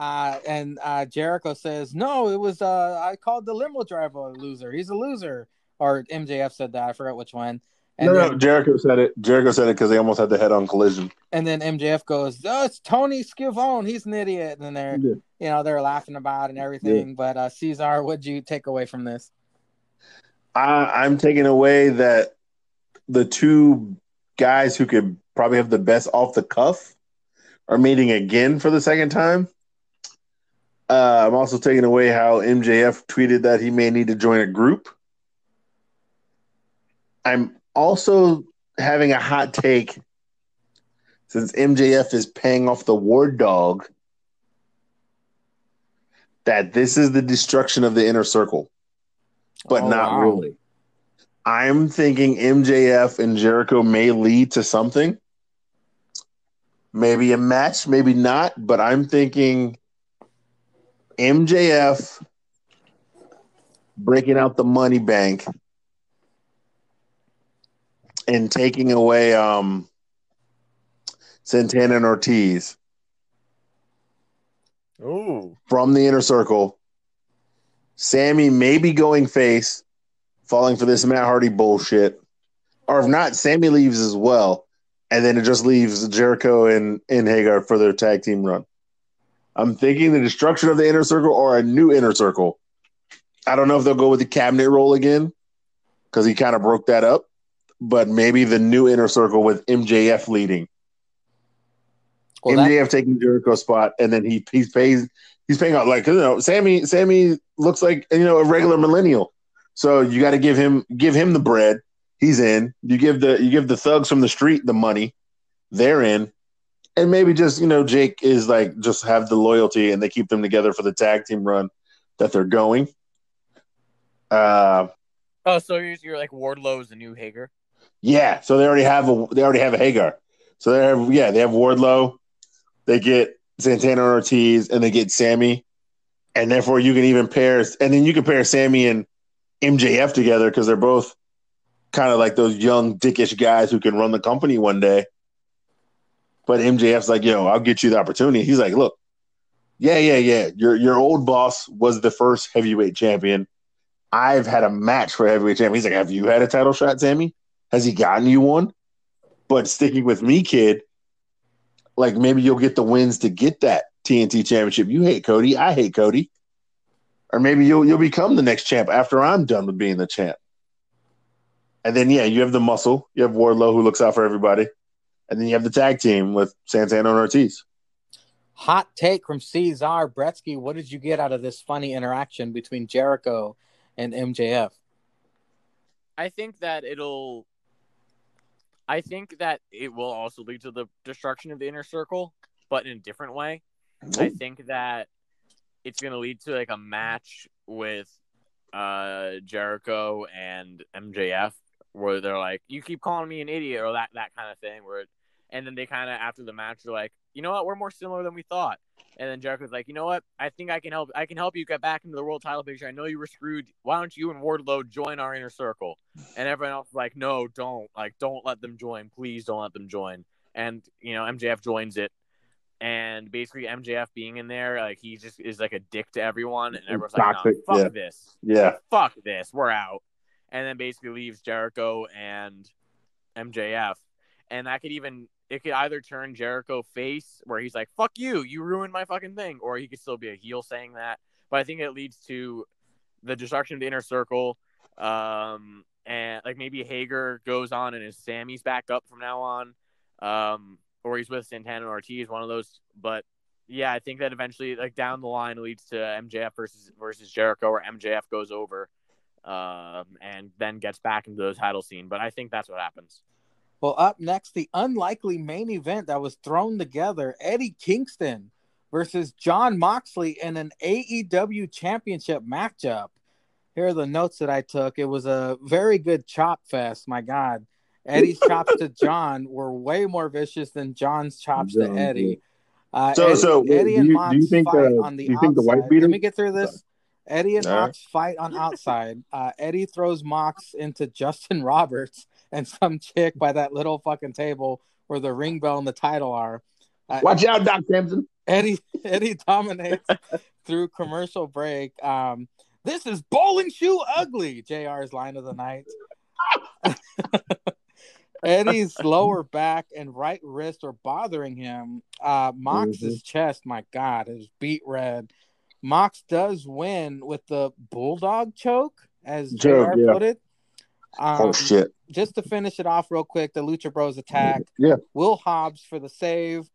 uh, and uh, jericho says no it was uh, i called the limo driver a loser he's a loser or mjf said that i forgot which one And no, then, no, Jericho said it. Jericho said it because they almost had the head-on collision. and then MJF goes, "Oh, it's Tony Schiavone. He's an idiot." And then they're, Yeah. you know, they're laughing about it and everything. But uh, Caesar, what'd you take away from this? I, I'm taking away that the two guys who could probably have the best off the cuff are meeting again for the second time. Uh, I'm also taking away how MJF tweeted that he may need to join a group. I'm also having a hot take since MJF is paying off the Ward Dog that this is the destruction of the inner circle but Oh, not wow. really. I'm thinking MJF and Jericho may lead to something. Maybe a match, maybe not, but I'm thinking MJF breaking out the money bank and taking away um Santana and Ortiz Ooh. from the inner circle. Sammy maybe going face, falling for this Matt Hardy bullshit. Or if not, Sammy leaves as well. And then it just leaves Jericho and, and Hager for their tag team run. I'm thinking the destruction of the inner circle or a new inner circle. I don't know if they'll go with the cabinet roll again because he kind of broke that up, but maybe the new inner circle with MJF leading. Well, that- MJF taking Jericho's spot, and then he he's pays he's paying out like you know Sammy Sammy looks like you know a regular millennial, so you got to give him give him the bread. He's in. You give the you give the thugs from the street the money, they're in, and maybe just you know Jake is like just have the loyalty and they keep them together for the tag team run that they're going. Uh, Oh, so you're, you're like Wardlow's the new Hager. Yeah, so they already have a they already have a Hager. So they have yeah, they have Wardlow, they get Santana Ortiz, and they get Sammy, and therefore you can even pair and then you can pair Sammy and MJF together because they're both kind of like those young dickish guys who can run the company one day. But MJF's like, yo, I'll get you the opportunity. He's like, look, yeah, yeah, yeah. Your your old boss was the first heavyweight champion. I've had a match for heavyweight champion. He's like, have you had a title shot, Sammy? Has he gotten you one? But sticking with me, kid, like maybe you'll get the wins to get that TNT championship. You hate Cody, I hate Cody. Or maybe you'll you'll become the next champ after I'm done with being the champ. And then yeah, you have the muscle. You have Wardlow who looks out for everybody. And then you have the tag team with Santana and Ortiz. Hot take from Caesar Bretsky. What did you get out of this funny interaction between Jericho and MJF? I think that it'll. I think that it will also lead to the destruction of the inner circle, but in a different way. I think that it's going to lead to like a match with uh Jericho and MJF where they're like, "You keep calling me an idiot" or that that kind of thing. Where, and then they kind of after the match are like, "You know what? We're more similar than we thought." And then Jericho's like, "You know what? I think I can help. I can help you get back into the world title picture. I know you were screwed. Why don't you and Wardlow join our inner circle?" And everyone else is like, "No, don't. Like, don't let them join. Please don't let them join." And you know, MJF joins it and basically MJF being in there, like he just is like a dick to everyone, and everyone's like, no, fuck yeah. this, Yeah. fuck this, we're out, and then basically leaves Jericho and MJF, and that could even it could either turn Jericho face where he's like, fuck you, you ruined my fucking thing, or he could still be a heel saying that, but I think it leads to the destruction of the inner circle. Um, and like maybe Hager goes on and is Sammy's back up from now on. Um, or he's with Santana and Ortiz, one of those. But yeah, I think that eventually, like down the line, leads to MJF versus versus Jericho, or MJF goes over, um, and then gets back into the title scene. But I think that's what happens. Well, up next, the unlikely main event that was thrown together Eddie Kingston versus Jon Moxley in an AEW championship matchup. Here are the notes that I took. It was a very good chop fest. My God. Eddie's chops to Jon were way more vicious than Jon's chops Jon, to Eddie. Uh, So- Eddie, so, Eddie and you- Mox do you think fight the- on the do you think the white outside. beater- Let me get through this. Eddie and All right. Mox fight on outside. Uh, Eddie throws Mox into Justin Roberts and some chick by that little fucking table where the ring bell and the title are. Uh, Watch out, Doc Sampson. Eddie Eddie dominates through commercial break. Um, this is bowling shoe ugly. Jr's line of the night. Eddie's lower back and right wrist are bothering him. Uh, Mox's Mhm. chest, my God, is beat red. Mox does win with the bulldog choke, as JR yeah. put it. Um, oh shit! just to finish it off real quick, the Lucha Bros attack. Yeah. Will Hobbs for the save.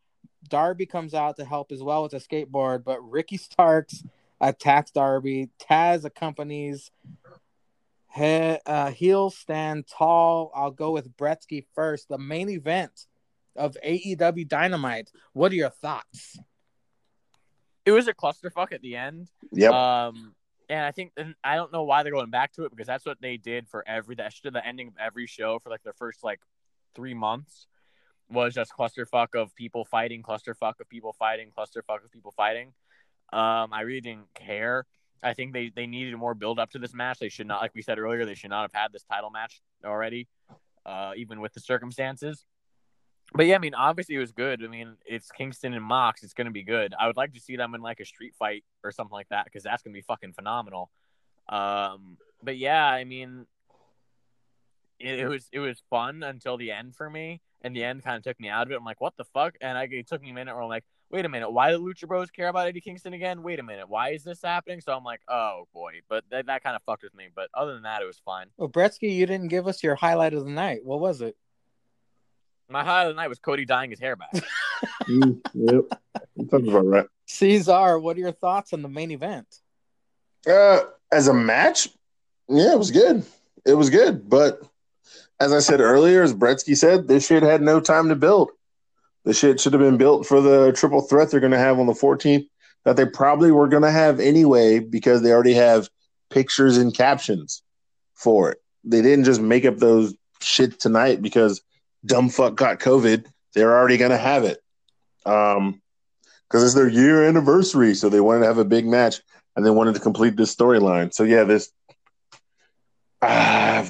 Darby comes out to help as well with the skateboard, but Ricky Starks attacks Darby. Taz accompanies. He, uh, heel stand tall. I'll go with Bretsky first. The main event of AEW Dynamite. What are your thoughts? It was a clusterfuck at the end. Yep. Um, and I think and I don't know why they're going back to it because that's what they did for every that the ending of every show for like their first like three months was just clusterfuck of people fighting, clusterfuck of people fighting, clusterfuck of people fighting. Um, I really didn't care. I think they they needed more build up to this match. They should not, like we said earlier, they should not have had this title match already, uh, even with the circumstances. But yeah, I mean, obviously it was good. I mean, it's Kingston and Mox. It's going to be good. I would like to see them in like a street fight or something like that because that's going to be fucking phenomenal. Um, but yeah, I mean, it, it was it was fun until the end for me, and the end kind of took me out of it. I'm like, what the fuck? And I it took me a minute where I'm like, wait a minute, why do Lucha Bros care about Eddie Kingston again? Wait a minute, why is this happening? So I'm like, oh boy, but that, that kind of fucked with me. But other than that, it was fine. Well, Bretsky, you didn't give us your highlight of the night. What was it? My highlight of the night was Cody dyeing his hair back. Mm, yep. Sounds about right. Caesar, what are your thoughts on the main event? Uh, as a match, yeah, it was good. It was good, but as I said earlier, as Bretsky said, this shit had no time to build. The shit should have been built for the triple threat they're going to have on the 14th that they probably were going to have anyway because they already have pictures and captions for it. They didn't just make up those shit tonight because dumb fuck got COVID. They're already going to have it. Um, because it's their year anniversary, so they wanted to have a big match and they wanted to complete this storyline. So yeah, this uh,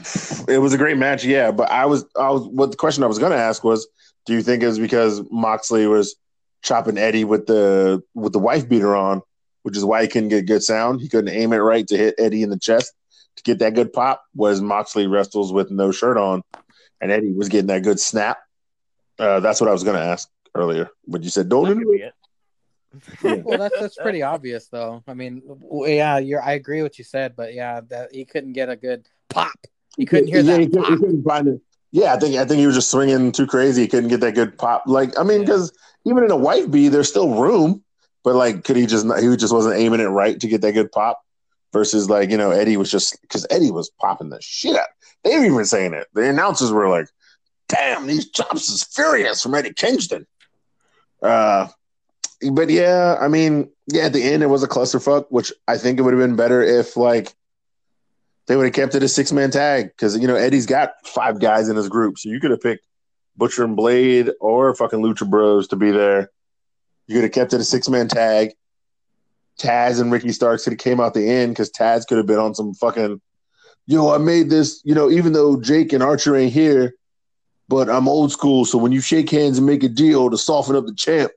it was a great match, yeah. But I was, I was, what the question I was going to ask was, do you think it was because Moxley was chopping Eddie with the with the wife beater on, which is why he couldn't get good sound? He couldn't aim it right to hit Eddie in the chest to get that good pop. Was Moxley wrestles with no shirt on, and Eddie was getting that good snap? Uh, that's what I was going to ask earlier, but you said don't That do it. it. well, that's that's pretty obvious, though. I mean, yeah, you're. I agree what you said, but yeah, that he couldn't get a good pop. He couldn't hear Yeah, that he couldn't- he pop. couldn't find it. Yeah, I think I think he was just swinging too crazy. He couldn't get that good pop. Like I mean, Yeah. because even in a wife bee, there's still room, but like, could he just not, he just wasn't aiming it right to get that good pop? Versus like you know Eddie was just because Eddie was popping the shit out. They were even saying it. The announcers were like, "Damn, these chops is furious from Eddie Kingston." Uh, but yeah, I mean, yeah, at the end it was a clusterfuck, which I think it would have been better if like they would have kept it a six man tag because you know Eddie's got five guys in his group, so you could have picked Butcher and Blade or fucking Lucha Bros to be there. You could have kept it a six man tag. Taz and Ricky Starks could have came out the end because Taz could have been on some fucking, yo, I made this, you know, even though Jake and Archer ain't here, but I'm old school. So when you shake hands and make a deal to soften up the champ,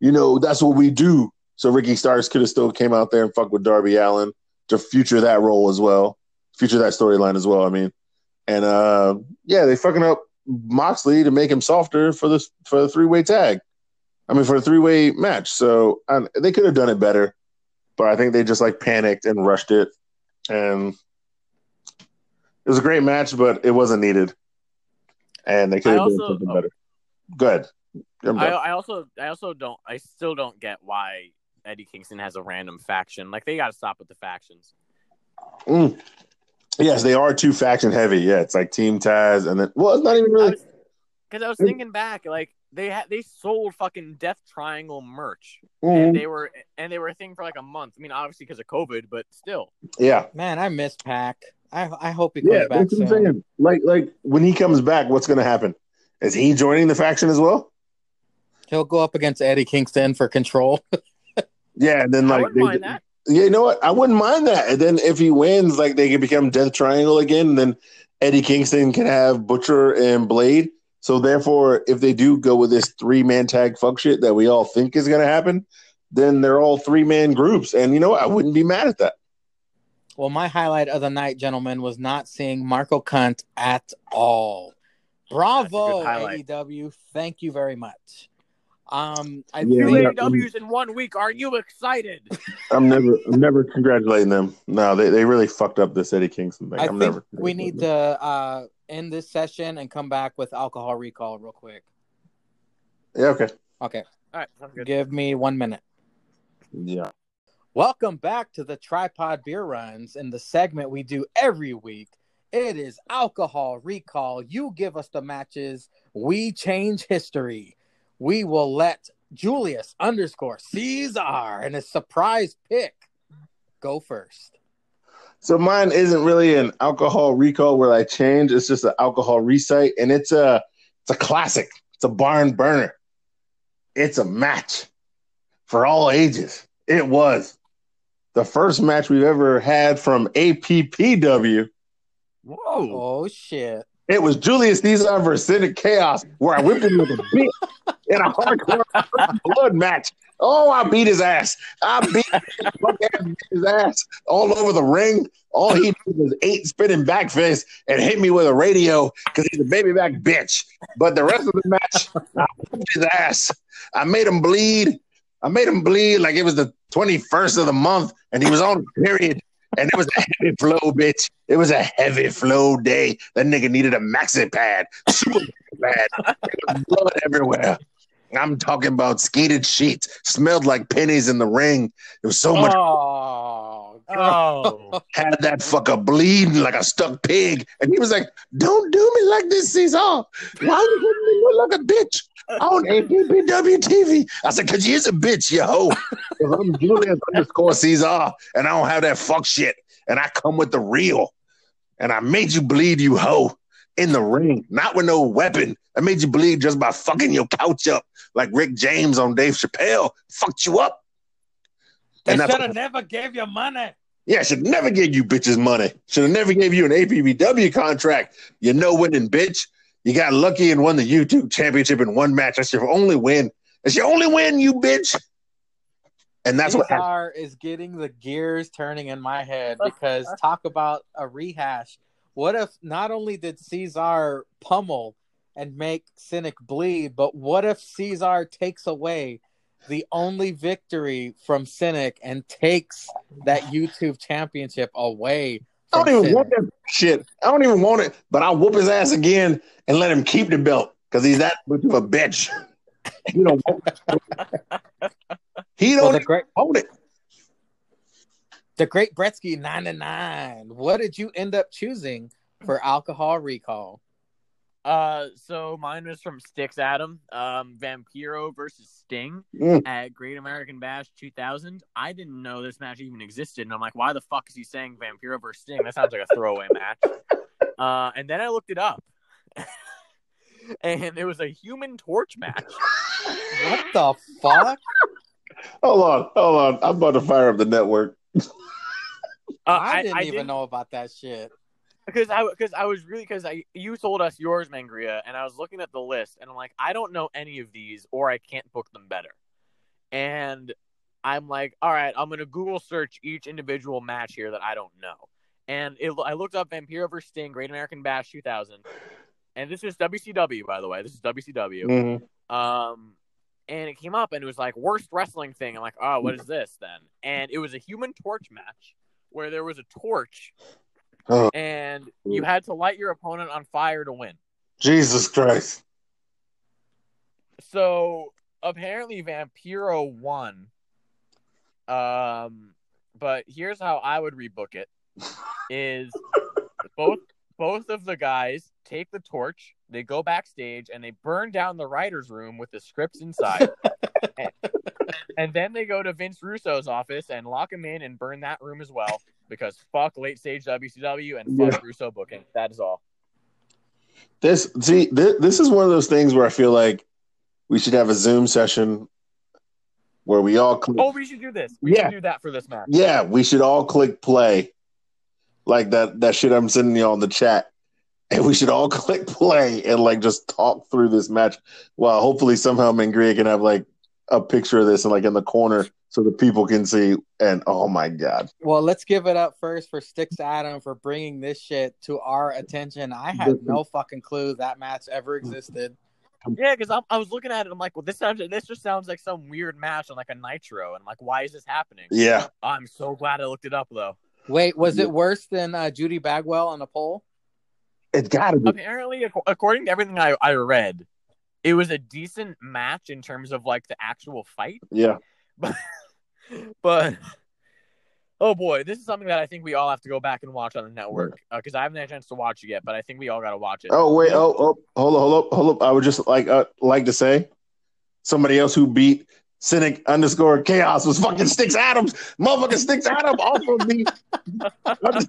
you know, that's what we do. So Ricky Starks could have still came out there and fucked with Darby Allin to future that role as well, future that storyline as well. I mean, and uh, yeah, they fucking up Moxley to make him softer for this for the three way tag. I mean, for a three way match. So um, they could have done it better, but I think they just like panicked and rushed it, and it was a great match, but it wasn't needed, and they could have done something oh. better. Good. I'm I, also I also don't I still don't get why Eddie Kingston has a random faction. Like they got to stop with the factions. Mm. Yes, they are too faction heavy. Yeah, it's like Team Taz, and then well, it's not even really. Because I was thinking back, like they had they sold fucking Death Triangle merch, Mhm. and they were and they were a thing for like a month. I mean, obviously because of COVID, but still. Yeah, Man, I miss Pac. I I hope he comes yeah. back That's what I'm saying. Like, like when he comes back, what's going to happen? Is he joining the faction as well? He'll go up against Eddie Kingston for control. Yeah, and then I like, wouldn't they- mind that. yeah, you know what? I wouldn't mind that. And then if he wins, like they can become Death Triangle again. And then Eddie Kingston can have Butcher and Blade. So therefore, if they do go with this three man tag fuck shit that we all think is going to happen, then they're all three man groups. And you know what? I wouldn't be mad at that. Well, my highlight of the night, gentlemen, was not seeing Marco Cunt at all. Bravo. AEW. Thank you very much. Um, I Yeah, Two we think got- AEWs in one week. Are you excited? I'm never, I'm never congratulating them. No, they, they really fucked up this Eddie Kingston thing. I I'm think never. we need to uh, end this session and come back with alcohol recall real quick. Yeah. Okay. Okay, All right, good. give me one minute. Yeah. Welcome back to the Tripod Beer Runs in the segment we do every week. It is alcohol recall. You give us the matches, we change history. We will let Julius underscore Caesar and his surprise pick go first. So mine isn't really an alcohol recall where I change. It's just an alcohol recite, and it's a it's a classic. It's a barn burner. It's a match for all ages. It was the first match we've ever had from APPW. Whoa. Oh shit! It was Julius Caesar versus Cynic Chaos, where I whipped him with a bit in a hardcore blood match. Oh, I beat his ass. I beat his ass all over the ring. All he did was eight spinning back fists and hit me with a radio because he's a baby back bitch. But the rest of the match, I whipped his ass. I made him bleed. I made him bleed like it was the 21st of the month and he was on period. And it was a heavy flow, bitch. It was a heavy flow day. That nigga needed a maxi pad, super bad. There was blood everywhere. I'm talking about skated sheets, smelled like pennies in the ring. There was so much. Oh, Oh. Had that fucker bleeding like a stuck pig, and he was like, "Don't do me like this, Caesar. Why do you putting me look like a bitch on APPW TV?" I said, "Cause you is a bitch, you hoe. I'm Julius underscore Caesar, and I don't have that fuck shit, and I come with the real, and I made you bleed, you hoe." In the ring, not with no weapon. I made you bleed just by fucking your couch up, like Rick James on Dave Chappelle. Fucked you up. they And that's should have never gave you money. yeah, should never gave you bitches money. Should have never gave you an APBW contract. You know winning bitch. You got lucky and won the YouTube championship in one match. That's your only win. That's your only win, you bitch. And that's what happened. Caesar is getting the gears turning in my head because talk about a rehash. What if not only did Caesar pummel and make Cynic bleed, but what if Caesar takes away the only victory from Cynic and takes that YouTube championship away I don't even want that shit. I don't even want it, but I'll whoop his ass again and let him keep the belt because he's that much of a bitch. He don't want. He don't the even great, it. the great Bretsky 99. What did you end up choosing for alcohol recall? Uh, so mine was from Sticks Adam, um, Vampiro versus Sting Mm. at Great American Bash 2000. I didn't know this match even existed, and I'm like, why the fuck is he saying Vampiro versus Sting? That sounds like a throwaway match. Uh, and then I looked it up, and it was a Human Torch match. What the fuck? Hold on, hold on. I'm about to fire up the network. Uh, I didn't even know about that shit. Because I because I was really because I you told us yours, Mangria, and I was looking at the list, and I'm like, I don't know any of these, or I can't book them better. And I'm like, all right, I'm gonna Google search each individual match here that I don't know. And it, I looked up Vampiro vs Sting, Great American Bash 2000, and this is WCW, by the way. This is WCW. Mhm. Um, and it came up, and it was like worst wrestling thing. I'm like, oh, what is this then? And it was a Human Torch match where there was a torch Oh, and you had to light your opponent on fire to win. Jesus Christ. So apparently Vampiro won. Um, but here's how I would rebook it: is both both of the guys take the torch, they go backstage, and they burn down the writers' room with the scripts inside. and, and then they go to Vince Russo's office and lock him in and burn that room as well because fuck late stage WCW and fuck Russo booking. That is all. This see this, this is one of those things where I feel like we should have a Zoom session where we all click. Oh, we should do this. We Yeah. should do that for this match. Yeah, we should all click play, like that that shit I'm sending you on the chat, and we should all click play and like just talk through this match. Well, hopefully somehow Mangria can have like a picture of this and like in the corner so the people can see. And oh my god, Well, let's give it up first for Sticks Adam for bringing this shit to our attention. I had no fucking clue that match ever existed. Yeah, because I was looking at it. I'm like, well, this sounds. This just sounds like some weird match on like a Nitro, and I'm like, why is this happening? yeah, I'm so glad I looked it up though. Wait, was it worse than uh, Judy Bagwell on a pole? it's gotta be. Apparently, according to everything I, I read, it was a decent match in terms of like the actual fight. Yeah, But but oh boy, this is something that I think we all have to go back and watch on the network because I haven't had a chance to watch it yet. But I think we all got to watch it. Oh wait, oh oh, hold up, hold up, hold up. I would just like uh, like to say, somebody else who beat Cynic underscore Chaos was fucking Sticks Adams, motherfucking Sticks Adams also beat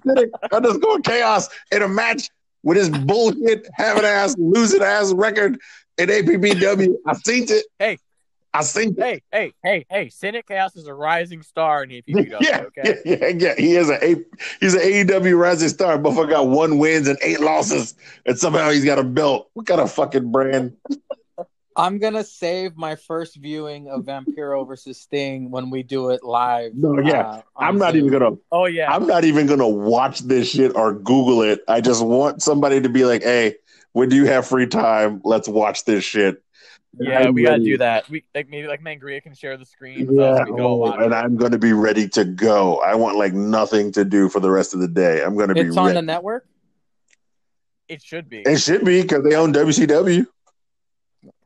Cynic underscore Chaos in a match with his bullshit having ass losing ass record in APBW. I've seen it. Hey. I seen it. Hey, hey, hey, hey! Cynic Chaos is a rising star in APW. Yeah, okay. yeah, yeah, yeah. He is a he's an AEW rising star. Motherfucker got one wins and eight losses, and somehow he's got a belt. What kind of fucking brand? I'm gonna save my first viewing of Vampiro versus Sting when we do it live. No, yeah. uh, I'm not Zoom. even gonna. Oh yeah. I'm not even gonna watch this shit or Google it. I just want somebody to be like, "Hey, when do you have free time? Let's watch this shit." Yeah, I'm we gotta do that. We like maybe like Mangria can share the screen. with us Yeah, and we go oh, and. I'm gonna be ready to go. I want like nothing to do for the rest of the day. I'm gonna be It's on ready. the network. It should be. it should be because they own WCW.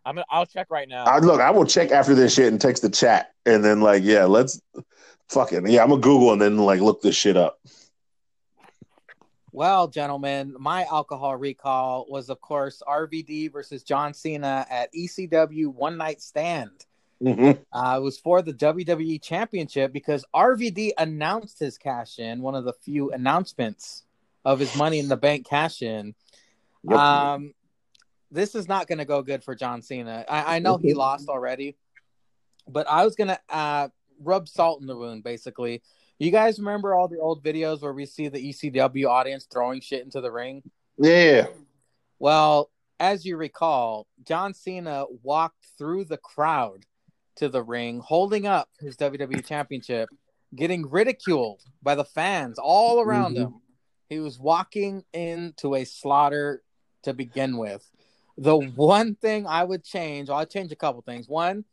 I'm gonna, I'll check right now. I look, I will check after this shit and text the chat, and then like, yeah, let's fucking yeah, I'm gonna Google and then like look this shit up. Well, gentlemen, my alcohol recall was, of course, RVD versus John Cena at ECW One Night Stand. Mhm. Uh, it was for the WWE Championship because RVD announced his cash in, one of the few announcements of his Money in the Bank cash in. Yep. Um, this is not going to go good for John Cena. I, I know he Mhm. lost already, but I was going to uh, rub salt in the wound, basically. You guys remember all the old videos where we see the ECW audience throwing shit into the ring? yeah, Well, as you recall, John Cena walked through the crowd to the ring, holding up his WWE Championship, getting ridiculed by the fans all around Mhm. him. He was walking into a slaughter to begin with. The one thing I would change, I'll change a couple things. One,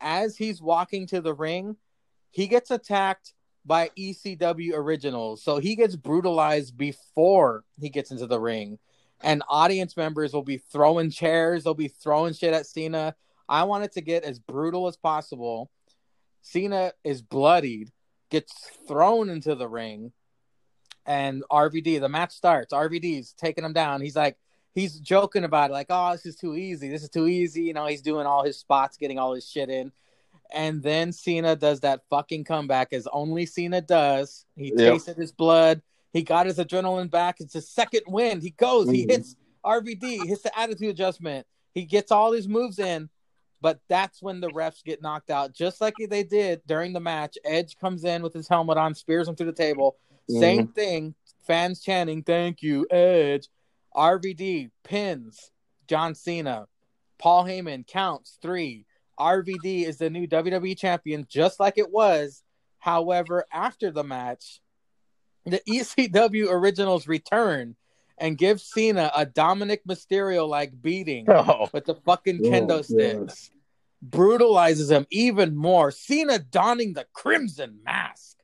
as he's walking to the ring, he gets attacked by ECW originals. So he gets brutalized before he gets into the ring. And audience members will be throwing chairs, they'll be throwing shit at Cena. I wanted to get as brutal as possible. Cena is bloodied, gets thrown into the ring, and RVD, the match starts. RVD's taking him down. He's like, he's joking about it, like, oh, this is too easy. This is too easy. You know, he's doing all his spots, getting all his shit in. And then Cena does that fucking comeback as only Cena does. He Yep. tasted his blood. He got his adrenaline back. It's his second win. He goes, he Mhm. hits RVD, hits the attitude adjustment. He gets all his moves in. But that's when the refs get knocked out, just like they did during the match. Edge comes in with his helmet on, spears him through the table. Same thing. Fans chanting, "Thank you, Edge." RVD pins John Cena. Paul Heyman counts three. RVD is the new WWE champion, just like it was. However, after the match, the ECW originals return and give Cena a Dominic Mysterio like beating Oh, with the fucking Oh, kendo God. sticks. Brutalizes him even more. Cena donning the crimson mask.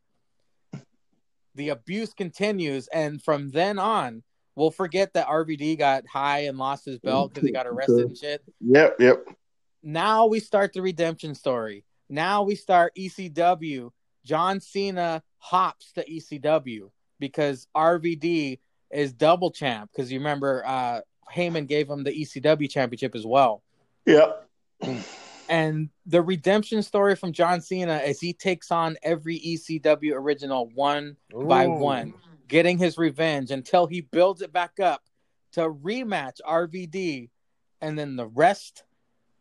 The abuse continues, and from then on, we'll forget that RVD got high and lost his belt because he got arrested and shit. Yep, yep. Now we start the redemption story. Now we start ECW. John Cena hops to ECW because RVD is double champ. Because you remember, uh, Heyman gave him the ECW championship as well. Yep. And the redemption story from John Cena is he takes on every ECW original one by one, getting his revenge until he builds it back up to rematch RVD. And then the rest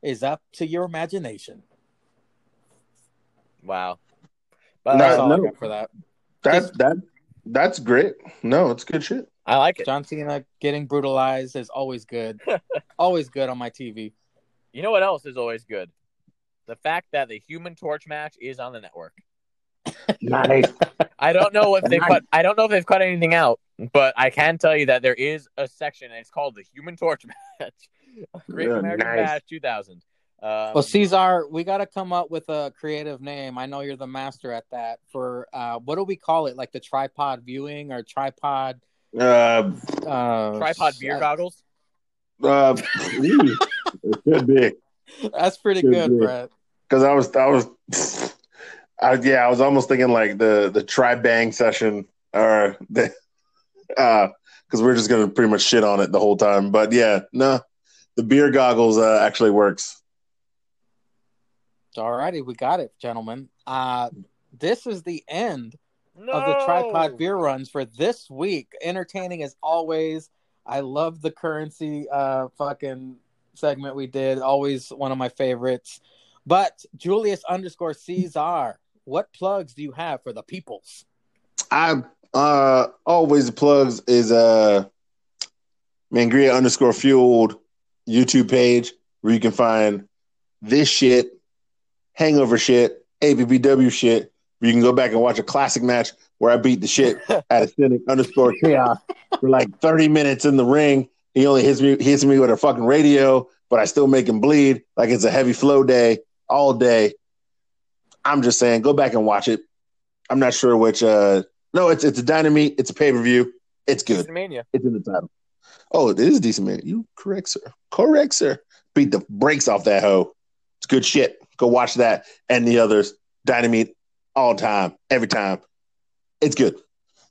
is up to your imagination. Wow. But No, That's all I no. got for that. That that that's great. No, it's good shit. I like it. John Cena getting brutalized is always good. always good on my TV. You know what else is always good? the fact that the Human Torch match is on the network. Nice. I don't know if they've Nice. cut. I don't know if they've cut anything out, but I can tell you that there is a section, and it's called the Human Torch match. Great Yeah, American nice. Bash 2000. Um, Well, Caesar, we got to come up with a creative name. I know you're the master at that. For uh, what do we call it? Like the tripod viewing or tripod? Uh, Uh, tripod beer shit. uh, goggles. ooh, it could be That's pretty Good, good, good. Brett. because I was I was, I, yeah, I was almost thinking like the the try bang session or the uh because we're just gonna pretty much shit on it the whole time. But yeah, no, the beer goggles uh, actually works. All righty, we got it, gentlemen. Uh, this is the end No! of the tripod beer runs for this week. Entertaining as always. I love the currency uh fucking segment we did. Always one of my favorites. But Julius underscore Caesar, what plugs do you have for the peoples? I uh always plugs is uh Mangria underscore fueled YouTube page where you can find this shit, hangover shit, ABBW shit, where you can go back and watch a classic match where I beat the shit out of Cynic underscore chaos for like 30 minutes in the ring. He only hits me hits me with a fucking radio, but I still make him bleed like it's a heavy flow day all day. I'm just saying, go back and watch it. I'm not sure which uh no, it's it's a dynamite. It's a pay per view. It's good. Mania. It's in the title. Oh, it is a decent man. You correct, sir. Correct, sir. Beat the brakes off that hoe. It's good shit. Go watch that and the others. Dynamite all time, every time. It's good.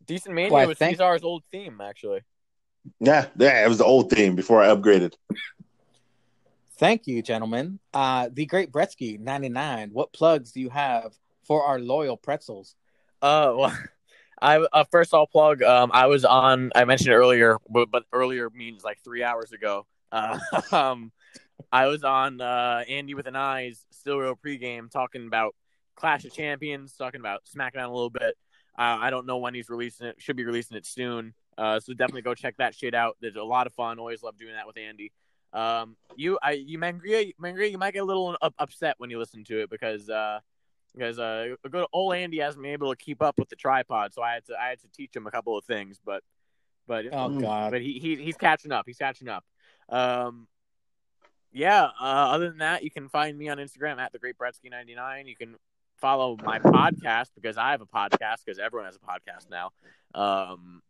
Decent Mania Why, was thank- Caesar's old theme, actually. Yeah, yeah. It was the old theme before I upgraded. Thank you, gentlemen. Uh, the Great Bretsky, 99. What plugs do you have for our loyal pretzels? Uh, well, I uh, first I'll plug. Um, I was on. I mentioned earlier, but, but earlier means like three hours ago. Uh, um, I was on uh, Andy with an Eyes Still Real pregame talking about Clash of Champions, talking about SmackDown a little bit. Uh, I don't know when he's releasing it. Should be releasing it soon. Uh, so definitely go check that shit out. There's a lot of fun. Always love doing that with Andy. Um, you, I, you, Mangria, Mangria, you might get a little up, upset when you listen to it because uh, because uh, a good old Andy hasn't been able to keep up with the tripod, so I had to I had to teach him a couple of things, but but Oh, Mm. God. but he, he he's catching up. He's catching up. Um, yeah. Uh, other than that, you can find me on Instagram at the Great Bretsky ninety nine. You can follow my podcast because I have a podcast because everyone has a podcast now. Um,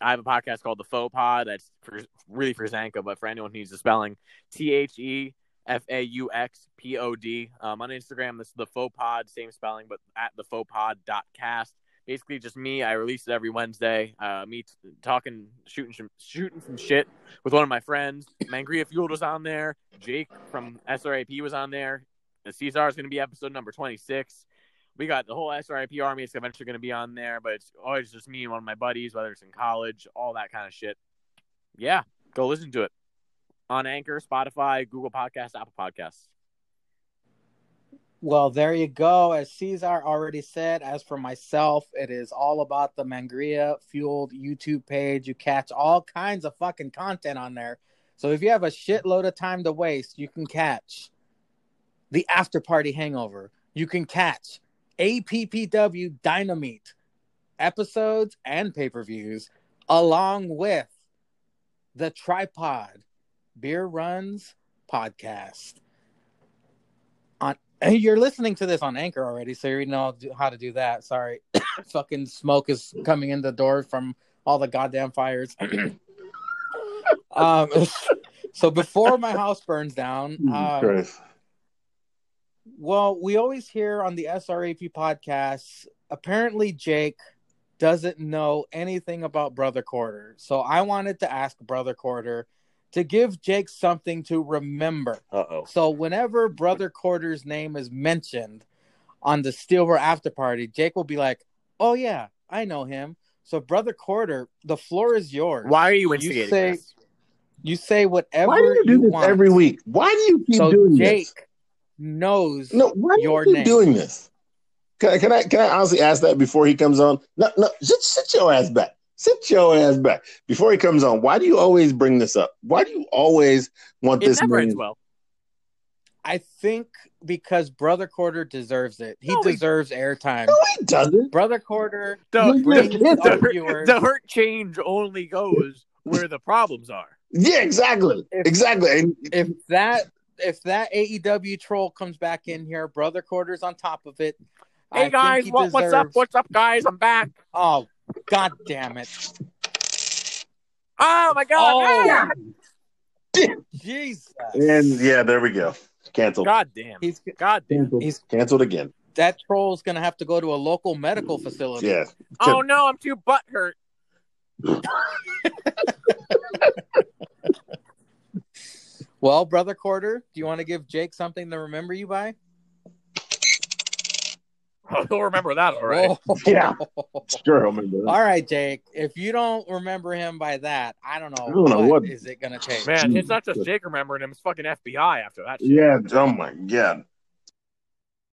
I have a podcast called the Faux Pod. That's for really for Zanka, but for anyone who needs the spelling, T H E F A U X P O D. Um, on Instagram, this is the Faux Pod, same spelling, but at the Faux Pod dot cast. Basically, just me. I release it every Wednesday. Uh, me t- talking, shooting, some, shooting some shit with one of my friends. Mangria Fueled was on there. Jake from SRAP was on there. The Caesar is going to be episode number twenty six. We got the whole SRIP army is eventually going to be on there, but it's always just me and one of my buddies, whether it's in college, all that kind of shit. Yeah, go listen to it on Anchor, Spotify, Google Podcasts, Apple Podcasts. Well, there you go. As Caesar already said, as for myself, it is all about the Mangria Fueled YouTube page. You catch all kinds of fucking content on there. So if you have a shitload of time to waste, you can catch the After Party Hangover. You can catch APPW Dynamite episodes and pay per views, along with the Tripod Beer Runs podcast. On and you're listening to this on Anchor already, so you know how to do that. Sorry, fucking smoke is coming in the door from all the goddamn fires. um, so before my house burns down, um, well, we always hear on the SRAP podcast, apparently Jake doesn't know anything about Brother Quarter. So I wanted to ask Brother Quarter to give Jake something to remember. Uh oh. So whenever Brother Quarter's name is mentioned on the Steelwear after party, Jake will be like, "Oh yeah, I know him." So Brother Quarter, the floor is yours. Why are you You instigating say- this? You say whatever Why do you do this want. every week? Why do you keep so doing Jake this? Jake knows. No, why do your you name. doing this? Can I, can I can I honestly ask that before he comes on? No, no, sit, sit your ass back. Sit your ass back before he comes on. Why do you always bring this up? Why do you always want It this never man? ends well. I think because Brother Quarter deserves it. He No, he- deserves airtime. No, he doesn't. Brother Quarter The, brings the, our the, viewers. the hurt change only goes where the problems are. Yeah, exactly. If- exactly. If that if that AEW troll comes back in here, Brother Quarter's on top of it. Hey think guys, he what, what's up? What's up, guys? I'm back. Oh, god damn it! Oh my god! Oh, ah! Jesus! and yeah, there we go. Canceled. God damn. He's God damn. Canceled. he's Canceled again. that troll's gonna have to go to a local medical facility. Yeah. Oh no, I'm too butt hurt. Well, Brother Quarter, do you want to give Jake something to remember you by? He'll remember that, all right. Oh. Yeah. Sure, I remember that. All right, Jake. If you don't remember him by that, I don't know, I don't know what what- is it gonna take. Man, Jesus it's not just Jake remembering him; it's fucking FBI after that. Shit. Yeah. Oh my God.